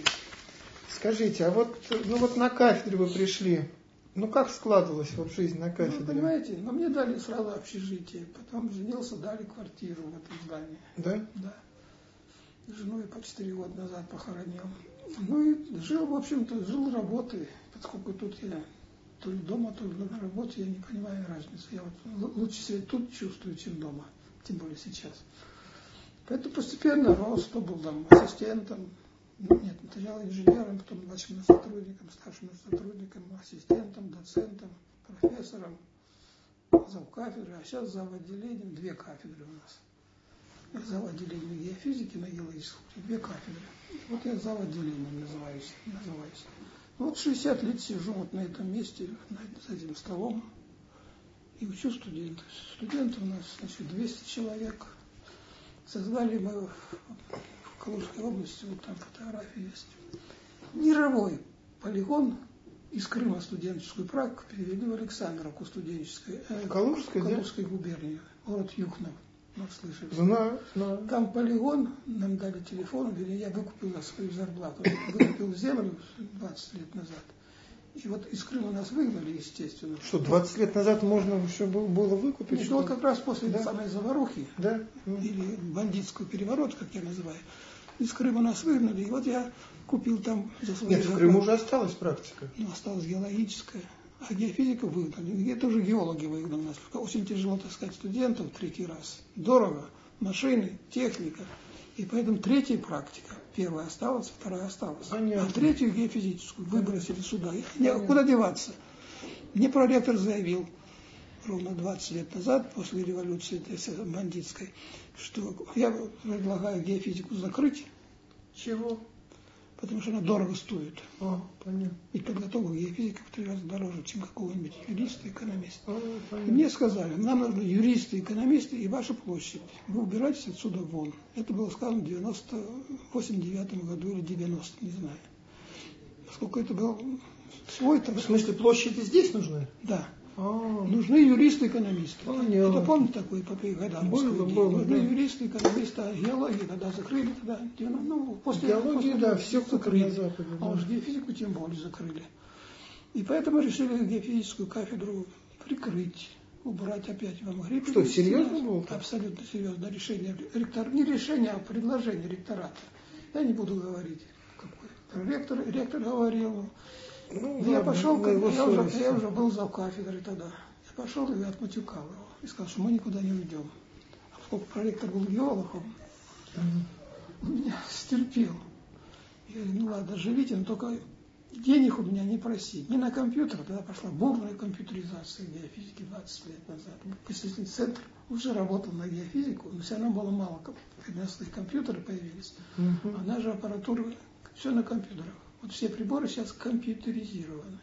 Скажите, а вот, ну вот на кафедре вы пришли. Ну как складывалась вот жизнь на Ну, кафедре? понимаете, но мне дали сразу общежитие, потом женился, дали квартиру в этом здании. Да? Да. Жену я по четыре года назад похоронил. Ну и жил, в общем-то, жил работой, поскольку тут я то ли дома, то ли на работе, я не понимаю разницы. Я вот лучше себя тут чувствую, чем дома, тем более сейчас. Поэтому постепенно рос, то был там ассистентом, ну, нет, сначала инженером, потом младшим сотрудником, старшим сотрудником, ассистентом, доцентом, профессором, зав кафедры, а сейчас зав отделением, две кафедры у нас я зав. отделением геофизики на геологическом, две кафедры. Вот я зав. отделением называюсь. называюсь. Вот 60 лет сижу вот на этом месте, за этим столом, и учу студентов. Студентов у нас, значит, 200 человек. Создали мы в, Калужской области, вот там фотографии есть, мировой полигон из Крыма студенческую практику перевели в Александровку студенческую. э, Калужской, да? Калужской губернии, город Юхнов. Может, слышали? Знаю, знаю. Там полигон, нам дали телефон, вернее, я выкупил на свою зарплату, выкупил землю 20 лет назад. И вот из Крыма нас выгнали, естественно. Что, 20 лет назад можно еще было выкупить? Нет, что ну, вот как раз после Да. самой заварухи, Да? Ну, или бандитского переворота, как я называю, из Крыма нас выгнали, и вот я купил там за свою Нет, в зарплату. Крыму уже осталась практика. Ну, осталась геологическая. А геофизика выгнали. Это уже геологи выгнали нас. Очень тяжело таскать студентов третий раз. Дорого. Машины, техника. И поэтому третья практика. Первая осталась, вторая осталась. Понятно. А третью геофизическую выбросили сюда. И не- куда деваться? Мне проректор заявил ровно 20 лет назад, после революции бандитской, что я предлагаю геофизику закрыть, Чего? Потому что она дорого стоит. А, понятно. И подготовка геофизика в три раза дороже, чем какого-нибудь юриста, экономиста. А, И мне сказали, нам нужны юристы, экономисты и ваша площадь. Вы убирайтесь отсюда вон. Это было сказано в 98 году или 90 не знаю. Поскольку это был свой там, В смысле, площади здесь нужны? да. А, Нужны юристы, экономисты. Понятно. Это помните такой Было, идеи? было, Нужны да. юристы, экономисты, а геологию тогда закрыли тогда. Ну, после, Геологию, после- да, все как закрыли. на Западе, А да. уж геофизику тем более закрыли. И поэтому решили геофизическую кафедру прикрыть, убрать опять. Вы могли Что, серьезно было? Абсолютно серьезно. Решение ректор, не решение, а предложение ректората. Я не буду говорить, какой. Проректор, ректор говорил, ну, я пошел, его я, уже, я уже был за кафедрой тогда. Я пошел и отматюкал его. И сказал, что мы никуда не уйдем. А поскольку проректор был геологом, меня стерпел. Я говорю, ну ладно, живите, но только денег у меня не просить. Не на компьютер, тогда пошла бурная компьютеризация геофизики 20 лет назад. Вычислительный центр уже работал на геофизику, но все равно было мало. Когда компьютеры появились, угу. она же аппаратура, все на компьютерах. Вот все приборы сейчас компьютеризированы.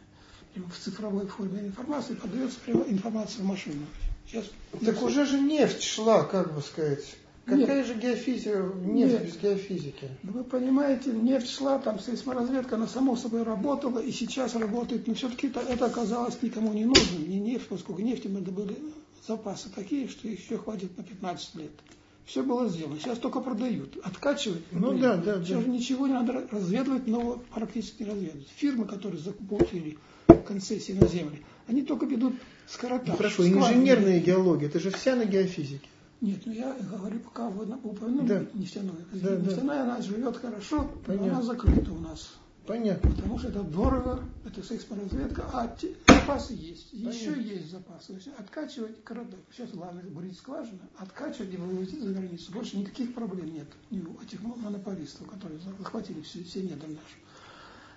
В цифровой форме информации подается информация в машину. Сейчас так уже же нефть шла, как бы сказать. Какая Нет. же геофизика, нефть Нет. без геофизики? Ну, вы понимаете, нефть шла, там сейсморазведка, она само собой работала и сейчас работает, но все-таки это, это оказалось никому не нужно, не нефть, поскольку нефти мы добыли запасы такие, что еще хватит на 15 лет. Все было сделано. Сейчас только продают. Откачивать. Ну блин, да, да. Сейчас да. ничего не надо разведывать, но практически не разведывать. Фирмы, которые закупили концессии на землю, они только ведут скорота. Ну, хорошо, инженерная геология, это же вся на геофизике. Нет, ну я говорю, пока вы упомянули да. нефтяную. Да, Нефтяная, да. она живет хорошо, Понятно. но она закрыта у нас. Понятно. Потому что это дорого, это сейсморазведка, а те, запасы есть. Понятно. Еще есть запасы. То есть откачивать городок. Сейчас главное бурить скважины, откачивать и вывозить за границу. Больше никаких проблем нет у этих монополистов, которые захватили все, все недра наши.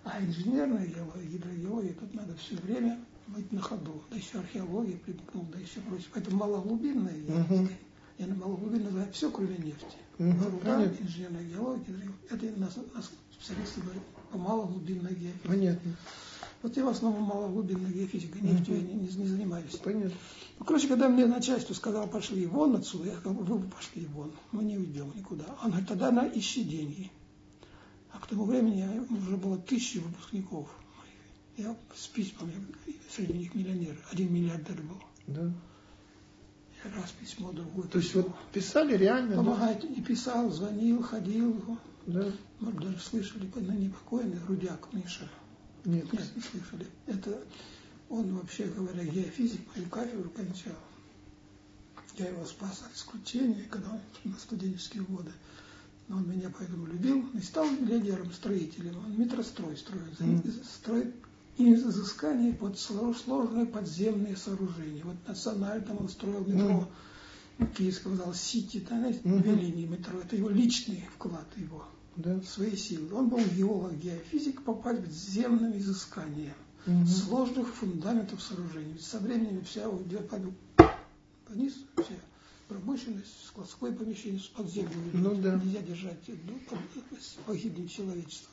А инженерная геология, гидрогеология, тут надо все время быть на ходу. Да еще археология примкнул, да еще прочее. Поэтому малоглубинная геология. Угу я на Малоглубин называю все, кроме нефти. Угу, Руда, инженерная геология, это нас, нас специалисты говорят по малоглубинной геофизике. Понятно. Вот я в основном малоглубинной геофизикой, нефтью угу. я не, не, не занимаюсь. Понятно. Ну, короче, когда мне начальство сказало, пошли вон отсюда, я сказал, вы пошли вон, мы не уйдем никуда. Он говорит, тогда на ищи деньги. А к тому времени уже было тысячи выпускников. Я с письмами, среди них миллионеры, один миллиардер был. Да раз письмо, другое. То есть вот писали реально? Помогать. Да? И писал, звонил, ходил. Да. Может, даже слышали, на непокойный Рудяк Миша. Нет. Нет, не слышали. Это он, вообще говоря, геофизик, мою кафедру кончал. Я его спас от исключения, когда он на студенческие годы. Но он меня поэтому любил и стал миллионером, строителем. Он метрострой строит. Mm. Строит и изыскание под сложные подземные сооружения. Вот национально он строил метро, mm. Киевского зала, Сити, да, знаете, mm-hmm. две линии метро. Это его личный вклад его, да. свои силы. Он был геолог, геофизик, попасть в подземным изысканием mm-hmm. сложных фундаментов сооружений. Ведь со временем вся уйдет вниз, вся промышленность, складское помещение, подземное. Ну, да. Нельзя держать, ну, погибнет человечество.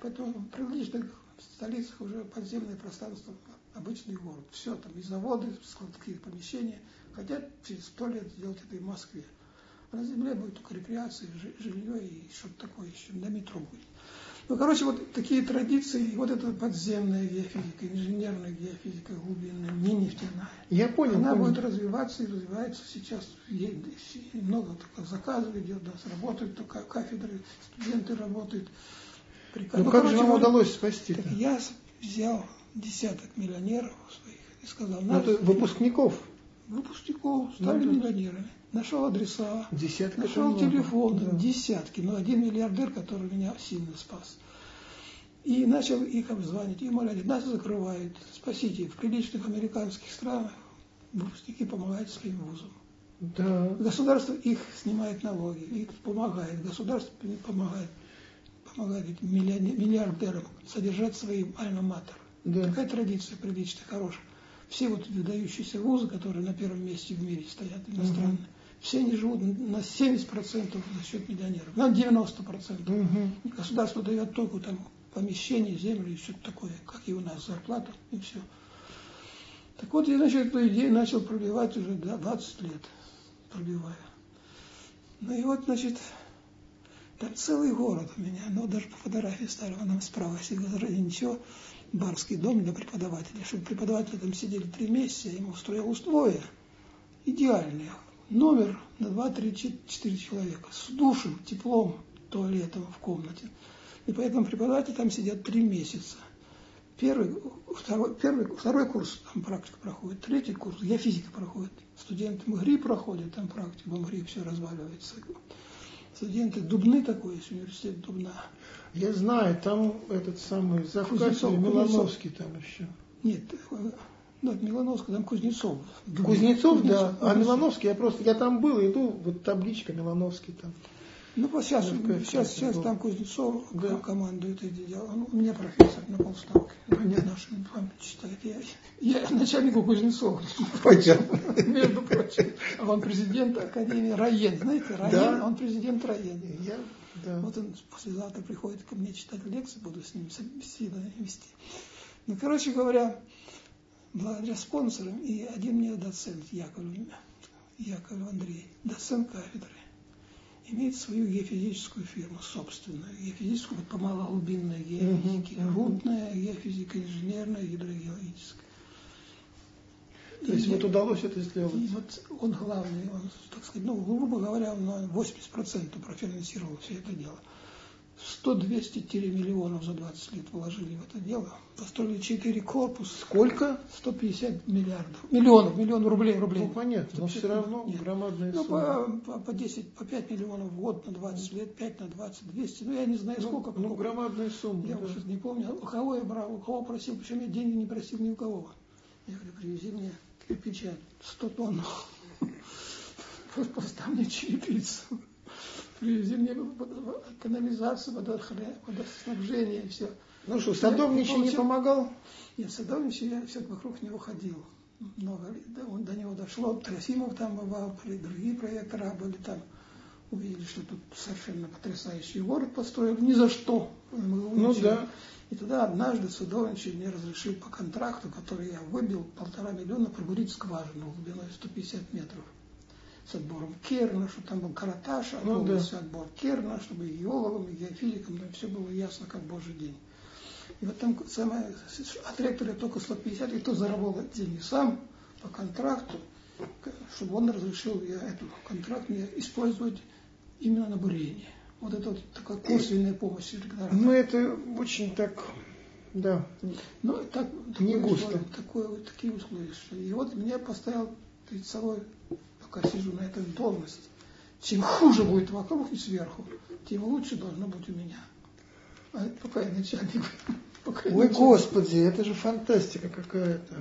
Поэтому в столицах уже подземное пространство, обычный город. Все, там и заводы, складские помещения. Хотят через сто лет сделать это и в Москве. На земле будет только рекреация, жилье и что-то такое еще, на метро будет. Ну, короче, вот такие традиции, вот эта подземная геофизика, инженерная геофизика глубинная, не нефтяная. Я понял. Она понял. будет развиваться и развивается сейчас. Много только заказов идет, да, работают только кафедры, студенты работают. Прекрасно. Ну, как же вам удалось спасти? Так я взял десяток миллионеров своих и сказал, ну, это выпускников? Выпускников, стали ну, миллионерами. Нашел адреса, Десятка нашел телефон, да. десятки, но один миллиардер, который меня сильно спас. И начал их обзванивать, и умолять, нас закрывают, спасите. В приличных американских странах выпускники помогают своим вузам. Да. Государство их снимает налоги, их помогает, государство помогает помогает миллиардерам содержать свои альма-матер. Да. Такая традиция приличная, хорошая. Все вот выдающиеся вузы, которые на первом месте в мире стоят, иностранные, угу. Все они живут на 70% за счет миллионеров, на 90%. Угу. Государство дает только там помещение, землю и что-то такое, как и у нас, зарплата и все. Так вот, я, значит, эту идею начал пробивать уже да, 20 лет, пробивая. Ну и вот, значит, там целый город у меня, но даже по фотографии старого нам справа, если ради ничего, барский дом для преподавателей. Чтобы преподаватели там сидели три месяца, я ему устроил условия идеальные. Номер на два, три, четыре человека с душем, теплом, туалетом в комнате. И поэтому преподаватели там сидят три месяца. Первый, второй, первый, второй курс там практика проходит, третий курс, я физика проходит. Студенты МГРИ проходят там практику, в МГРИ все разваливается студенты Дубны такой есть, университет Дубна. Я знаю, там этот самый Завкатий Милановский там еще. Нет, ну, от Милановского, там Кузнецов. Кузнецов, Кузнецов да. Кузнецов. А Милановский, я просто, я там был, иду, вот табличка Милановский там. Ну, вот сейчас, Ну, сейчас, сейчас там Кузнецов Да. командует это дело. Ну, у меня профессор на полставки. Мне наши память читает. Я, я начальнику Кузнецова. Понятно. Между прочим. А он президент Академии Раен. Знаете, Раен, Да. он президент Раен. Я, да. Вот он послезавтра приходит ко мне читать лекции, буду с ним беседовать вести. Ну, короче говоря, благодаря спонсорам, и один мне доцент, Яковлев, Яковлев Андрей, доцент кафедры, имеет свою геофизическую фирму собственную, геофизическую, вот по малоглубинной геофизике, Мгм, мгм. рудная геофизика, инженерная, гидрогеологическая. То есть И- вот удалось это сделать. и вот он главный, он, так сказать, ну, грубо говоря, он на 80% профинансировал все это дело. 100-200 миллионов за 20 лет вложили в это дело. Построили 4 корпуса. Сколько? 150 миллиардов. Миллионов, миллион рублей, рублей. Ну, понятно, но 150 все равно нет. громадная Ну, сумма. по, по, по 10, по 5 миллионов в год на 20 лет, 5 на 20, 200. Ну, я не знаю, Ну, сколько. ну, сколько. громадная сумма. Я да. уже не помню, у кого я брал, у кого просил, причем я деньги не просил ни у кого. Я говорю, привези мне кирпича 100 тонн. (laughs) Поставь мне черепицу. Привези мне канализацию, водоснабжение, все. Ну что, садовничий не помогал? Нет, садовничий я все вокруг него ходил. Много. Да, он, до него дошло. Трофимов там бывал, другие проектора были там. Увидели, что тут совершенно потрясающий город построил. Ни за что. Ну да. И тогда однажды Садовничий мне разрешил по контракту, который я выбил, полтора миллиона пробурить скважину глубиной 150 метров. С отбором керна, что там был каратаж, а Ну полностью отбор керна, чтобы и геологам, и геофизикам, там все было ясно, как божий день. И вот там самое, от ректора только 150, и то заработал деньги сам по контракту, чтобы он разрешил я эту контракт мне использовать именно на бурение. Вот это вот такая косвенная помощь ректорам. Ну это очень так, да. Ну, так, Не густо. условие, такое, такие условия. И вот меня поставил перед собой, пока сижу на этой должности, чем хуже будет вокруг и сверху, тем лучше должно быть у меня. А пока я начальник. (laughs) Пока я Ой, начальник. господи, это же фантастика какая-то.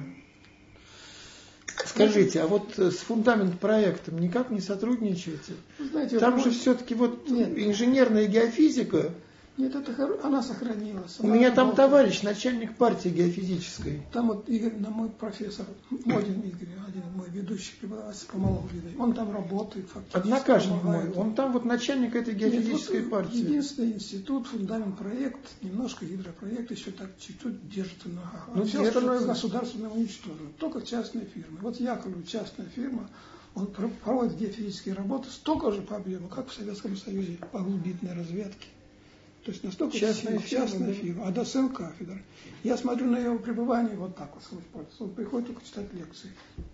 Скажите, а вот э, с фундамент проектом никак не сотрудничаете? Знаете, Там вот же все-таки вот Нет. инженерная геофизика. Нет, это хоро- она сохранилась. У Она меня там работает. товарищ, начальник партии геофизической. Там вот Игорь, на мой профессор, Модин Игорь, один мой ведущий преподаватель по малоглубиной, он там работает фактически. Однокашник мой. Он там вот начальник этой Нет, геофизической вот партии. Единственный институт, фундамент проект, немножко гидропроект еще так чуть-чуть держится на ногах. А Ну, все держится. остальное государственное уничтожено. Только частные фирмы. Вот Яковлев частная фирма, он про- проводит геофизические работы столько же по объему, как в Советском Союзе по глубинной разведке. То есть настолько Частная фирма, частная да. фирма, а доцент кафедры. Я смотрю на его пребывание вот так вот сквозь пальцы. Он приходит только читать лекции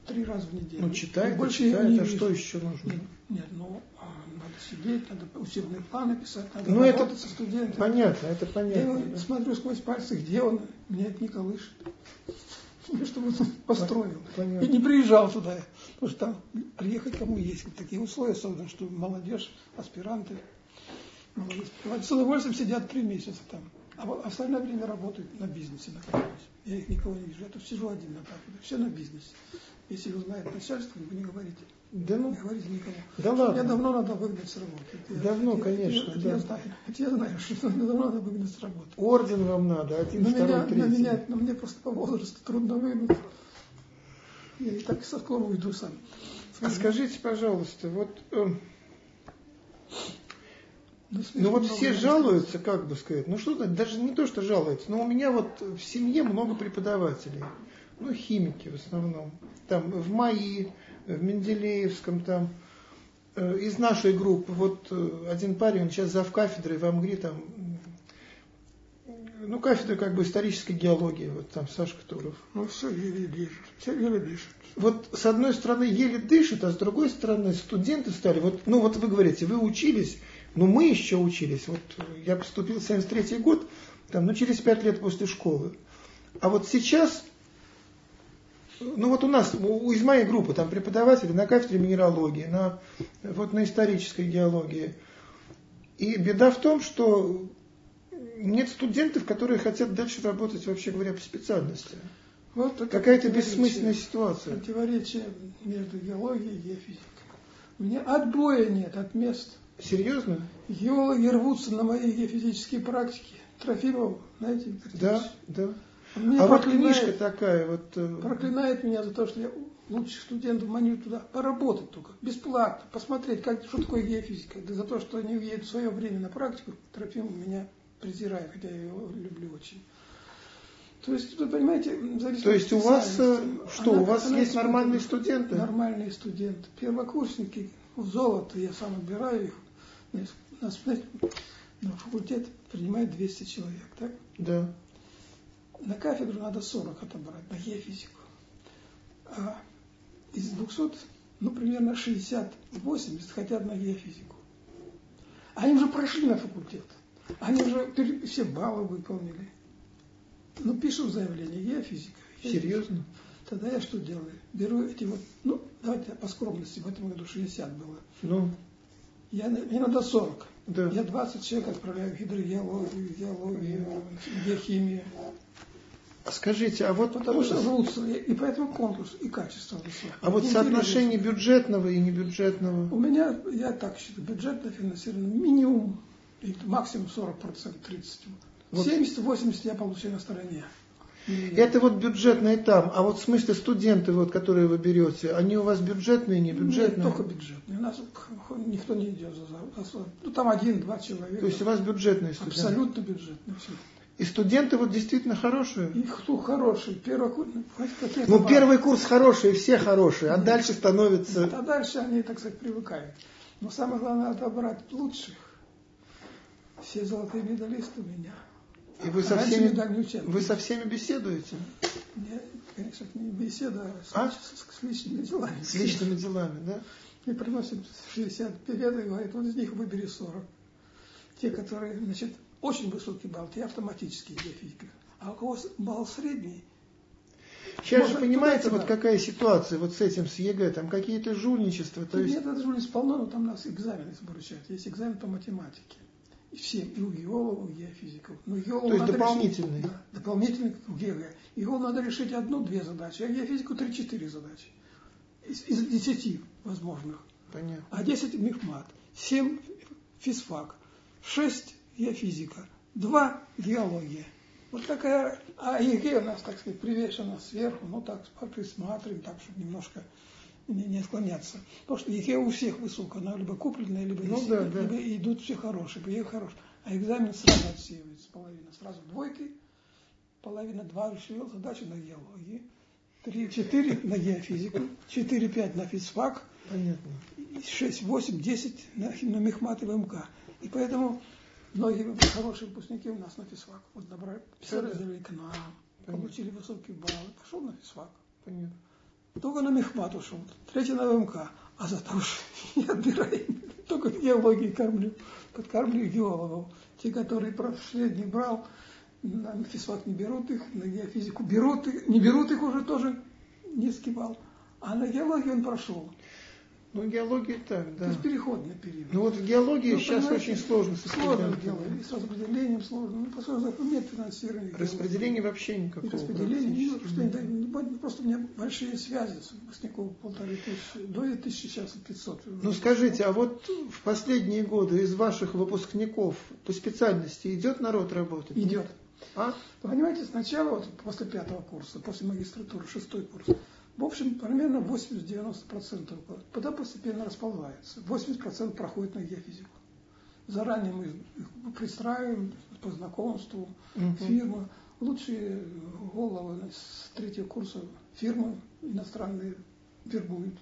три раза в неделю. Ну, читает, И больше я читает, не а вижу. что еще нужно? Нет, нет, ну, а, надо сидеть, надо учебные планы писать, надо Ну, это работать со студентами. Понятно, это Я понятно. его да. смотрю сквозь пальцы, где он, меня это не колышет. Ну, (laughs) Чтобы он построил. Понятно. И не приезжал туда, потому что там приехать кому есть. Такие условия созданы, что молодежь, аспиранты, с удовольствием сидят три месяца там. А остальное время работают на бизнесе на каком-нибудь. Я их никого не вижу. Я тут сижу один на кафедре. Все на бизнесе. Если вы знаете начальство, вы не говорите. Да ну, Не говорите никому. Да Меня ладно. давно надо выгнать с работы. Это Давно, я- конечно, это да. Я (laughs) знаю, это я знаю, (laughs) что давно надо выгнать с работы. орден вам надо, один, На второй, меня, на меня, на мне просто по возрасту трудно выгнать. Я и так со скоро уйду сам. А скажите, пожалуйста, вот, э, Ну, ну вот смешно все много жалуются, как бы сказать, ну что-то, даже не то, что жалуются, но у меня вот в семье много преподавателей, ну химики в основном, там в МАИ, в Менделеевском там, э, из нашей группы, вот э, один парень, он сейчас зав кафедрой в Амгри, там, м, ну кафедра как бы исторической геологии, вот там Сашка Туров. Ну все еле дышит, все еле дышит. вот с одной стороны еле дышит, а с другой стороны студенты стали, вот, ну вот вы говорите, вы учились, но мы еще учились, вот я поступил в 73 год, там, ну через 5 лет после школы. А вот сейчас, ну вот у нас, у- из моей группы, там преподаватели на кафедре минералогии, на, вот на исторической геологии. И беда в том, что нет студентов, которые хотят дальше работать, вообще говоря, по специальности. Вот Какая-то бессмысленная ситуация. Противоречие между геологией и геофизикой. У меня отбоя нет от мест Серьезно? Геологи рвутся на мои геофизические практики. Трофимов, знаете, Да, да. Он меня А вот книжка такая, вот э, проклинает меня за то, что я лучших студентов маню туда поработать только, бесплатно, посмотреть, как, что такое геофизика. Да за то, что они уедут в свое время на практику, Трофимов меня презирает, хотя я его люблю очень. То есть, вы понимаете, в зависимости То есть у вас, э, что, у вас она есть нормальные студенты? Нормальные студенты. Первокурсники, в золото, я сам отбираю их. У нас, на факультет принимает 200 человек, так? да. На кафедру надо 40 отобрать, на геофизику. А из 200, ну, примерно 60-80 хотят на геофизику. Они уже прошли на факультет. Они уже все баллы выполнили. Ну, пишу заявление, геофизика. Серьезно? Тогда я что делаю? Беру эти вот, ну, давайте по скромности, в этом году 60 было. Ну, Я, мне надо 40. да. Я 20 человек отправляю в гидрогеологию, геологию, геохимию. Скажите, а вот, Потому что рвутся, и и поэтому конкурс и качество высокое. а вот Интересно. соотношение бюджетного и небюджетного, У меня, я так считаю, бюджетное финансирование минимум, и максимум 40%, 30%. Вот. 70-80 я получаю на стороне. Это вот бюджетное там, а вот в смысле студенты, вот, которые вы берете, они у вас бюджетные, не Нет, бюджетные? только бюджетные. У нас никто не идет за за- Ну, там один-два человека. То есть у вас бюджетные студенты? Абсолютно бюджетные все. И студенты вот действительно хорошие? И кто хороший, первый курс, ну, Ну, первый курс хороший, все хорошие, а дальше А становится... дальше они, так сказать, привыкают. Но самое главное, отобрать лучших. Все золотые медалисты у меня. И вы со всеми, вы со всеми беседуете? Нет, конечно, не беседа с, А? с- с личными делами. С личными делами, да? Мне приносят 60 билеты и говорят, вот из них выбери 40. Те, которые, значит, очень высокий балл, те автоматически геофизика. А у кого балл средний, Сейчас Можно же понимаете, вот какая ситуация вот с этим, с ЕГЭ, там какие-то жульничества, то есть... нет, это не полно, но там нас экзамены обращают. Есть экзамен по математике. И всем, и у геологов, и у геофизиков. Но геологу То есть надо дополнительный? Решить, да, дополнительный к ЕГЭ. Геологу надо решить одну-две задачи, а геофизику три-четыре задачи. Из, из десяти возможных. Понятно. А 10 мехмат, 7 физфак, 6 геофизика, 2 геология. Вот такая, а ЕГЭ у нас, так сказать, привешена сверху, ну так присматриваем, так, чтобы немножко не, не склоняться. Потому что ЕГЭ у всех высоко, она либо купленная, либо, Ну да, да. либо идут все хорошие, ЕГЭ хороший. А экзамен сразу отсеивается половина, сразу двойки, половина два решил задачу на геологии, три, четыре на геофизику, четыре, пять на физфак, Понятно. 6, 8, 10 на, на мехмат и ВМК. И поэтому многие хорошие выпускники у нас на физфак. Вот набрали, все разделили к нам, получили высокие баллы, пошел на физфак. Понятно. Только на мехмат ушел, третий на ВМК. А зато уж (laughs) не отбираем. Только геологии кормлю. Подкармливаю геологов. Те, которые прошли, не брал, на физфак не берут их, на геофизику берут не берут их уже тоже низкий балл. А на геологию он прошел. Ну, геология так, То да. есть переходный период. Ну вот в геологии Ну, сейчас очень сложно Сложно дело, и с распределением сложно. Ну, поскольку нет финансирования. Распределения вообще И никакого. распределение, ну, что ну, просто у меня большие связи с выпускников полторы тысячи, до тысячи сейчас и 500. Ну скажите, а вот в последние годы из ваших выпускников по специальности идет народ работать? Идет. А? Понимаете, сначала, вот после пятого курса, после магистратуры, шестой курс, в общем, примерно 80-90%, потом постепенно расползается. 80% проходит на геофизику. Заранее мы их пристраиваем по знакомству, Мгм. фирмы. Лучшие головы с третьего курса фирмы иностранные вербуют,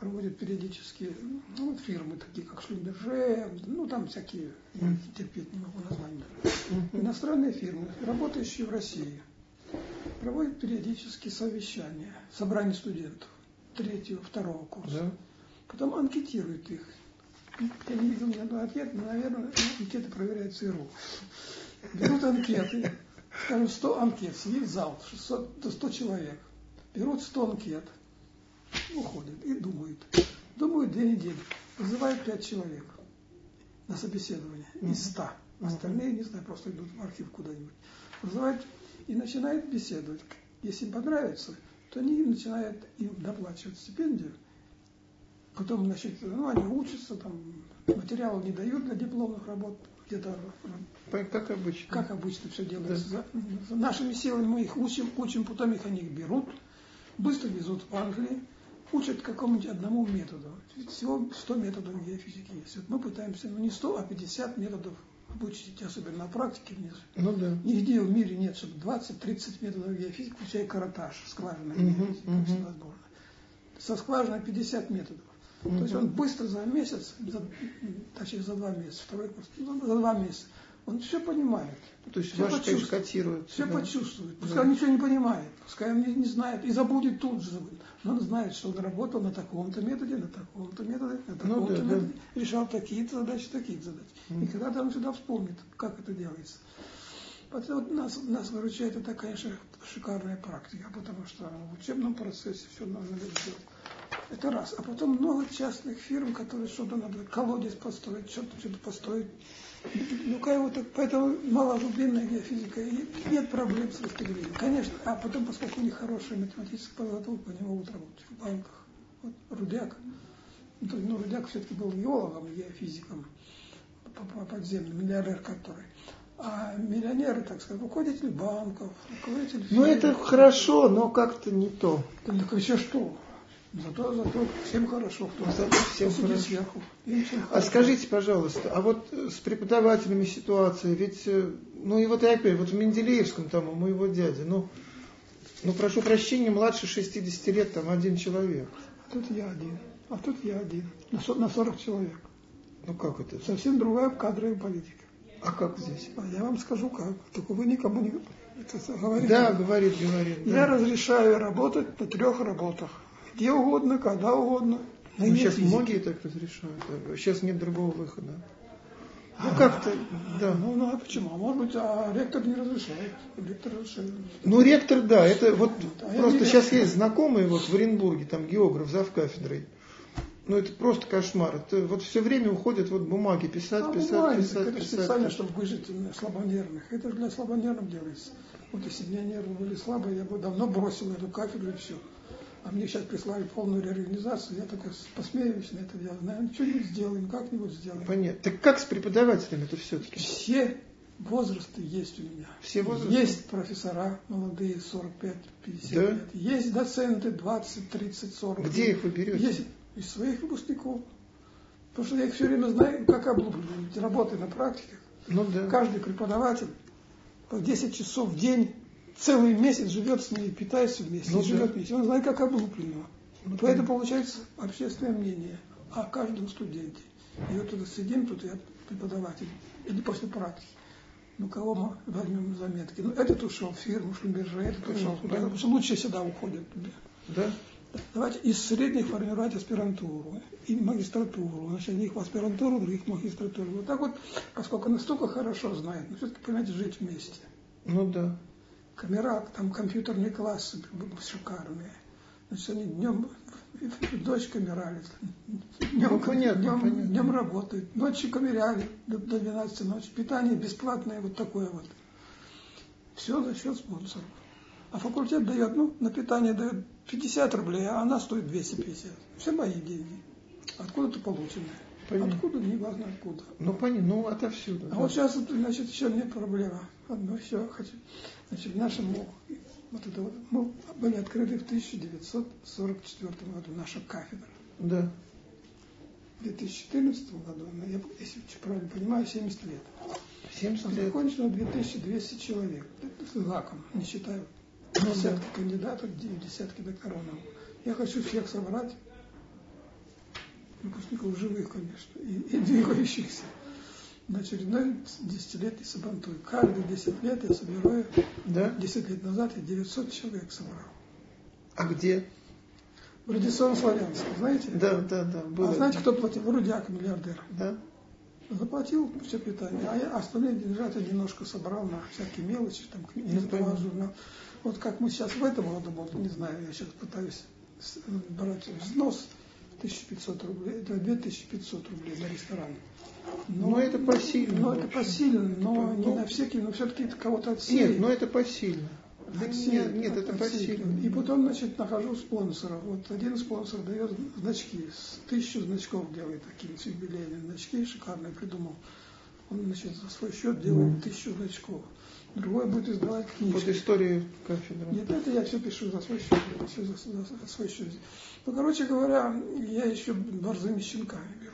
проводят периодически ну, вот фирмы, такие как Шлюмберже, ну там всякие, я терпеть не могу даже. Мгм. Иностранные фирмы, работающие в России, проводят периодические совещания, собрания студентов третьего, второго курса. Да. Потом анкетируют их. Я не видел ни одной анкеты, но, наверное, анкеты проверяют ЦРУ. Берут анкеты, скажем, 100 анкет, сидит зал, 600, до 100 человек. Берут 100 анкет, уходят и думают. Думают две недели. Вызывают 5 человек на собеседование из 100. Остальные, не знаю, просто идут в архив куда-нибудь. Вызывают и начинают беседовать. Если им понравится, то они начинают им доплачивать стипендию. Потом, значит, ну, они учатся, там, Материалы не дают для дипломных работ, где-то как обычно. Как обычно все делается. Да. Нашими силами мы их учим, учим, потом их они берут, быстро везут в Англию, учат какому-нибудь одному методу. Всего 100 методов геофизики есть. Вот мы пытаемся, ну не 100, а 50 методов обучить, особенно на практике. Ну, да. Нигде в мире нет, чтобы 20-30 методов геофизики, включая каратаж, скважина uh-huh, геофизика, невозможно. Со скважиной 50 методов. Uh-huh. То есть он быстро за месяц, за, точнее за два месяца, второй курс, ну, за два месяца он все понимает. То есть все котирует. Все да. почувствует. Пускай да. он ничего не понимает, пускай он не, не знает и забудет тут же. Но он знает, что он работал на таком-то методе, на таком-то методе, на таком-то ну, да, методе, да. решал такие-то задачи, такие-то задачи. Mm. И когда-то он всегда вспомнит, как это делается. Поэтому вот нас, нас выручает это, конечно, шикарная практика, потому что в учебном процессе все нужно делать. Это раз. А потом много частных фирм, которые что-то надо, колодец построить, что-то что построить. Ну, кого так, поэтому малоглубинная геофизика, и нет проблем с распределением. Конечно, а потом, поскольку у них хорошая математическая подготовка, они могут работать в банках. Вот Рудяк, ну, Рудяк все-таки был геологом, геофизиком, подземным, миллиардер который. А миллионеры, так сказать, руководители банков, руководители... Ну, это хорошо, но как-то не то. Так еще что? Зато, зато всем хорошо, кто зато всем хорошо. сверху. А скажите, пожалуйста, а вот с преподавателями ситуация, ведь, э, ну и вот я опять, вот в Менделеевском там у моего дяди, ну, ну прошу прощения, младше 60 лет там один человек. А тут я один, а тут я один, на 40 человек. Ну как это? Совсем другая кадровая политика. А как здесь? А я вам скажу как, только вы никому не это говорите. Да, говорит, говорит. Я да. разрешаю работать на трех работах где угодно, когда угодно. Ну, сейчас физики. многие так разрешают. Сейчас нет другого выхода. Ну а, как-то, да. Ну, ну а почему? А может быть, а ректор не разрешает. Ректор разрешает. Ну, ректор, да, это вот а просто сейчас ректор. есть знакомый вот в Оренбурге, там географ, зав кафедрой. Ну, это просто кошмар. Это вот все время уходят вот бумаги писать, а, писать, бумаги, писать, это писать. специально, чтобы выжить слабонервных. Это же для слабонервных делается. Вот если бы нервы были слабые, я бы давно бросил эту кафедру и все. А мне сейчас прислали полную реорганизацию, я только посмеюсь на это дело. Наверное, что-нибудь сделаем, как-нибудь сделаем. Понятно. Так как с преподавателями это все-таки? Все возрасты есть у меня. Все возрасты? Есть профессора молодые, 45-50 да? лет. Есть доценты 20, 30, 40. Где их вы берете? Есть из своих выпускников. Потому что я их все время знаю, как облуплены. Работаю на практиках. Ну, да. Каждый преподаватель по 10 часов в день целый месяц живет с ней, питается вместе, ну, живет вместе. Он знает, как облупленного. Ну, Поэтому получается общественное мнение о каждом студенте. И вот тут сидим, тут я преподаватель, или после практики. Ну, кого мы возьмем заметки? Ну, этот ушел в фирму Шлюмберже, этот ушел туда. Потому что лучше всегда уходят. Да? Давайте из средних формировать аспирантуру и магистратуру. Значит, одних в аспирантуру, других в магистратуру. Вот так вот, поскольку настолько хорошо знает, но все-таки, понимаете, жить вместе. Ну да камера, там компьютерные классы шикарные. Значит, они днем дочь камерали, днем, ну, понятно, днем, понятно. днем работают, ночью камеряли до, до 12 ночи, питание бесплатное, вот такое вот. Все за счет спонсоров. А факультет дает, ну, на питание дает 50 рублей, а она стоит 250. Все мои деньги. Откуда-то полученные. Понятно. Откуда, не важно откуда. Ну, понятно, ну, отовсюду. А да. вот сейчас, значит, еще не проблема. Одно еще хочу. Значит, в нашем, вот это вот, мы были открыты в 1944 году, наша кафедра. Да. В 2014 году, я, если правильно понимаю, 70 лет. 70 лет. Закончено 2200 человек. с ГАКом, не считаю. Ну, десятки да. кандидатов, десятки докторов. Я хочу всех собрать, выпускников живых, конечно, и, и двигающихся на очередной десятилетний сабантуй. Каждые 10 лет я собираю, да? 10 лет назад я 900 человек собрал. А где? В Радисон Славянске, знаете? Да, да, да. Было. А знаете, кто платил? Рудяк, миллиардер. Да. Заплатил все питание, а я остальные деньжата немножко собрал на всякие мелочи, там, книги, ну, журнал. Вот как мы сейчас в этом году, вот, не знаю, я сейчас пытаюсь брать взнос 1500 рублей, это 2500 рублей на ресторан. Но, но это посильно. Но это посильно, но это, не ну, на всякий, но все-таки это кого-то отсеять. Нет, но это посильно. Отсеивать, нет, нет, это посильно. И потом, значит, нахожу спонсоров. Вот один спонсор дает значки, тысячу значков делает такие юбилейные значки, шикарные придумал. Он, значит, за свой счет делает тысячу значков. Другой будет издавать Под книжки. историю кафедры. Нет, это я все пишу за свой счет, я все за, за- за свой счет. Ну, короче говоря, я еще борзыми щенками беру.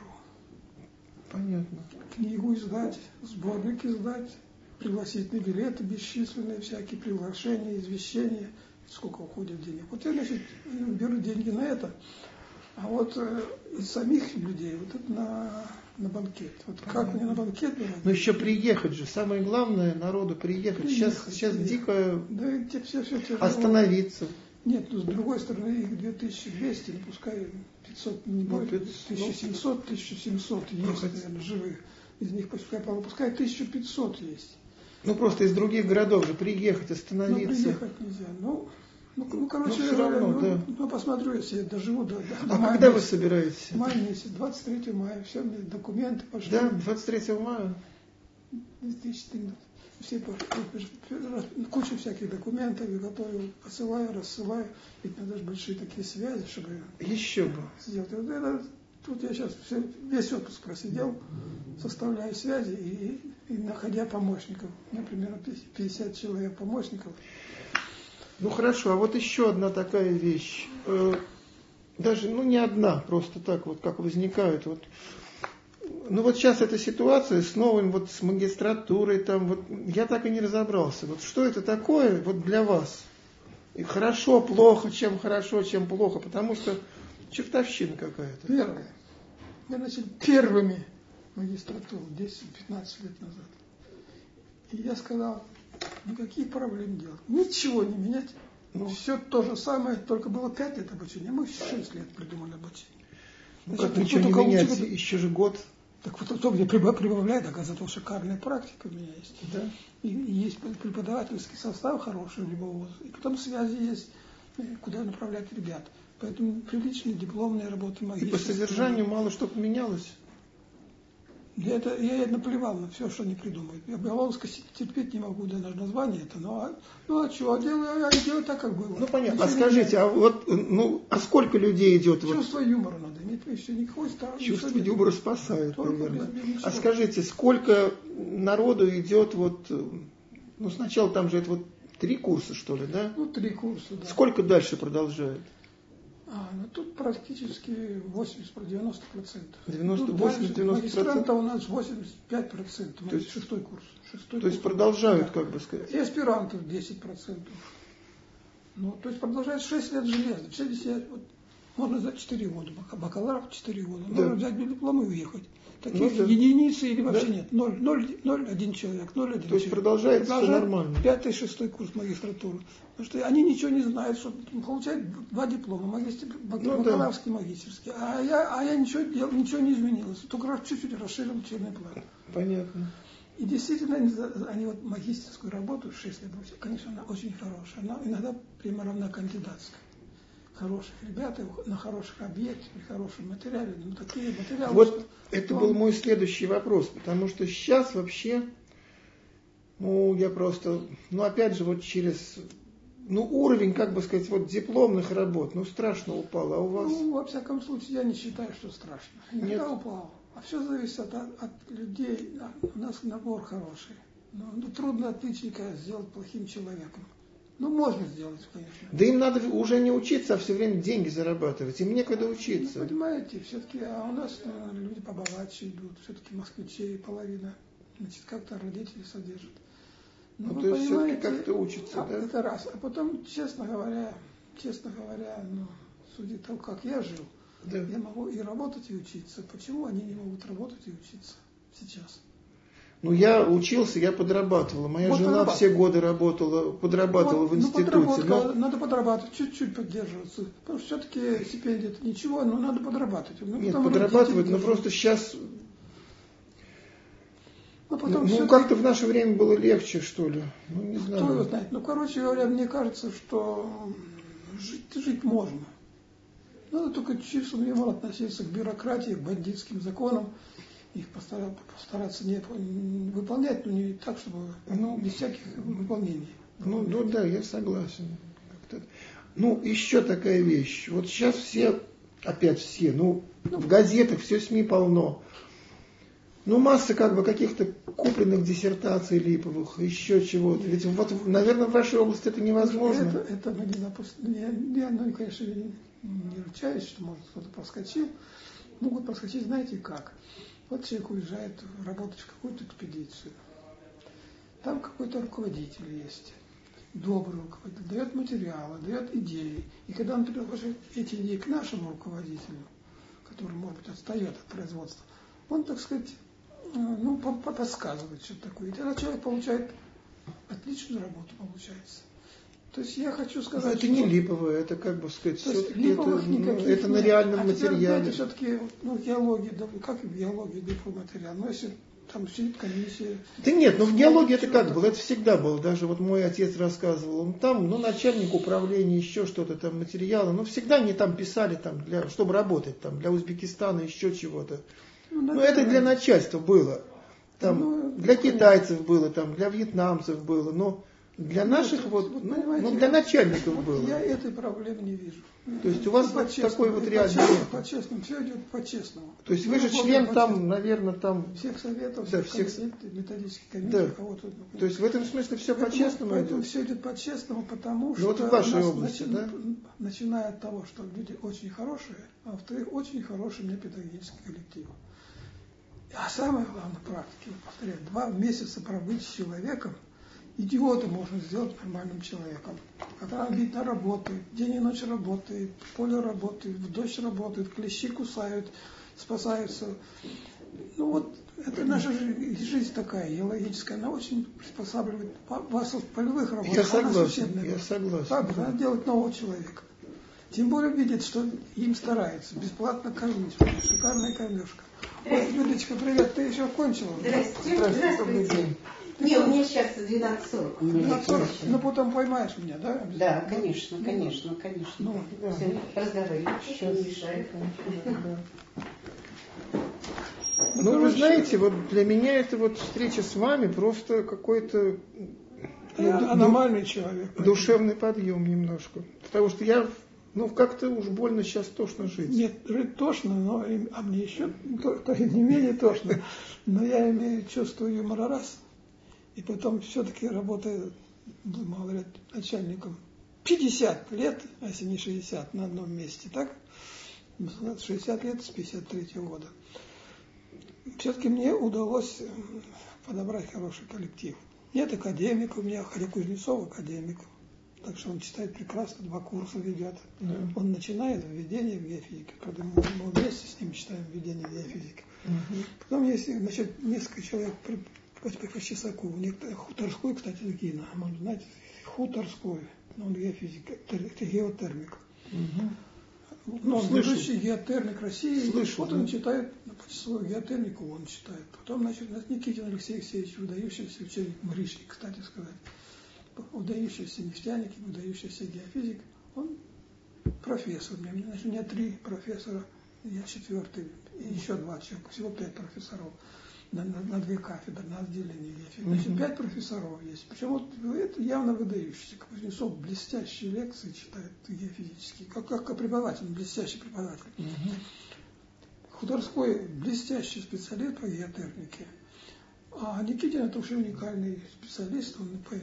Понятно. Книгу издать, сборник издать, пригласительные билеты бесчисленные, всякие приглашения, извещения, сколько уходит денег. Вот я, значит, беру деньги на это, а вот э, из самих людей, вот это на, на банкет. Вот как мне на банкет брать? Но еще приехать же. Самое главное народу приехать. Сейчас, Приехать, сейчас приехать. дико Да все, все тяжело. остановиться. Нет, ну с другой стороны их 2200, ну пускай 500, не Ну, будет, 500, 1700, 1700 есть, хоть- наверное, живых. Из них пускай, пускай 1500 есть. Ну просто из других городов же приехать, Но остановиться. приехать нельзя. Ну, ну, ну, короче, Ну, равно, ну, да. ну, посмотрю, если я доживу до, до, А мая когда вы месяца. собираетесь? Май месяц, 23 мая, все, мне документы пошли. Да, 23 мая. 2014. Все по- кучу всяких документов я готовил, посылаю, рассылаю. Ведь надо же большие такие связи, чтобы Еще бы. сделать. Вот это, тут я сейчас все, весь отпуск просидел, составляю связи и, и находя помощников. Например, 50 человек помощников. Ну хорошо, а вот еще одна такая вещь. Э, Даже, ну не одна, просто так вот, как возникают. Вот. Ну вот сейчас эта ситуация с новым, вот с магистратурой, там, вот, я так и не разобрался. Вот что это такое вот для вас? И хорошо, плохо, чем хорошо, чем плохо, потому что чертовщина какая-то. Первое. Мы начали первыми магистратуру 10-15 лет назад. И я сказал, никаких проблем делать. Ничего не менять. Ну. Все то же самое, только было 5 лет обучения. Мы 6 лет придумали обучение. Ну Значит, как ничего не менять, кого-то- еще же год. Так вот кто приба- прибавляет, оказывается, шикарная практика у меня есть. Да. И, и есть преподавательский состав хороший любого вуза. И потом связи есть, куда направлять ребят. Поэтому приличные дипломные работы И по содержанию мало что поменялось. Я, это, я наплевал на все, что они придумают. Я Беловска терпеть не могу, даже название это. Ну а, ну, а что, а делаю, я делаю так, как было. Ну понятно. А Ничего не скажите, меняю. а вот, ну, а сколько людей идет вот Чувство юмора надо иметь, все, никакой старый. Чувство юмора спасает, Только наверное. без- без. А скажите, сколько народу идет вот, ну сначала там же это вот три курса, что ли, да? Ну, три курса, да. Сколько дальше продолжают? А, ну тут практически 80, 90 процентов. 90, 80-90%? Магистранта у нас 85 процентов. То есть- шестой курс. Шестой То есть курс. продолжают, Да. как бы сказать. И аспирантов 10 процентов. Ну, то есть продолжает 6 лет железно. Все 10, вот, можно за 4 года, бака- бакалавров 4 года. Да. Можно взять диплом и уехать. Таких Ну, да. единицы или вообще Да. нет. 0, 0, 0, один человек, 0, один То есть человек. продолжается всё Продолжает нормально. Пятый, шестой курс магистратуры. Потому что они ничего не знают, что получают два диплома, магистр, бак- Ну, да. бакалаврский, магистрский. А я, а я ничего, дел, ничего не изменилось. Только раз чуть-чуть расширил учебный план. Понятно. И действительно, они, они вот магистерскую работу 6 лет, конечно, она очень хорошая. Она иногда прямо равна кандидатской. Хороших ребят, на хороших объектах, при хорошем материале. Ну, такие материалы. Вот это Ну, был мой следующий вопрос, потому что сейчас вообще, ну, я просто, ну, опять же, вот через, ну, уровень, как бы сказать, вот дипломных работ, ну, страшно упал, а у вас... Ну, во всяком случае, я не считаю, что страшно. Нет. упал. А все зависит от, от людей. Да, У нас набор хороший. Но, ну, трудно отличника сделать плохим человеком. Ну, можно сделать, конечно. Да им надо уже не учиться, а все время деньги зарабатывать. Им некогда Ну, учиться. понимаете, все-таки, а у нас э, люди побогаче идут, все-таки москвичей половина, значит, как-то родители содержат. Ну, вы то есть все-таки как-то учатся, а, да? Это раз. А потом, честно говоря, честно говоря, ну, судя того, как я жил, Да. я могу и работать, и учиться. Почему они не могут работать и учиться сейчас? Ну, я учился, я подрабатывала. Моя Вот жена все годы работала, подрабатывала Вот, в ну, институте. подработка, но- Надо подрабатывать, чуть-чуть поддерживаться. Потому что все-таки стипендия это ничего, но надо подрабатывать. Ну, Нет, подрабатывать, но просто сейчас, Ну, потом ну, всё-таки- как-то в наше время было легче, что ли. Ну, не Кто его знаю. знает? Ну, короче говоря, мне кажется, что жить, жить можно. Надо только чувством юмора относиться к бюрократии, к бандитским законам. Их постара- постараться не, выполнять, но не так, чтобы ну, без всяких выполнений. Ну, ну да, я согласен. Ну, еще такая вещь. Вот сейчас все, опять все, ну, в газетах все СМИ полно. Ну, масса как бы каких-то купленных диссертаций липовых, еще чего-то. Ведь вот, наверное, в вашей области это невозможно. Это, это мы не допускаем. Я, ну, конечно, не, не ручаюсь, что может кто-то проскочил. Могут проскочить, знаете как. Вот человек уезжает работать в какую-то экспедицию. Там какой-то руководитель есть добрый руководитель, дает материалы, дает идеи. И когда он предложит эти идеи к нашему руководителю, который, может быть, отстает от производства, он, так сказать, э, ну, подсказывает что-то такое. И тогда человек получает отличную работу, получается. То есть я хочу сказать, это не липовое, это как бы сказать, все-таки это, ну, это на реальном а материале. Это все-таки ну, геология, как и липовый материал. Но если там сидит комиссия. Да нет, ну в геологии это как было? Это всегда было. Даже вот мой отец рассказывал, он там, ну, начальник управления, еще что-то там, материалы, ну, всегда они там писали, там, для, чтобы работать, там, для Узбекистана, еще чего-то. Ну, ну это для начальства было. Там, ну, для китайцев было, там, для вьетнамцев было, но для ну, наших вот, вот ну, ну, для начальников вот было. Я этой проблемы не вижу. То есть у вас вот такой вот реальный... По-честному, все идет по-честному. То есть вы же член там, наверное, там... Всех советов, да, всех методических комиссий, да. кого-то... То есть в этом смысле все по-честному Поэтому все идет по-честному, потому что... Ну вот в вашей области, да? Начиная от того, что люди очень хорошие, а во-вторых, очень хороший мне педагогический коллектив. А самое главное, практике, повторяю, два месяца пробыть с человеком – идиота можно сделать нормальным человеком. Когда обидно работает, день и ночь работает, поле работает, в дождь работает, клещи кусают, спасаются. Ну вот, это наша жизнь такая, геологическая, она очень приспосабливает вас в полевых работах. Я согласен, я согласен. Так, надо делать нового человека. Тем более видит, что им стараются, бесплатно кормить, шикарная кормежка. Вот, Людочка, привет, ты еще кончила? Здравствуйте. Здравствуйте. Не, у меня сейчас 12.40. 12.40, ну потом поймаешь меня, да? Да, конечно, конечно, конечно. Ну, да. Все, разговаривай, еще не мешает. (laughs) Ну, вы знаете, вот для меня это вот встреча с вами просто какой-то ну, аномальный человек. Душевный подъем немножко. Потому что я, ну, как-то уж больно сейчас тошно жить. Нет, жить тошно, но а мне еще то, то, не менее тошно. Но я имею чувство юмора раз – и потом все-таки работая, будем говорить, начальником 50 лет, а если не 60, на одном месте, так? 60 лет с 53 -го года. Все-таки мне удалось подобрать хороший коллектив. Нет академика, у меня хотя Кузнецов академик, так что он читает прекрасно, два курса ведет. Да. Он начинает введение в геофизику, когда мы, мы вместе с ним читаем введение в геофизику. Угу. Потом есть значит, несколько человек по Чесакову, Хуторской, кстати, Лукина, он, знаете, Хуторской, он геофизик, это геотермик. Угу. Ну, он ведущий геотермик России. Слышу, вот он читает, свою геотермику он читает. Потом, значит, Никитин Алексей Алексеевич, выдающийся ученик Гришник, кстати сказать, выдающийся нефтяник, выдающийся геофизик, он профессор. У меня, значит, у меня три профессора, я четвертый, и еще два человека, всего пять профессоров на, на, на две кафедры, на отделение ЕФИ. Значит, пять профессоров есть. Причем вот это явно выдающийся. Кузнецов блестящие лекции читает геофизические. Как, как преподаватель, блестящий преподаватель. Худорской блестящий специалист по геотермике. А Никитин это уже уникальный специалист, он по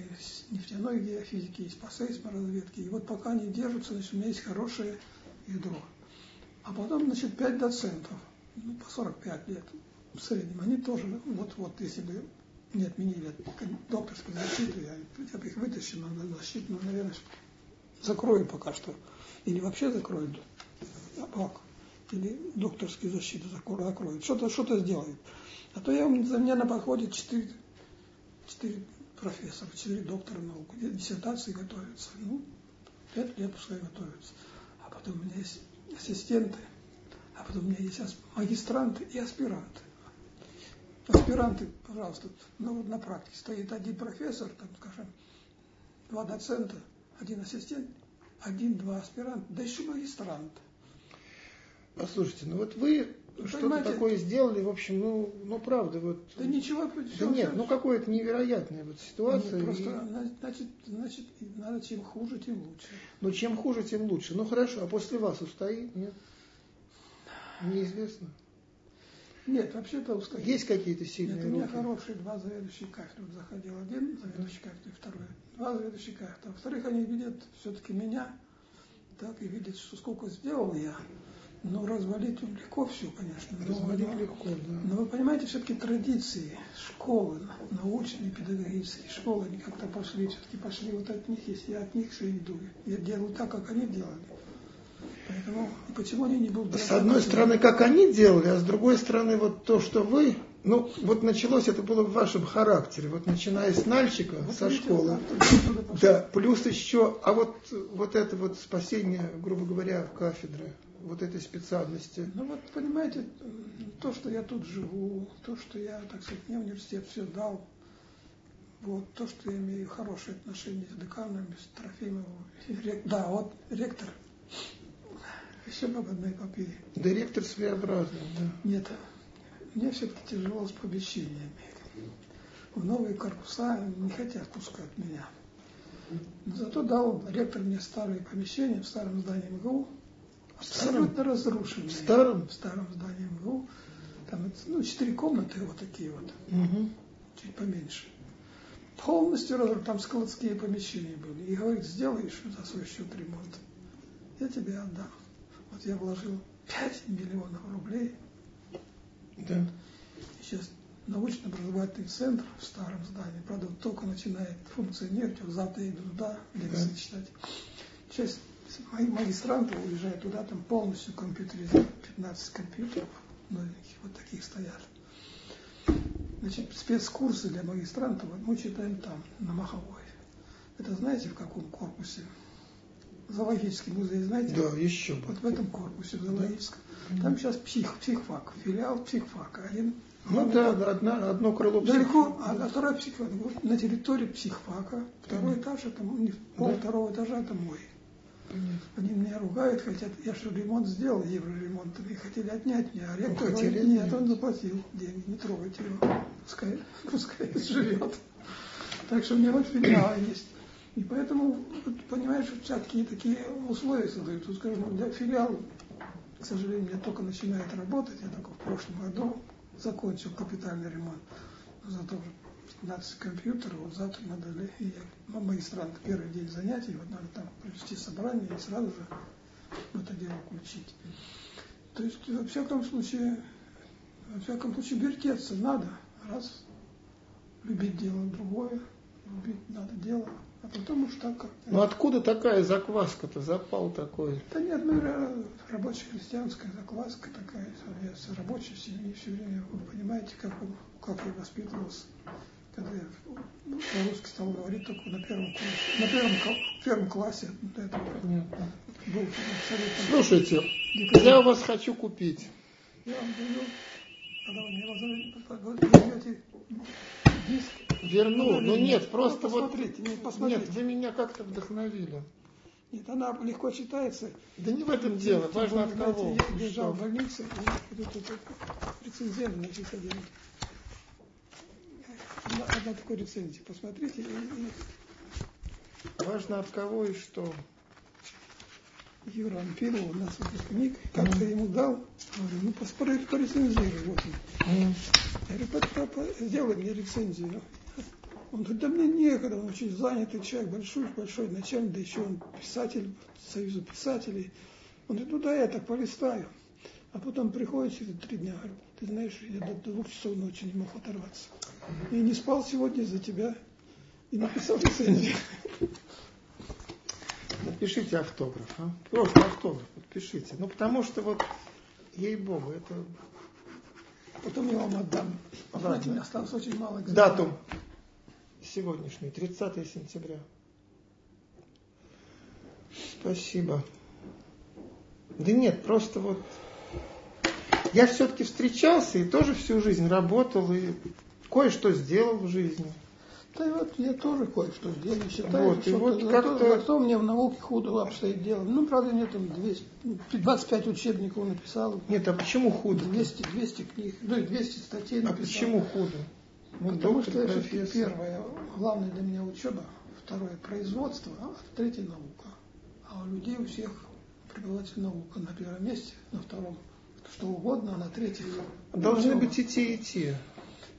нефтяной геофизике, есть по сейсморазведке. И вот пока они держатся, значит, у меня есть хорошее ядро. А потом, значит, пять доцентов, ну, по 45 лет в среднем, они тоже, вот-вот, если бы не отменили докторскую защиту, я, я бы их вытащил на защиту, но, наверное, закрою пока что. Или вообще закроют АПАК. Или докторские защиты закроют. Что-то что сделают. А то я, за меня на подходе 4, 4 профессора, 4 доктора наук. Диссертации готовятся. Ну, 5 лет пускай готовятся. А потом у меня есть ассистенты, а потом у меня есть магистранты и аспиранты аспиранты, пожалуйста, ну вот на практике стоит один профессор, там, скажем, два доцента, один ассистент, один-два аспиранта, да еще магистрант. Послушайте, ну вот вы что-то такое сделали, в общем, ну, ну правда, вот. Да ничего, да нет, ну какое-то невероятная вот ситуация. Нет, просто, и... значит, значит, надо чем хуже, тем лучше. Ну чем хуже, тем лучше. Ну хорошо, а после вас устоит, нет? Неизвестно. Нет, вообще-то устоит. Есть какие-то сильные Нет, у меня хорошие два заведующие кафедры. Вот заходил один заведующий кафедры, второй. Два заведующие кафедры. Во-вторых, они видят все-таки меня, так и видят, что сколько сделал я. Ну, развалить легко все, конечно. Развалить но, легко, да. Но вы понимаете, все-таки традиции школы, научные, педагогические школы, они как-то пошли, все-таки пошли вот от них, если я от них все иду. Я делаю так, как они делали. Поэтому почему они не будут... С одной стороны, как они делали, а с другой стороны, вот то, что вы... Ну, вот началось это было в вашем характере, вот начиная с Нальчика, вот со школы. Да, плюс еще, а вот, вот это вот спасение, грубо говоря, кафедры вот этой специальности? Ну вот, понимаете, то, что я тут живу, то, что я, так сказать, мне университет все дал, вот, то, что я имею хорошие отношения с деканом, с Трофимовым, да, вот ректор, еще об одной эпопее. Да ректор своеобразный, да. Нет, мне все-таки тяжело с помещениями. В новые корпуса не хотят пускать меня. Но зато дал ректор мне старые помещения в старом здании МГУ, Абсолютно разрушенные. В старом? В старом здании МГУ. Там ну, четыре комнаты вот такие вот. Угу. Чуть поменьше. Полностью разрушены. Там складские помещения были. И говорит, сделаешь за свой счет ремонт. Я тебе отдам. Вот я вложил 5 миллионов рублей. Да. Сейчас научно-образовательный центр в старом здании, правда, только начинает функционировать, вот завтра иду туда лекции да. читать. Сейчас мои магистранты уезжают туда, там полностью компьютеризировано, 15 компьютеров новеньких, вот таких стоят. Значит, спецкурсы для магистрантов мы читаем там, на Маховой. Это знаете, в каком корпусе? Зоологический музей, знаете? Да, еще. Вот в этом корпусе, зоологическом. Да. Там сейчас псих, психфак, филиал психфака. Один ну да, одна, одно крыло Далеко, а, а второе психфак. На территории психфака. Второй mm. этаж, это пол да. второго этажа, это мой. Они меня ругают, хотят, я что, ремонт сделал, евроремонт, и хотели отнять меня, а ректор ну, говорит, нет, он заплатил деньги, не трогайте его, пускай, (laughs) пускай живет. Так что у меня вот филиалы есть. И поэтому, понимаешь, всякие такие условия создают. Тут, скажем, для филиала, к сожалению, только начинает работать, я только в прошлом году закончил капитальный ремонт. Но зато 15 компьютеров, вот завтра надо, и я, магистрант, первый день занятий, вот надо там провести собрание и сразу же в это дело включить. То есть, во всяком случае, во всяком случае, вертеться надо, раз, любить дело другое, любить надо дело, а потом уж так как Ну откуда такая закваска-то, запал такой? Да нет, ну рабочая христианская закваска такая, я с рабочей семьи все время, вы понимаете, как, как я воспитывался когда я ну, по-русски стал говорить только на первом курсе, на первом, первом классе. До этого Понятно. Был абсолютно... Слушайте, я у вас хочу купить. Я вам даю, когда вы мне возьмете диск. Верну, ну нет, просто вот... Посмотрите, нет, посмотрите. Нет, вы меня как-то вдохновили. Нет, она легко читается. Да не в этом дело, важно от кого. Я лежал в больнице, и тут, рецензент, значит, один одна такой рецензии, посмотрите. Важно от кого и что. Юра Ампиров, у нас выпускник, как-то ему дал, говорю, ну поспорь, порецензируй, вот он. Я говорю, сделай мне рецензию. Он говорит, да мне некогда, он очень занятый человек, большой, большой начальник, да еще он писатель Союза писателей. Он говорит, ну да, я так полистаю. А потом приходит через три дня, говорит, ты знаешь, я до двух часов ночи не мог оторваться. И не спал сегодня из-за тебя. И написал рецензию. Напишите автограф, а? Просто автограф подпишите. Ну, потому что вот, ей-богу, это... Потом я вам отдам. Знаете, мне осталось очень мало экземпляров. Датум сегодняшний, 30 сентября. Спасибо. Да нет, просто вот я все-таки встречался и тоже всю жизнь работал и кое-что сделал в жизни. Да вот я тоже кое-что сделал, считаю, Вот, и что вот зато, как-то- зато мне в науке худо обстоит дело. Ну, правда, нет там 200, 25 учебников написал, Нет, а почему худо? 200, 200 книг, ну, и 200 статей А написал. почему худо? Ну, Потому что это первое, главное для меня учеба, второе производство, а третье наука. А у людей у всех преподаватель наука на первом месте, на втором что угодно, а на третьем Должны учеба. быть и те, и те.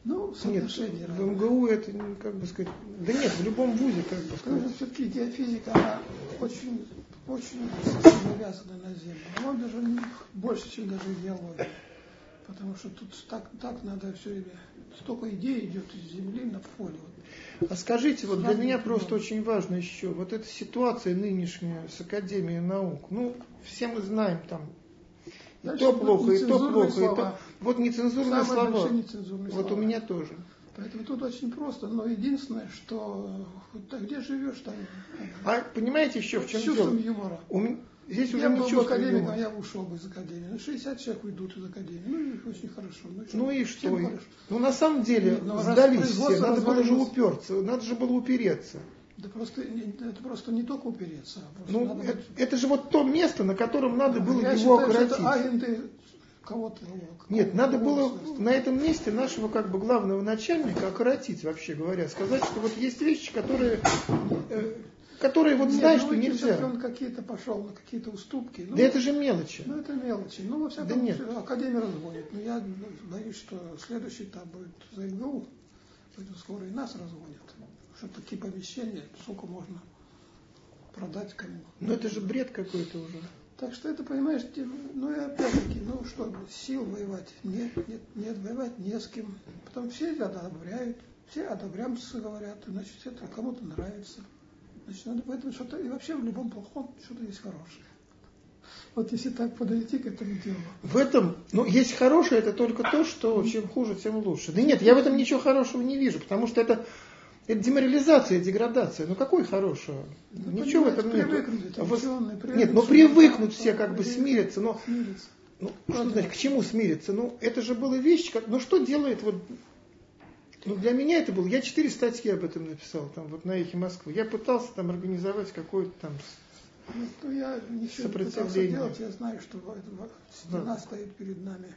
ну, Нет, соотношение в разное. МГУ это, ну, как бы сказать, да нет, в любом вузе, как бы Потому сказать. все-таки геофизика, она очень, очень завязана на Землю. Она даже больше, чем даже геология. Потому что тут так, так надо все время. Столько идей идет из Земли на поле. А скажите, вот для меня просто очень важно еще, вот эта ситуация нынешняя с Академией наук, ну, все мы знаем там, и Дальше то плохо, и то плохо, и слова. то... Вот нецензурные Самые слова. нецензурные Вот у слова. меня тоже. Поэтому тут очень просто. Но единственное, что так где живешь, там А понимаете еще в чем дело? юмора. У Здесь уже я не был бы чувство академиком, я бы ушел бы из академии. Ну, 60 человек уйдут из академии. Ну, и очень хорошо. Ну, и что? Ну и что? хорошо. Ну на самом деле Нет, ну, сдались все, надо было же уперться, надо же было упереться. Да просто, это просто не только упереться. а Ну, надо это, это же вот то место, на котором надо было я его считаю, что окоротить. это агенты кого-то. ну, Нет, какого-то надо было государства. на этом месте нашего как бы главного начальника окоротить, вообще говоря, сказать, что вот есть вещи, которые, э, которые вот Нет, ну, что видите, нельзя. он какие-то пошел на какие-то уступки. Ну, Да это же мелочи. Ну, это мелочи. Ну, во всяком Да нет. случае, Академия разводит. Но я ну, боюсь, что следующий этап будет за МГУ. Скоро и нас разводят. Что такие помещения, сколько можно продать кому. Ну это же бред какой-то уже. Так что это, понимаешь, ну и опять-таки, ну что, сил воевать нет, нет, нет, воевать не с кем. Потом все одобряют, все одобрямцы говорят, значит, это кому-то нравится. Значит, надо поэтому что-то, и вообще в любом плохом что-то есть хорошее. Вот если так подойти к этому делу. В этом, ну, есть хорошее, это только то, что чем хуже, тем лучше. Да нет, я в этом ничего хорошего не вижу, потому что это, это деморализация, деградация. Ну, какой хорошего? Ну, ничего в этом нет. ученые, привыкнуть, Нет, ну что привыкнуть там, все как бы смириться, но смириться. Ну, что значит, к чему смириться? Ну, это же была вещь, как, ну, что делает вот, ну, для меня это было, я четыре статьи об этом написал, там, вот на Эхе Москвы. Я пытался там организовать какой-то там, Ну, я ничего не Сопротивление. делать, я знаю, что стена стоит перед нами.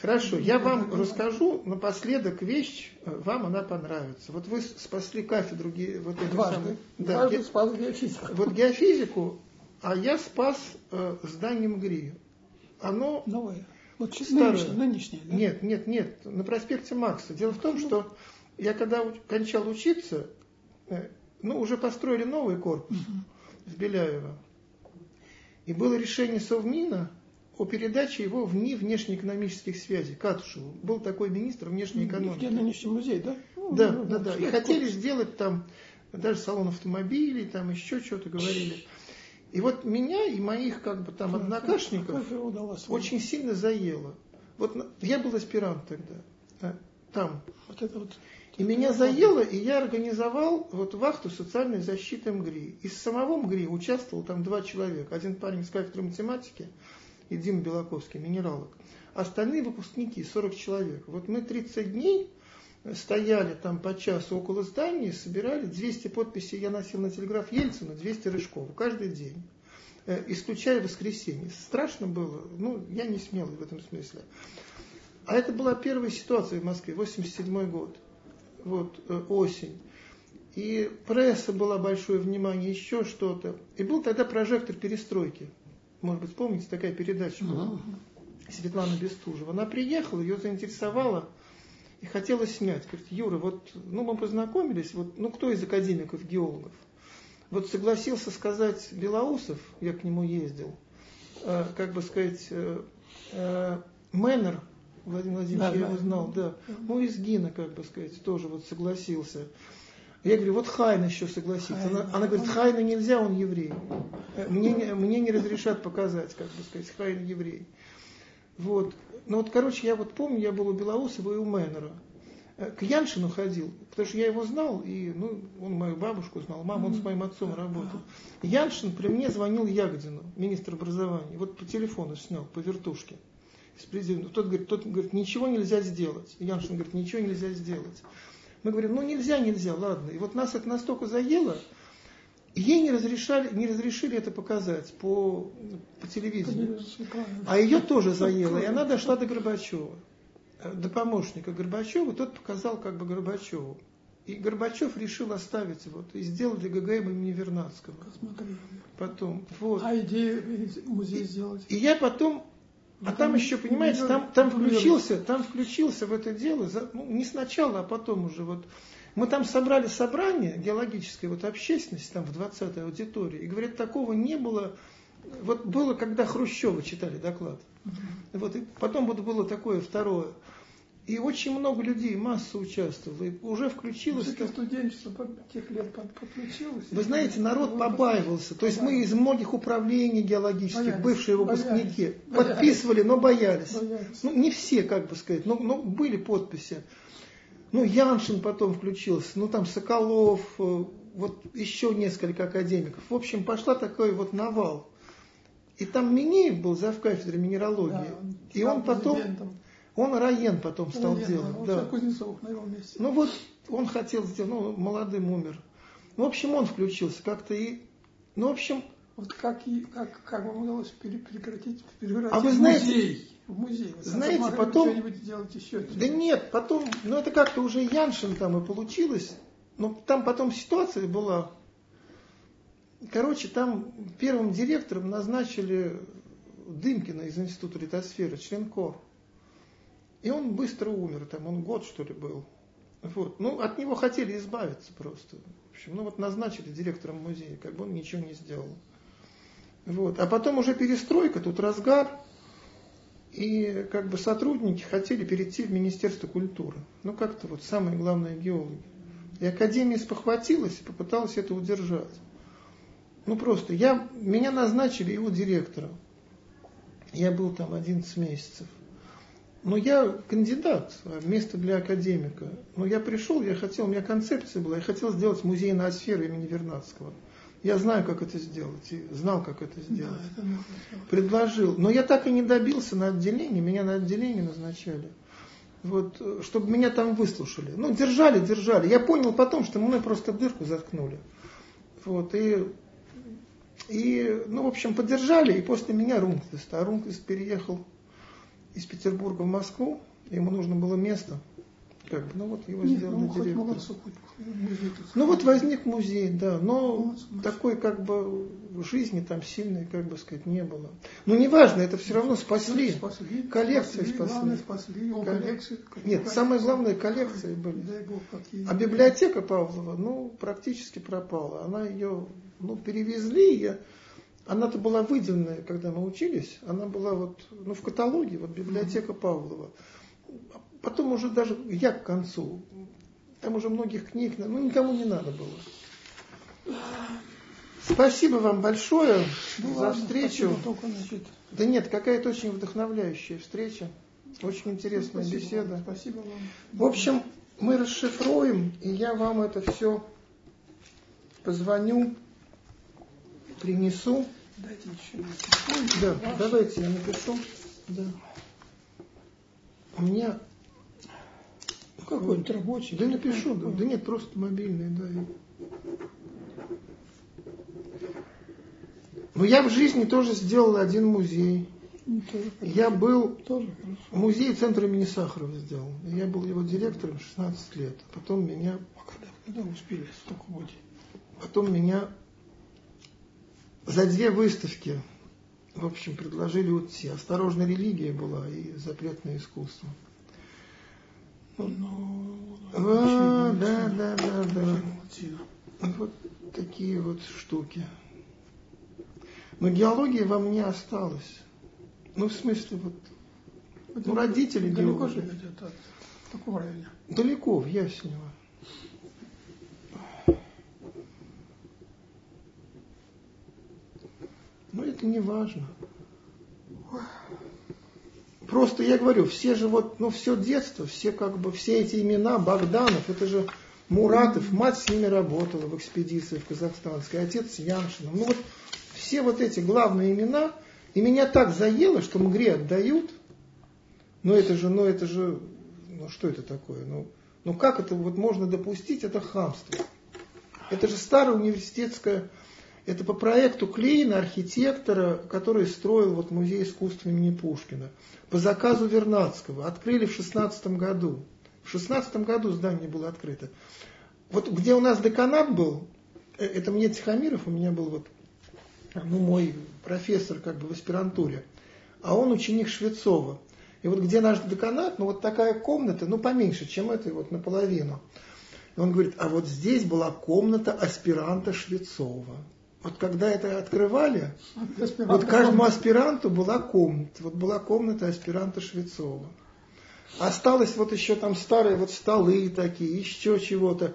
Хорошо, я вам расскажу напоследок вещь, э, вам она понравится. Вот вы спасли кафедру ге- вот Дважды. самой- да, Дважды ге- спас геофизику. вот геофизику, а я спас э, здание МГРИ. Оно Новое. Вот сейчас Старое. нынешнее, нынешнее, да? Нет, нет, нет, на проспекте Макса. Дело в том, что я когда кончал учиться, э, ну, уже построили новый корпус в Беляево. И было решение Совмина о передаче его в НИ внешнеэкономических связей, Катушеву. Был такой министр внешней Где экономики. нынешний музей, да? Ну, Да, ну, да, да. И хотели сделать там даже салон автомобилей, там еще что-то говорили. И вот меня и моих как бы там однокашников очень сильно заело. Вот я был аспирант тогда, э, там. Вот это вот. И меня заело, и я организовал вот вахту социальной защиты МГРИ. Из самого МГРИ участвовал там два человека. Один парень с кафедры математики и Дима Белаковский, минералог. Остальные выпускники, 40 человек. Вот мы 30 дней стояли там по часу около здания, собирали 200 подписей, я носил на телеграф Ельцина, 200 Рыжкову каждый день, Э, исключая воскресенье. Страшно было, ну, я не смелый в этом смысле. А это была первая ситуация в Москве, 87 год, вот, э, осень. И пресса была большое внимание, еще что-то. И был тогда прожектор перестройки. Может быть, помните, такая передача была. Светлана Бестужева. Она приехала, ее заинтересовала и хотела снять. Говорит, Юра, вот, ну, мы познакомились, вот, ну, кто из академиков, геологов? Вот согласился сказать Белоусов, я к нему ездил, э, как бы сказать, э, э, Меннер, Владимир Владимирович, Да, я да. его знал, да. Ну, из ГИНа, как бы сказать, тоже вот согласился. Я говорю, вот Хаин еще согласится. Хаин, Она, она говорит, Хаина нельзя, он еврей. Э, Мне, не- мне не разрешат показать, как бы сказать, Хайн еврей. Вот. Ну вот, короче, я вот помню, я был у Белоусова и у Мэннера. Э, К Яншину ходил, потому что я его знал, и ну, он мою бабушку знал, маму, он с моим отцом работал. Яншин при мне звонил Ягодину, министр образования, вот по телефону снял, по вертушке. Тот говорит, тот говорит, ничего нельзя сделать. Яншин говорит, ничего нельзя сделать. Мы говорим, ну нельзя, нельзя, ладно. И вот нас это настолько заело, и ей не разрешали, не разрешили это показать по, по телевизору. А ее тоже заело, и она дошла до Горбачева, э, до помощника Горбачева, тот показал как бы Горбачеву. И Горбачев решил оставить вот, и сделали ГГМ имени Вернадского. Посмотри. Потом, вот. А идея музей сделать? И я потом а там еще, понимаете, там, там включился, там включился в это дело, ну, не сначала, а потом уже вот. Мы там собрали собрание геологической вот общественности, там в 20-й аудитории, и говорят, такого не было, вот было, когда Хрущева читали доклад. Вот, и потом вот было такое второе. И очень много людей, масса участвовала. И уже включилось... Это студенчество тех лет подключилось. Вы знаете, народ побаивался. То есть мы из многих управлений геологических, боялись, бывшие выпускники, боялись, подписывали, но боялись. боялись. Ну, не все, как бы сказать, но, но были подписи. Ну, Яншин потом включился, ну, там Соколов, э, вот еще несколько академиков. В общем, пошла такой вот навал. И там Минеев был завкафедрой минералогии. Да, и он потом... Он Раен потом стал Раен, делать. Он да. Кузнецов на его месте. Ну вот он хотел сделать, ну молодым умер. Ну, в общем, он включился как-то и, ну, в общем... Вот как, и, как, как вам удалось прекратить, превратить а вы знаете, музей в музей? Знаете, потом... Делать еще да нет, потом, ну это как-то уже Яншин там и получилось. Но там потом ситуация была... Короче, там первым директором назначили Дымкина из Института литосферы, член КОР. И он быстро умер, там он год что ли был. Вот. Ну, от него хотели избавиться просто. В общем, ну вот назначили директором музея, как бы он ничего не сделал. Вот. А потом уже перестройка, тут разгар, и как бы сотрудники хотели перейти в Министерство культуры. Ну, как-то вот самые главные геологи. И Академия спохватилась и попыталась это удержать. Ну, просто я, меня назначили его директором. Я был там 11 месяцев. Но я кандидат, место для академика. Но я пришел, я хотел, у меня концепция была, я хотел сделать музей ноосферы имени Вернадского. Я знаю, как это сделать, и знал, как это сделать. Да, это Предложил. Но я так и не добился на отделении, меня на отделение назначали. Вот, чтобы меня там выслушали. Ну, держали, держали. Я понял потом, что мной просто дырку заткнули. Вот, и, и, ну, в общем, поддержали, и после меня Рунквист. А Рунквист переехал из Петербурга в Москву, ему нужно было место. Как ну вот его сделали ну, директором. Ну вот возник музей, да, но молодцы, такой как бы жизни там сильной, как бы сказать, не было. Но неважно, это все равно спасли. спасли коллекции спасли. спасли. Спасли. О, коллекции, Нет, самое главное, коллекции были. Бог, какие. А библиотека Павлова, ну, практически пропала. Она ее, ну, перевезли, я она-то была выделенная, когда мы учились, она была вот, ну, в каталоге, вот библиотека Павлова. Потом уже даже я к концу, там уже многих книг, ну, никому не надо было. Спасибо вам большое ну, за ладно, встречу. Значит... Да нет, какая-то очень вдохновляющая встреча. Очень интересная спасибо беседа. Вам, спасибо вам. В общем, мы расшифруем, и я вам это все позвоню принесу. Дайте еще Да, ваш. давайте я напишу. Да. У меня ну, какой-нибудь рабочий. Да напишу, да, да нет, просто мобильный, да. Но я в жизни тоже сделал один музей. Ну, я был тоже в музее центра имени Сахарова сделал. Я был его директором 16 лет. Потом меня... А когда, когда успели столько года? Потом меня за две выставки, в общем, предложили уйти. Осторожная религия была и запретное искусство. Ну, а, да, да, да, да. Вот такие вот штуки. Но геология во мне осталась. Ну, в смысле, вот, ну, родители Далеко геологи. живете от такого района? Далеко, в Ясенево. Но это не важно. Просто я говорю, все же вот, ну все детство, все как бы, все эти имена, Богданов, это же Муратов, мать с ними работала в экспедиции в Казахстанской, отец с. Ну вот все вот эти главные имена, и меня так заело, что МГРе отдают, но это же, ну это же, ну что это такое, ну Ну как это вот можно допустить? Это хамство. Это же старая университетская, это по проекту Клейна, архитектора, который строил вот музей искусства имени Пушкина. По заказу Вернадского. Открыли в 16 году. В 16 году здание было открыто. Вот где у нас деканат был, э, это мне Тихомиров, у меня был вот ну, мой профессор как бы в аспирантуре, а он ученик Швецова. И вот где наш деканат, ну вот такая комната, ну поменьше, чем это, вот наполовину. И он говорит, а вот здесь была комната аспиранта Швецова. Вот когда это открывали, вот каждому аспиранту была комната. Вот была комната аспиранта Швецова. Осталось вот еще там старые вот столы такие, еще чего-то.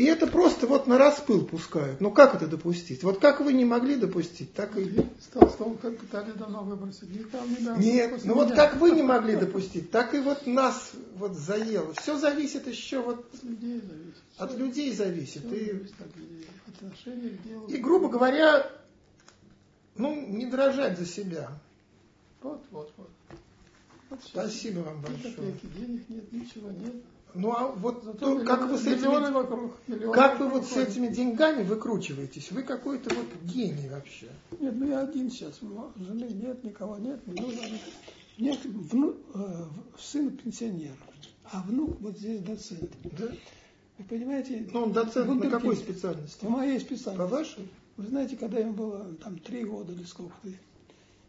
И это просто вот на распыл пускают. Ну как это допустить? Вот как вы не могли допустить, так и... Стол, стол как пытались давно выбросить. Не там, не там, Нет, ну вот как вы не могли допустить, так и вот нас вот заело. Все зависит еще вот... От людей зависит. От людей зависит. Все И, зависит от людей. К делу. и, грубо говоря, ну, не дрожать за себя. Вот, вот, вот. вот. Спасибо вам Ни большое. копейки денег нет, ничего нет. Ну а вот Зато то, как вы с этими, вокруг. Как вы вот с этими деньгами выкручиваетесь? Вы какой-то вот гений вообще. Нет, ну я один сейчас. Жены нет, никого нет, не нужно. Нет, вну, э, сын пенсионер, а внук вот здесь доцент. Да? Вы понимаете? Ну он доцент на какой специальности? По моей По специальности. вашей? Вы знаете, когда ему было там три года или сколько-то,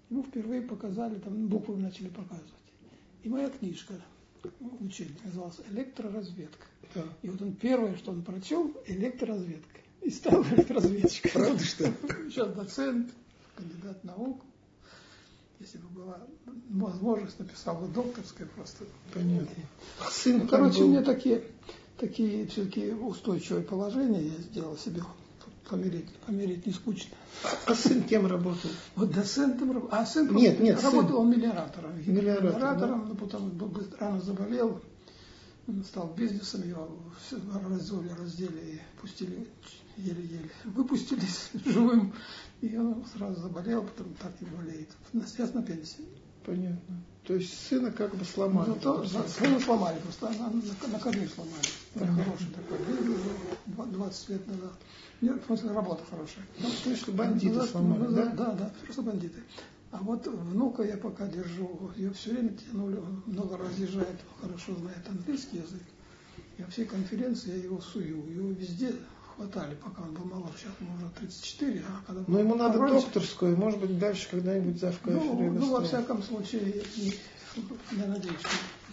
ему впервые показали, там буквы начали показывать. И моя книжка учебник называлась «Электроразведка». Да. И вот он первое, что он прочел, электроразведка. И стал (laughs) электроразведчиком. Правда, что? Сейчас доцент, кандидат наук. Если бы была возможность, написал бы докторское просто. Понятно. А сын Ну, короче, был? мне такие, такие все-таки устойчивые положения я сделал себе. Помереть, помереть не скучно. А сын кем работал? Вот доцентом, раб- а сын Нет, нет, работал сын. он миллиоратором. Мелиоратором, Мелиоратором, но потом рано заболел, он стал бизнесом, его все раздели, раздели и пустили еле-еле. Выпустили живым, и он сразу заболел, потом так и болеет. Сейчас на пенсии. Понятно. То есть сына как бы сломали. Зато за- сына сломали, просто на, на, на корню сломали. Он хороший такой, был уже два- 20 лет назад. Нет, в смысле, работа хорошая. Ну, в смысле, бандиты Назад- сломали, назад- да? Да, да, просто бандиты. А вот внука я пока держу, ее все время тянули, много разъезжает, хорошо знает английский язык. Во все конференции я его сую, его везде хватали, пока он был молод, сейчас ему уже 34, а когда Но ему надо раньше- докторскую, может быть, дальше когда-нибудь зав кафедрой ну, ну, во всяком случае, я надеюсь, что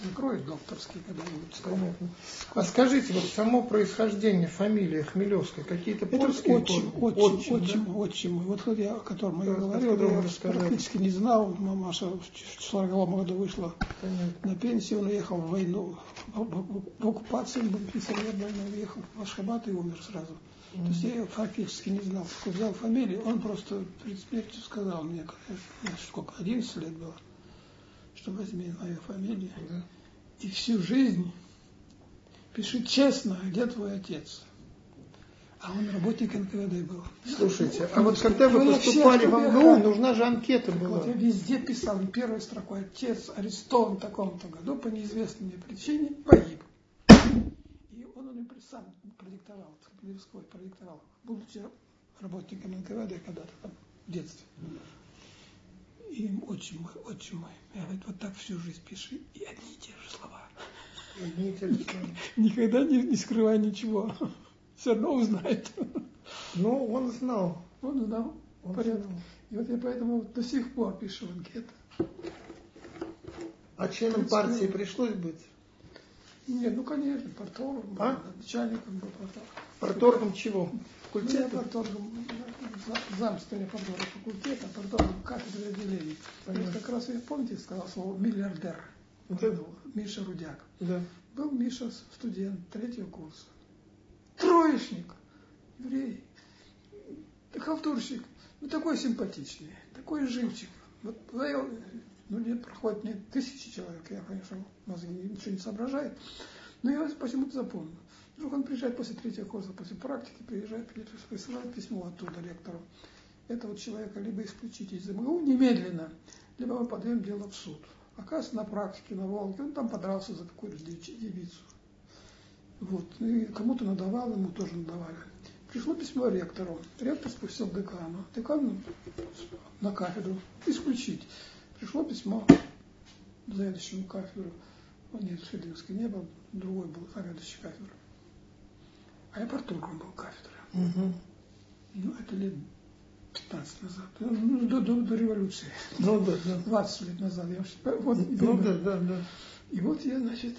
закроет докторский когда-нибудь. Понятно. А скажите, вот само происхождение, фамилия Хмелевская, какие-то Это польские отчим, корни? отчим, да? отчим, отчим. Вот хоть я, о котором я Да, говорил, я рассказали? практически не знал. Мамаша в 40 году вышла Понятно. на пенсию, он уехал в войну, в, он был пенсионер войны, уехал в Ашхабад и умер сразу. То есть я его фактически не знал. Взял фамилию, он просто перед смертью сказал мне, сколько, 11 лет было, что возьми мою фамилию. Да. И всю жизнь пиши честно, где твой отец. А он работник НКВД был. Слушайте, а вот когда вы поступали в МГУ, нужна же анкета была. вот я везде писал, первой строкой отец арестован в таком-то году по неизвестной мне причине, погиб. И он мне сам продиктовал, Хмелевской продиктовал, будучи работником НКВД когда-то там в детстве. И очень мой, очень мой. Я говорю, вот так всю жизнь пиши, и одни и те же слова. Одни и те же слова. Никогда не, не скрывай ничего. Все равно узнает. Ну, он знал. Он знал Он порядок. знал. И вот я поэтому до сих пор пишу анкеты. А членом партии пришлось быть? Нет, ну конечно, порторгом, А? начальником был порторг. Порторгом чего? Ну, я Факультета? порторгом, за- зам стоя порторга факультета, порторгом кафедры отделений. Понятно. как раз я, помните, сказал слово миллиардер. Вот это. Миша Рудяк. Да. Был Миша студент третьего курса. Троечник, еврей, халтурщик, ну такой симпатичный, такой живчик. Вот ну нет, проходит мне тысячи человек, я, конечно, мозги ничего не соображает, но я почему-то запомнил. Вдруг он приезжает после третьего курса, после практики, приезжает, присылает письмо оттуда ректору. Этого человека либо исключить из МГУ немедленно, либо мы подаем дело в суд. Оказывается, на практике, на Волге, он там подрался за какую-то девицу. Вот. И кому-то надавал, ему тоже надавали. Пришло письмо ректору. Ректор спустил декану. Декан на кафедру исключить. Пришло письмо заведующему кафедру. Он нет, Федоровский не был, другой был заведующий кафедрой. А я парторгом был кафедры. Угу. Ну, это лет 15 назад. Ну, до, до, до революции. Ну, да, да. 20 лет назад. Я, вот, ну, да, да, да. И вот я, значит,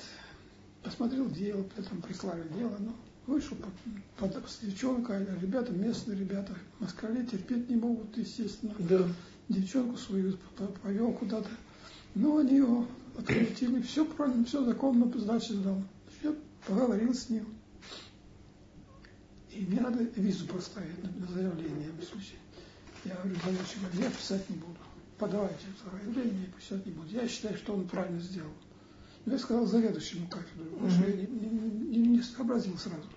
посмотрел дело, потом прислали дело, ну, вышел под, под девчонка, ребята, местные ребята, москали терпеть не могут, естественно. Да. Девчонку свою повел куда-то. Ну, они его открутили, все правильно, все законно, сдачи сдал. Я поговорил с ним. И мне надо визу проставить на, заявление в случае. Я говорю, заведующий, я писать не буду. Подавайте заявление, писать не буду. Я считаю, что он правильно сделал. Я сказал заведующему кафедру, потому что я не, не, не, не сообразил сразу.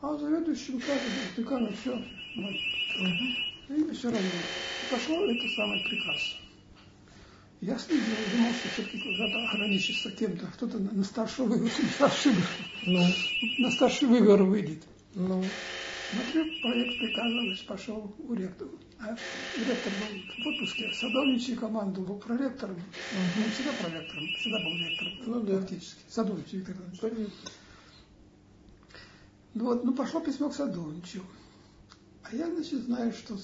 А заведующему кафедру, декану все, угу. и все равно. И пошло это самый приказ. Я следил, думал, что все-таки надо ограничиться кем-то, кто-то на, на старший выговор, на старший, ну. на старший выговор выйдет. Ну. Смотрю, проект значит, пошел у ректора. А ректор был в отпуске, садовничий команду был проректором. Он всегда проректором, всегда был ректором, ну, да. фактически. Садовничий Виктор Иванович. Ну вот, ну пошло письмо к Садовничу. А я, значит, знаю, что,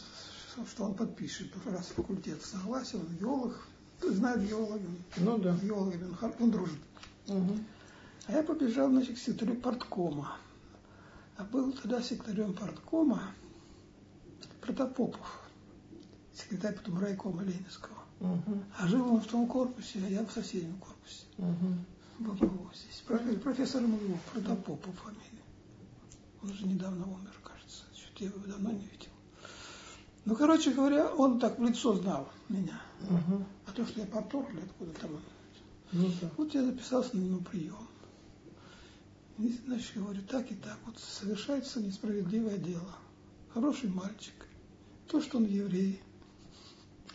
что он подпишет, раз факультет согласен, он геолог, знает геолога. Ну да. Геологами, он, он дружит. Угу. А я побежал, значит, к секретарю порткома. А был тогда секретарем порткома Протопопов секретарь потом райкома Ленинского. Угу. А жил он в том корпусе, а я в соседнем корпусе. Угу. Его здесь. Профессор моего, Протопопов фамилия. Он же недавно умер, кажется. Что-то я его давно не видел. Ну, короче говоря, он так в лицо знал меня. Угу. А то, что я потор или откуда там ну, да. Вот я записался на него прием. И, значит, говорю, так и так, вот совершается несправедливое дело. Хороший мальчик. То, что он еврей,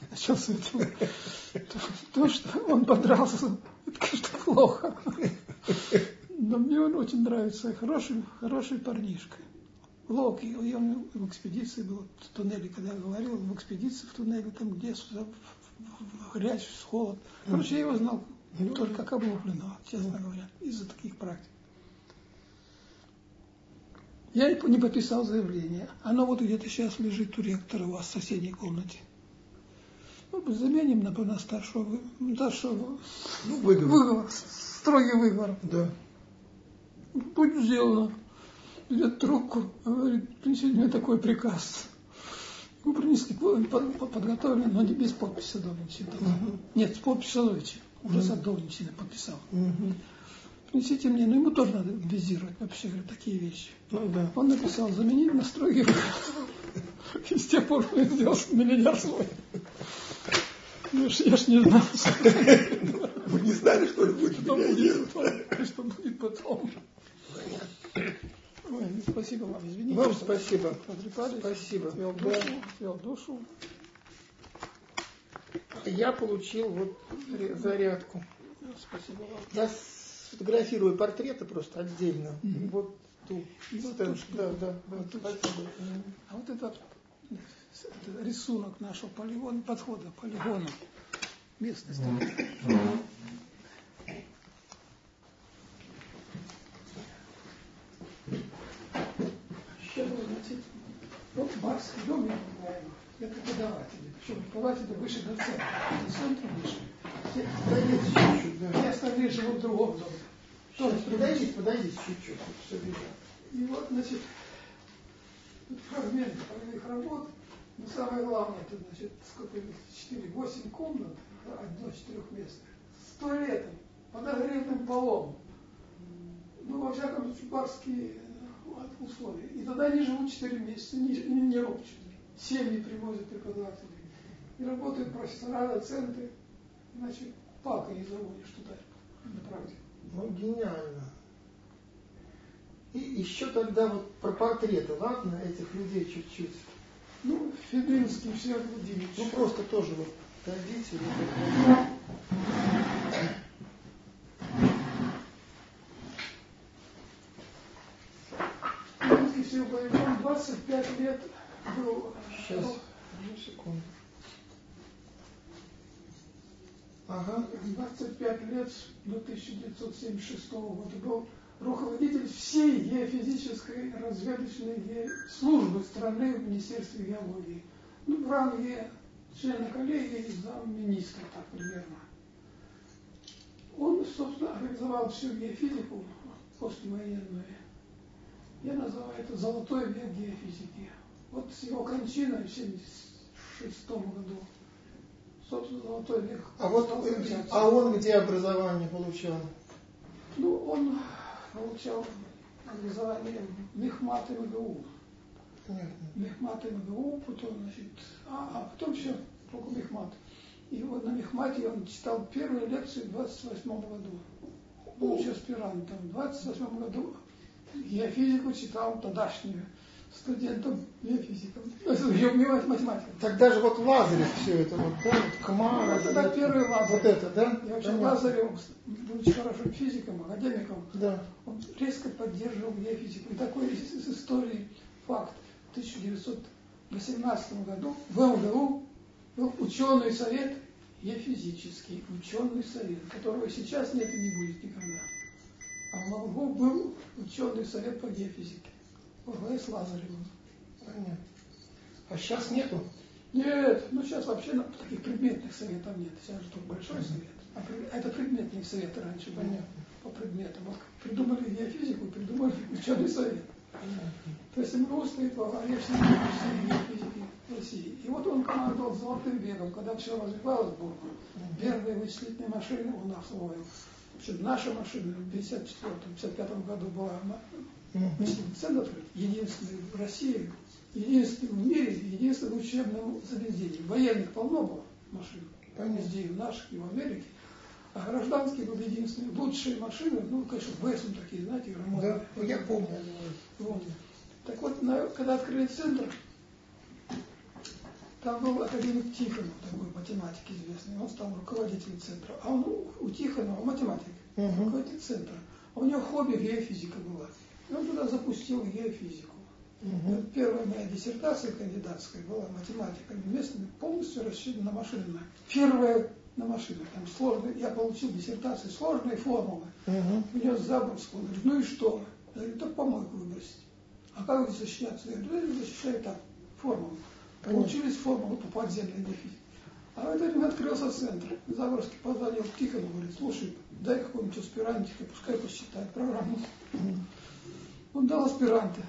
Начал с этого. То, что он подрался, это, конечно, плохо. Но мне он очень нравится. Хороший, хороший парнишка. Лок, он в экспедиции был, в туннеле, когда я говорил, в экспедиции в туннеле, там где в грязь, в холод. Короче, я его знал только как облупленного, честно говоря, из-за таких практик. Я не подписал заявление. Оно вот где-то сейчас лежит у ректора у вас в соседней комнате. Ну, заменим, например, старшего, старшего ну, выговор. выговор, строгий выговор. Да. Будет сделано. Берет трубку, говорит, принесите мне такой приказ. Мы принесли, подготовили, но не без подписи Садовничина. Угу. Нет, с подписью Садовича. Уже угу. Садовничина подписал. Угу. Принесите мне, ну ему тоже надо визировать вообще говорю, такие вещи. Ну, да. Он написал, заменить настройки. И с тех пор он сделал миллионер свой. Ну, я ж не знал. Вы не знали, что ли, будет что будет, что будет потом. Ой, ну, спасибо вам, извините. Вам спасибо. Потрепались. Спасибо. Свел душу, свел душу. Я получил вот зарядку. Спасибо вам. Я сфотографирую портреты просто отдельно. Mm-hmm. Вот ту. Вот да, да, да, вот спасибо. А вот этот это рисунок нашего полигона, подхода полигона местности. Еще значит, вот барский дом, я называю, для преподавателей. Причем преподаватели выше доцента, центр выше. Все, подойдите чуть-чуть, да. Все остальные живут в другом доме. Тоже подойдите, подойдите чуть-чуть, все видно. И вот, значит, фрагмент полевых работ – ну, самое главное, это значит, сколько 4-8 комнат, одно четырехместных, с туалетом, подогретым полом. Ну, во всяком случае, барские э, условия. И тогда они живут 4 месяца, не, не, не. Семьи привозят преподавателей. И работают профессора, доценты. Иначе палкой не заводишь туда, на практику. Ну, гениально. И еще тогда вот про портреты, ладно, этих людей чуть-чуть. Ну, Федынский, все Владимирович, ну просто тоже вот дойдите. Федынский все боевым 25 лет был... Сейчас, одну секунду. Ага. 25 лет до 1976 года был руководитель всей геофизической разведочной службы страны в Министерстве геологии. Ну, в ранге члена коллегии и замминистра, так примерно. Он, собственно, организовал всю геофизику послевоенную. Я называю это «золотой век геофизики». Вот с его кончиной в 1976 году, собственно, «золотой век». А вот а он где образование получал? Ну, он получал образование Мехмат МГУ. Понятно. Мехмат МГУ, потом, значит, а, а потом все, только Мехмат. И вот на Мехмате он читал первые лекции в 28 году. Будучи аспирантом. В 28 году я физику читал тогдашнюю студентам геофизикам, (laughs) математикам. Тогда же вот Лазарев все это, вот, да, вот Камара. Вот это первый Лазарев. Вот это, да? И вообще Понятно. Лазарев, будучи хорошим физиком, академиком, да. он резко поддерживал геофизику. И такой из, из истории факт. В 1918 году в МГУ был ученый совет, геофизический ученый совет, которого сейчас нет и не будет никогда. А в МГУ был ученый совет по геофизике. ВВС Лазаревым. Понятно. А сейчас нету? Нет, ну сейчас вообще таких предметных советов нет. Сейчас же тут большой совет. А это предметные советы раньше были по предметам. Вот придумали геофизику, придумали (laughs) ученый совет. Понятно. То есть МГУ стоит во главе всей геофизики России. И вот он командовал золотым веком, когда все развивалось бурно. Первые вычислительные машины он освоил. В общем, наша машина в 1954-1955 году была Вычислительный центр единственный в России, единственный в мире, единственный в учебном заведении. Военных полно было машин, везде, в наших, и в Америке. А гражданские были единственные, лучшие машины, ну, конечно, Весом такие, знаете, ремонтные. Да, я помню. Вот. Так вот, на, когда открыли центр, там был академик Тихонов, такой математик известный, он стал руководителем центра. А он у Тихонова математик, угу. руководитель центра. А у него хобби геофизика была. И он туда запустил геофизику. Угу. Первая моя диссертация кандидатская была математика местная, полностью рассчитана на машинное. Первая на машинах, там сложные, я получил диссертацию, сложные формулы. Угу. Меня забросил, он говорит, ну и что? Я говорю, так помойку выбросить. А как вы защищаться? Я говорю, да я защищаю так, формулы. Получились формулы по подземной геофизике. А в это время открылся центр. Заборский позвонил Тихону, говорит, слушай, дай какому-нибудь аспирантику, пускай посчитает программу. Он дал аспиранта.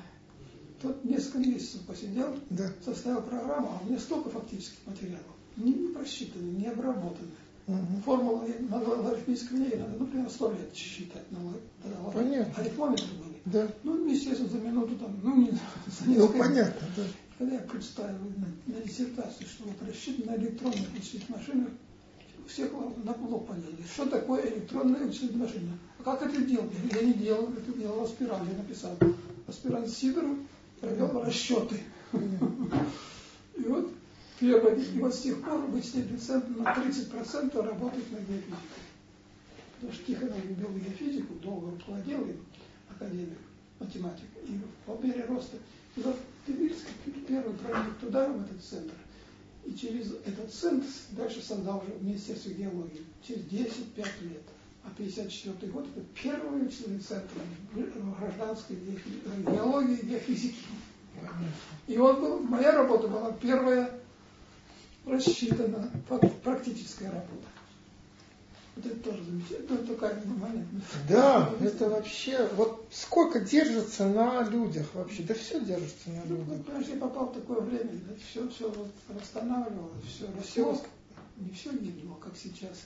Тот несколько месяцев посидел, да. составил программу, а у меня столько фактических материалов, не, не просчитанные, не обработанные. Угу. Формулы на логарифмическом линии надо, ну, примерно сто лет считать. На, на, понятно. Арифмометры были. Да. Ну, естественно, за минуту там, ну, не (laughs) за Ну, понятно, да. Когда я представил на, на диссертацию, что вот рассчитано на электронных вычислительных машинах, всех на лоб полезли. Что такое электронная вычислительная машина? А как это делать? Я не делал, это делал аспирант, я написал. Аспирант Сидоров провел расчеты. (laughs) И вот первое, и вот с тех пор вычислительный центр на 30% работает на геофизике. Потому что Тихонов любил геофизику, долго руководил им, академик, математик. И по мере роста. И вот Тбильский первый проник туда, в этот центр. И через этот центр дальше создал уже в Министерстве геологии через 10-5 лет. А 54 год это первый учебный центр гражданской геологии и геофизики. И вот был, моя работа была первая рассчитана, практическая работа. Вот это тоже замечательно, (laughs) это такая момент. Да, это вообще, вот сколько держится на людях вообще, да все держится на людях. Ну, конечно, я попал в такое время, да, все, все вот восстанавливалось, все росло, не все гибло, как сейчас.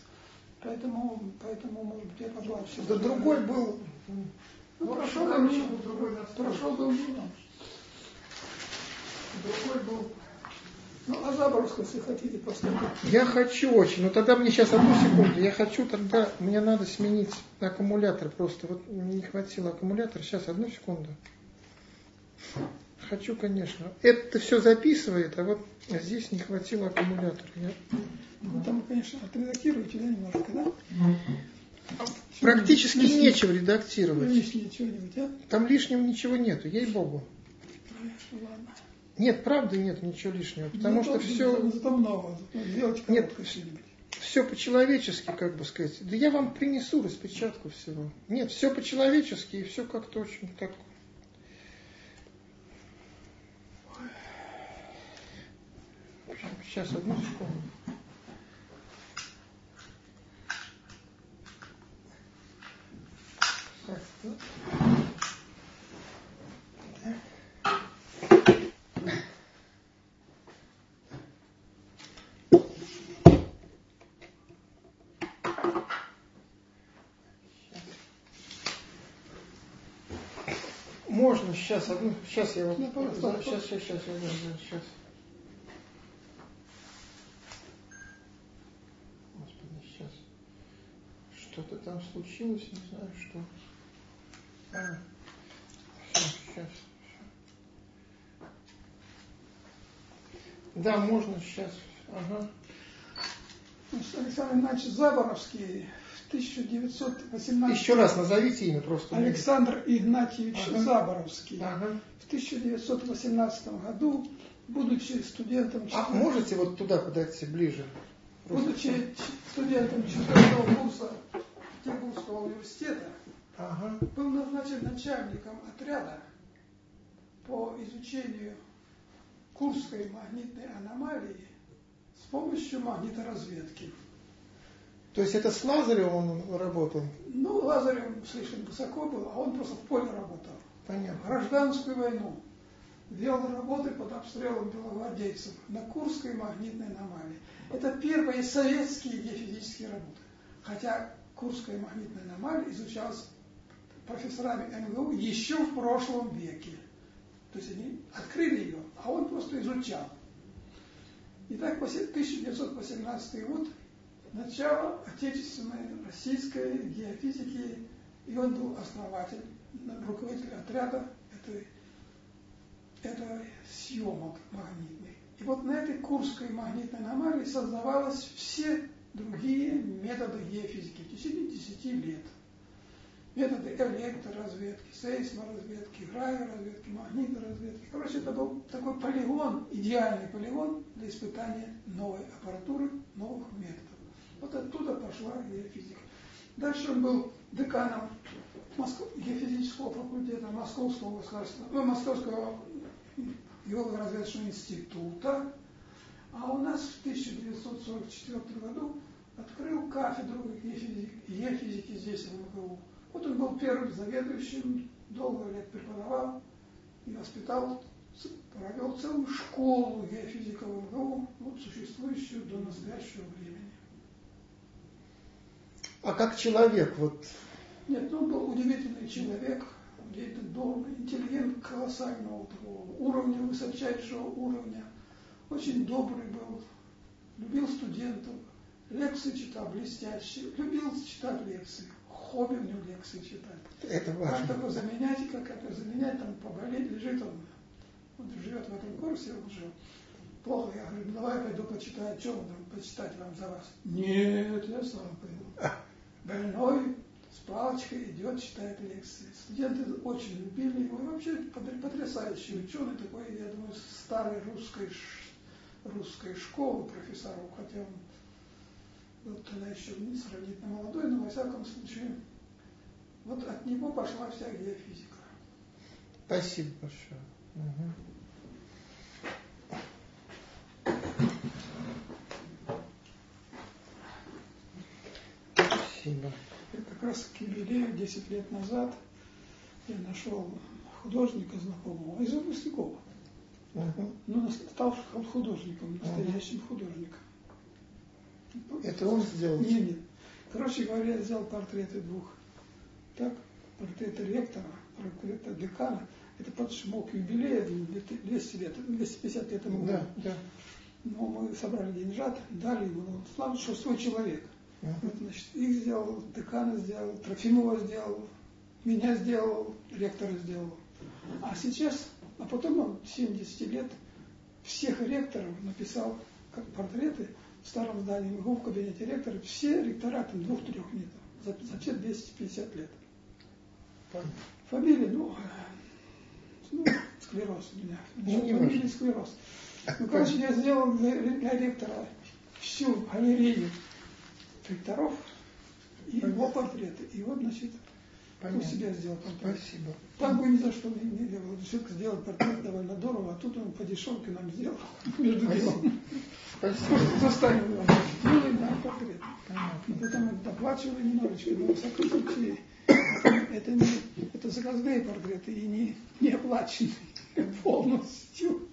Поэтому, поэтому, может быть, я попал все. Да другой был. Ну, прошел был прошел был. Другой был ну, а Заборовск, если хотите, просто. Я хочу очень, но тогда мне сейчас одну секунду, я хочу тогда, мне надо сменить аккумулятор просто, вот не хватило аккумулятора, сейчас одну секунду. Хочу, конечно. Это все записывает, а вот здесь не хватило аккумулятора. Я... Ну, там, конечно, отредактируйте, да, немножко, да? Практически лишнего, нечего редактировать. Лишнее что-нибудь, а? Там лишнего ничего нету, ей-богу. ладно. Нет, правда нет ничего лишнего, потому ну, что все... Зато много, зато нет, все по-человечески, как бы сказать. Да я вам принесу распечатку всего. Нет, все по-человечески и все как-то очень так Сейчас, одну секунду. Можно сейчас одну, сейчас я вот, сейчас, сейчас, сейчас, сейчас, сейчас. Что-то там случилось, не знаю что. А, все, сейчас. Да, можно сейчас. Ага. Александр Иванович Заборовский 1918... Еще раз назовите имя просто. Александр Игнатьевич ага. Заборовский. Ага. В 1918 году, будучи студентом... А можете вот туда подойти ближе? Просто будучи студентом четвертого курса Петербургского университета, ага. был назначен начальником отряда по изучению Курской магнитной аномалии с помощью магниторазведки. То есть это с Лазаревым он работал? Ну, Лазарев слишком высоко был, а он просто в поле работал. Понятно. Гражданскую войну вел работы под обстрелом белогвардейцев на Курской магнитной аномалии. Это первые советские геофизические работы. Хотя Курская магнитная аномалия изучалась профессорами МГУ еще в прошлом веке. То есть они открыли ее, а он просто изучал. Итак, 1918 год, начало отечественной российской геофизики, и он был основатель, руководитель отряда этой, этой съемок магнитных. И вот на этой Курской магнитной аномалии создавалось все другие методы геофизики в течение 10 лет. Методы электроразведки, сейсморазведки, гравиразведки, магниторазведки. Короче, это был такой полигон, идеальный полигон для испытания новой аппаратуры, новых методов. Вот оттуда пошла геофизика. Дальше он был деканом Москв... геофизического факультета Московского государственного, ну, Московского геолого-разведочного института. А у нас в 1944 году открыл кафедру геофизики здесь, в МГУ. Вот он был первым заведующим, долго лет преподавал и воспитал, провел целую школу геофизиков МГУ, вот существующую до настоящего времени. А как человек, вот? Нет, ну, он был удивительный человек, удивительно добрый, интеллигент колоссального уровня, высочайшего уровня, очень добрый был, любил студентов, Лекции читал блестящие, любил читать лекции, хобби у него лекции читать. Это важно. Как такое заменять, как это заменять, там поболеть, лежит он, он живет в этом курсе, он жил. Плохо, я говорю, ну давай я пойду почитаю, что вам почитать вам за вас? Нет, я сам пойду. Больной с палочкой идет, читает лекции. Студенты очень любили его, и вообще потрясающий ученый такой, я думаю, старой русской, русской школы профессоров, хотя он вот тогда еще не сравнительно молодой, но во всяком случае, вот от него пошла вся геофизика. Спасибо большое. Угу. Спасибо. Как раз к юбилею 10 лет назад я нашел художника знакомого из Выпускникова. Ну, стал художником, настоящим художником. Это он сделал? Нет, нет. Короче говоря, я взял портреты двух. Так, портреты ректора, портреты декана. Это подшмок юбилея 200 лет, 250 лет ему. Да, да. Но мы собрали деньжат, дали ему. Ну, слава, что свой человек. Вот, значит, их сделал, декана сделал, Трофимова сделал, меня сделал, ректора сделал. А сейчас, а потом он 70 лет всех ректоров написал как портреты, в старом здании МГУ в кабинете ректора, все ректора там двух-трех метров, за, за все 250 лет. Фамилия, ну, ну склероз у меня. Ну, не Фамилия склероз. Ну, короче, я сделал для, для ректора всю галерею ректоров и его портреты. И вот, значит, у Понятно. себя сделал портрет. Спасибо. Так бы ни за что не, не делал. Решил сделать портрет довольно дорого, а тут он по дешевке нам сделал. (laughs) Между делом. Спасибо. Заставил его. Сделай нам портрет. Понятно. И потом доплачивали немножечко, но во всяком случае, это, не, это заказные портреты и не, не оплаченные (laughs) полностью.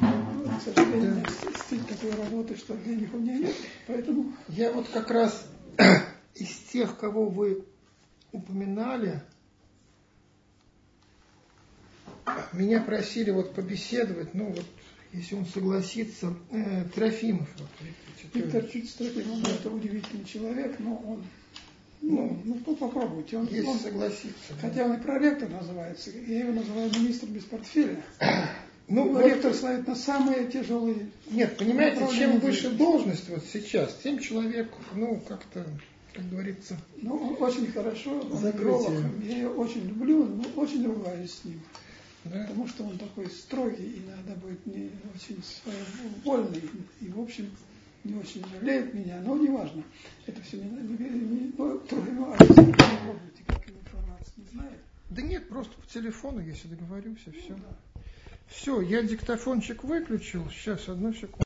К сожалению, стиль такой работы, что денег у меня нет, поэтому Я вот как раз (clears throat) из тех, кого вы упоминали, меня просили вот побеседовать, ну вот, если он согласится, э, Трофимов. Вот, Виктор Виктор Чистропин, он это удивительный человек, но он, ну, ну по- попробуйте, он, если он- согласится. да. хотя он и проректор называется, я его называю министром без портфеля, (clears throat) Ну, ну, вот- ректор ставит на самые тяжелые Нет, понимаете, чем выше должность вот сейчас, тем человек, ну, как-то, как говорится, Ну, он очень хорошо, он. Я ее очень люблю, но очень ругаюсь с ним. да, Потому что он такой строгий, иногда будет не очень своевольный. И, в общем, не очень жалеет меня, но неважно. Это все не, не, не, ну, трудно, ну, а вы попробуйте, как не знает. Да нет, просто по телефону, если договорюсь, и все. Ну, да. Все, я диктофончик выключил. Сейчас, одну секунду.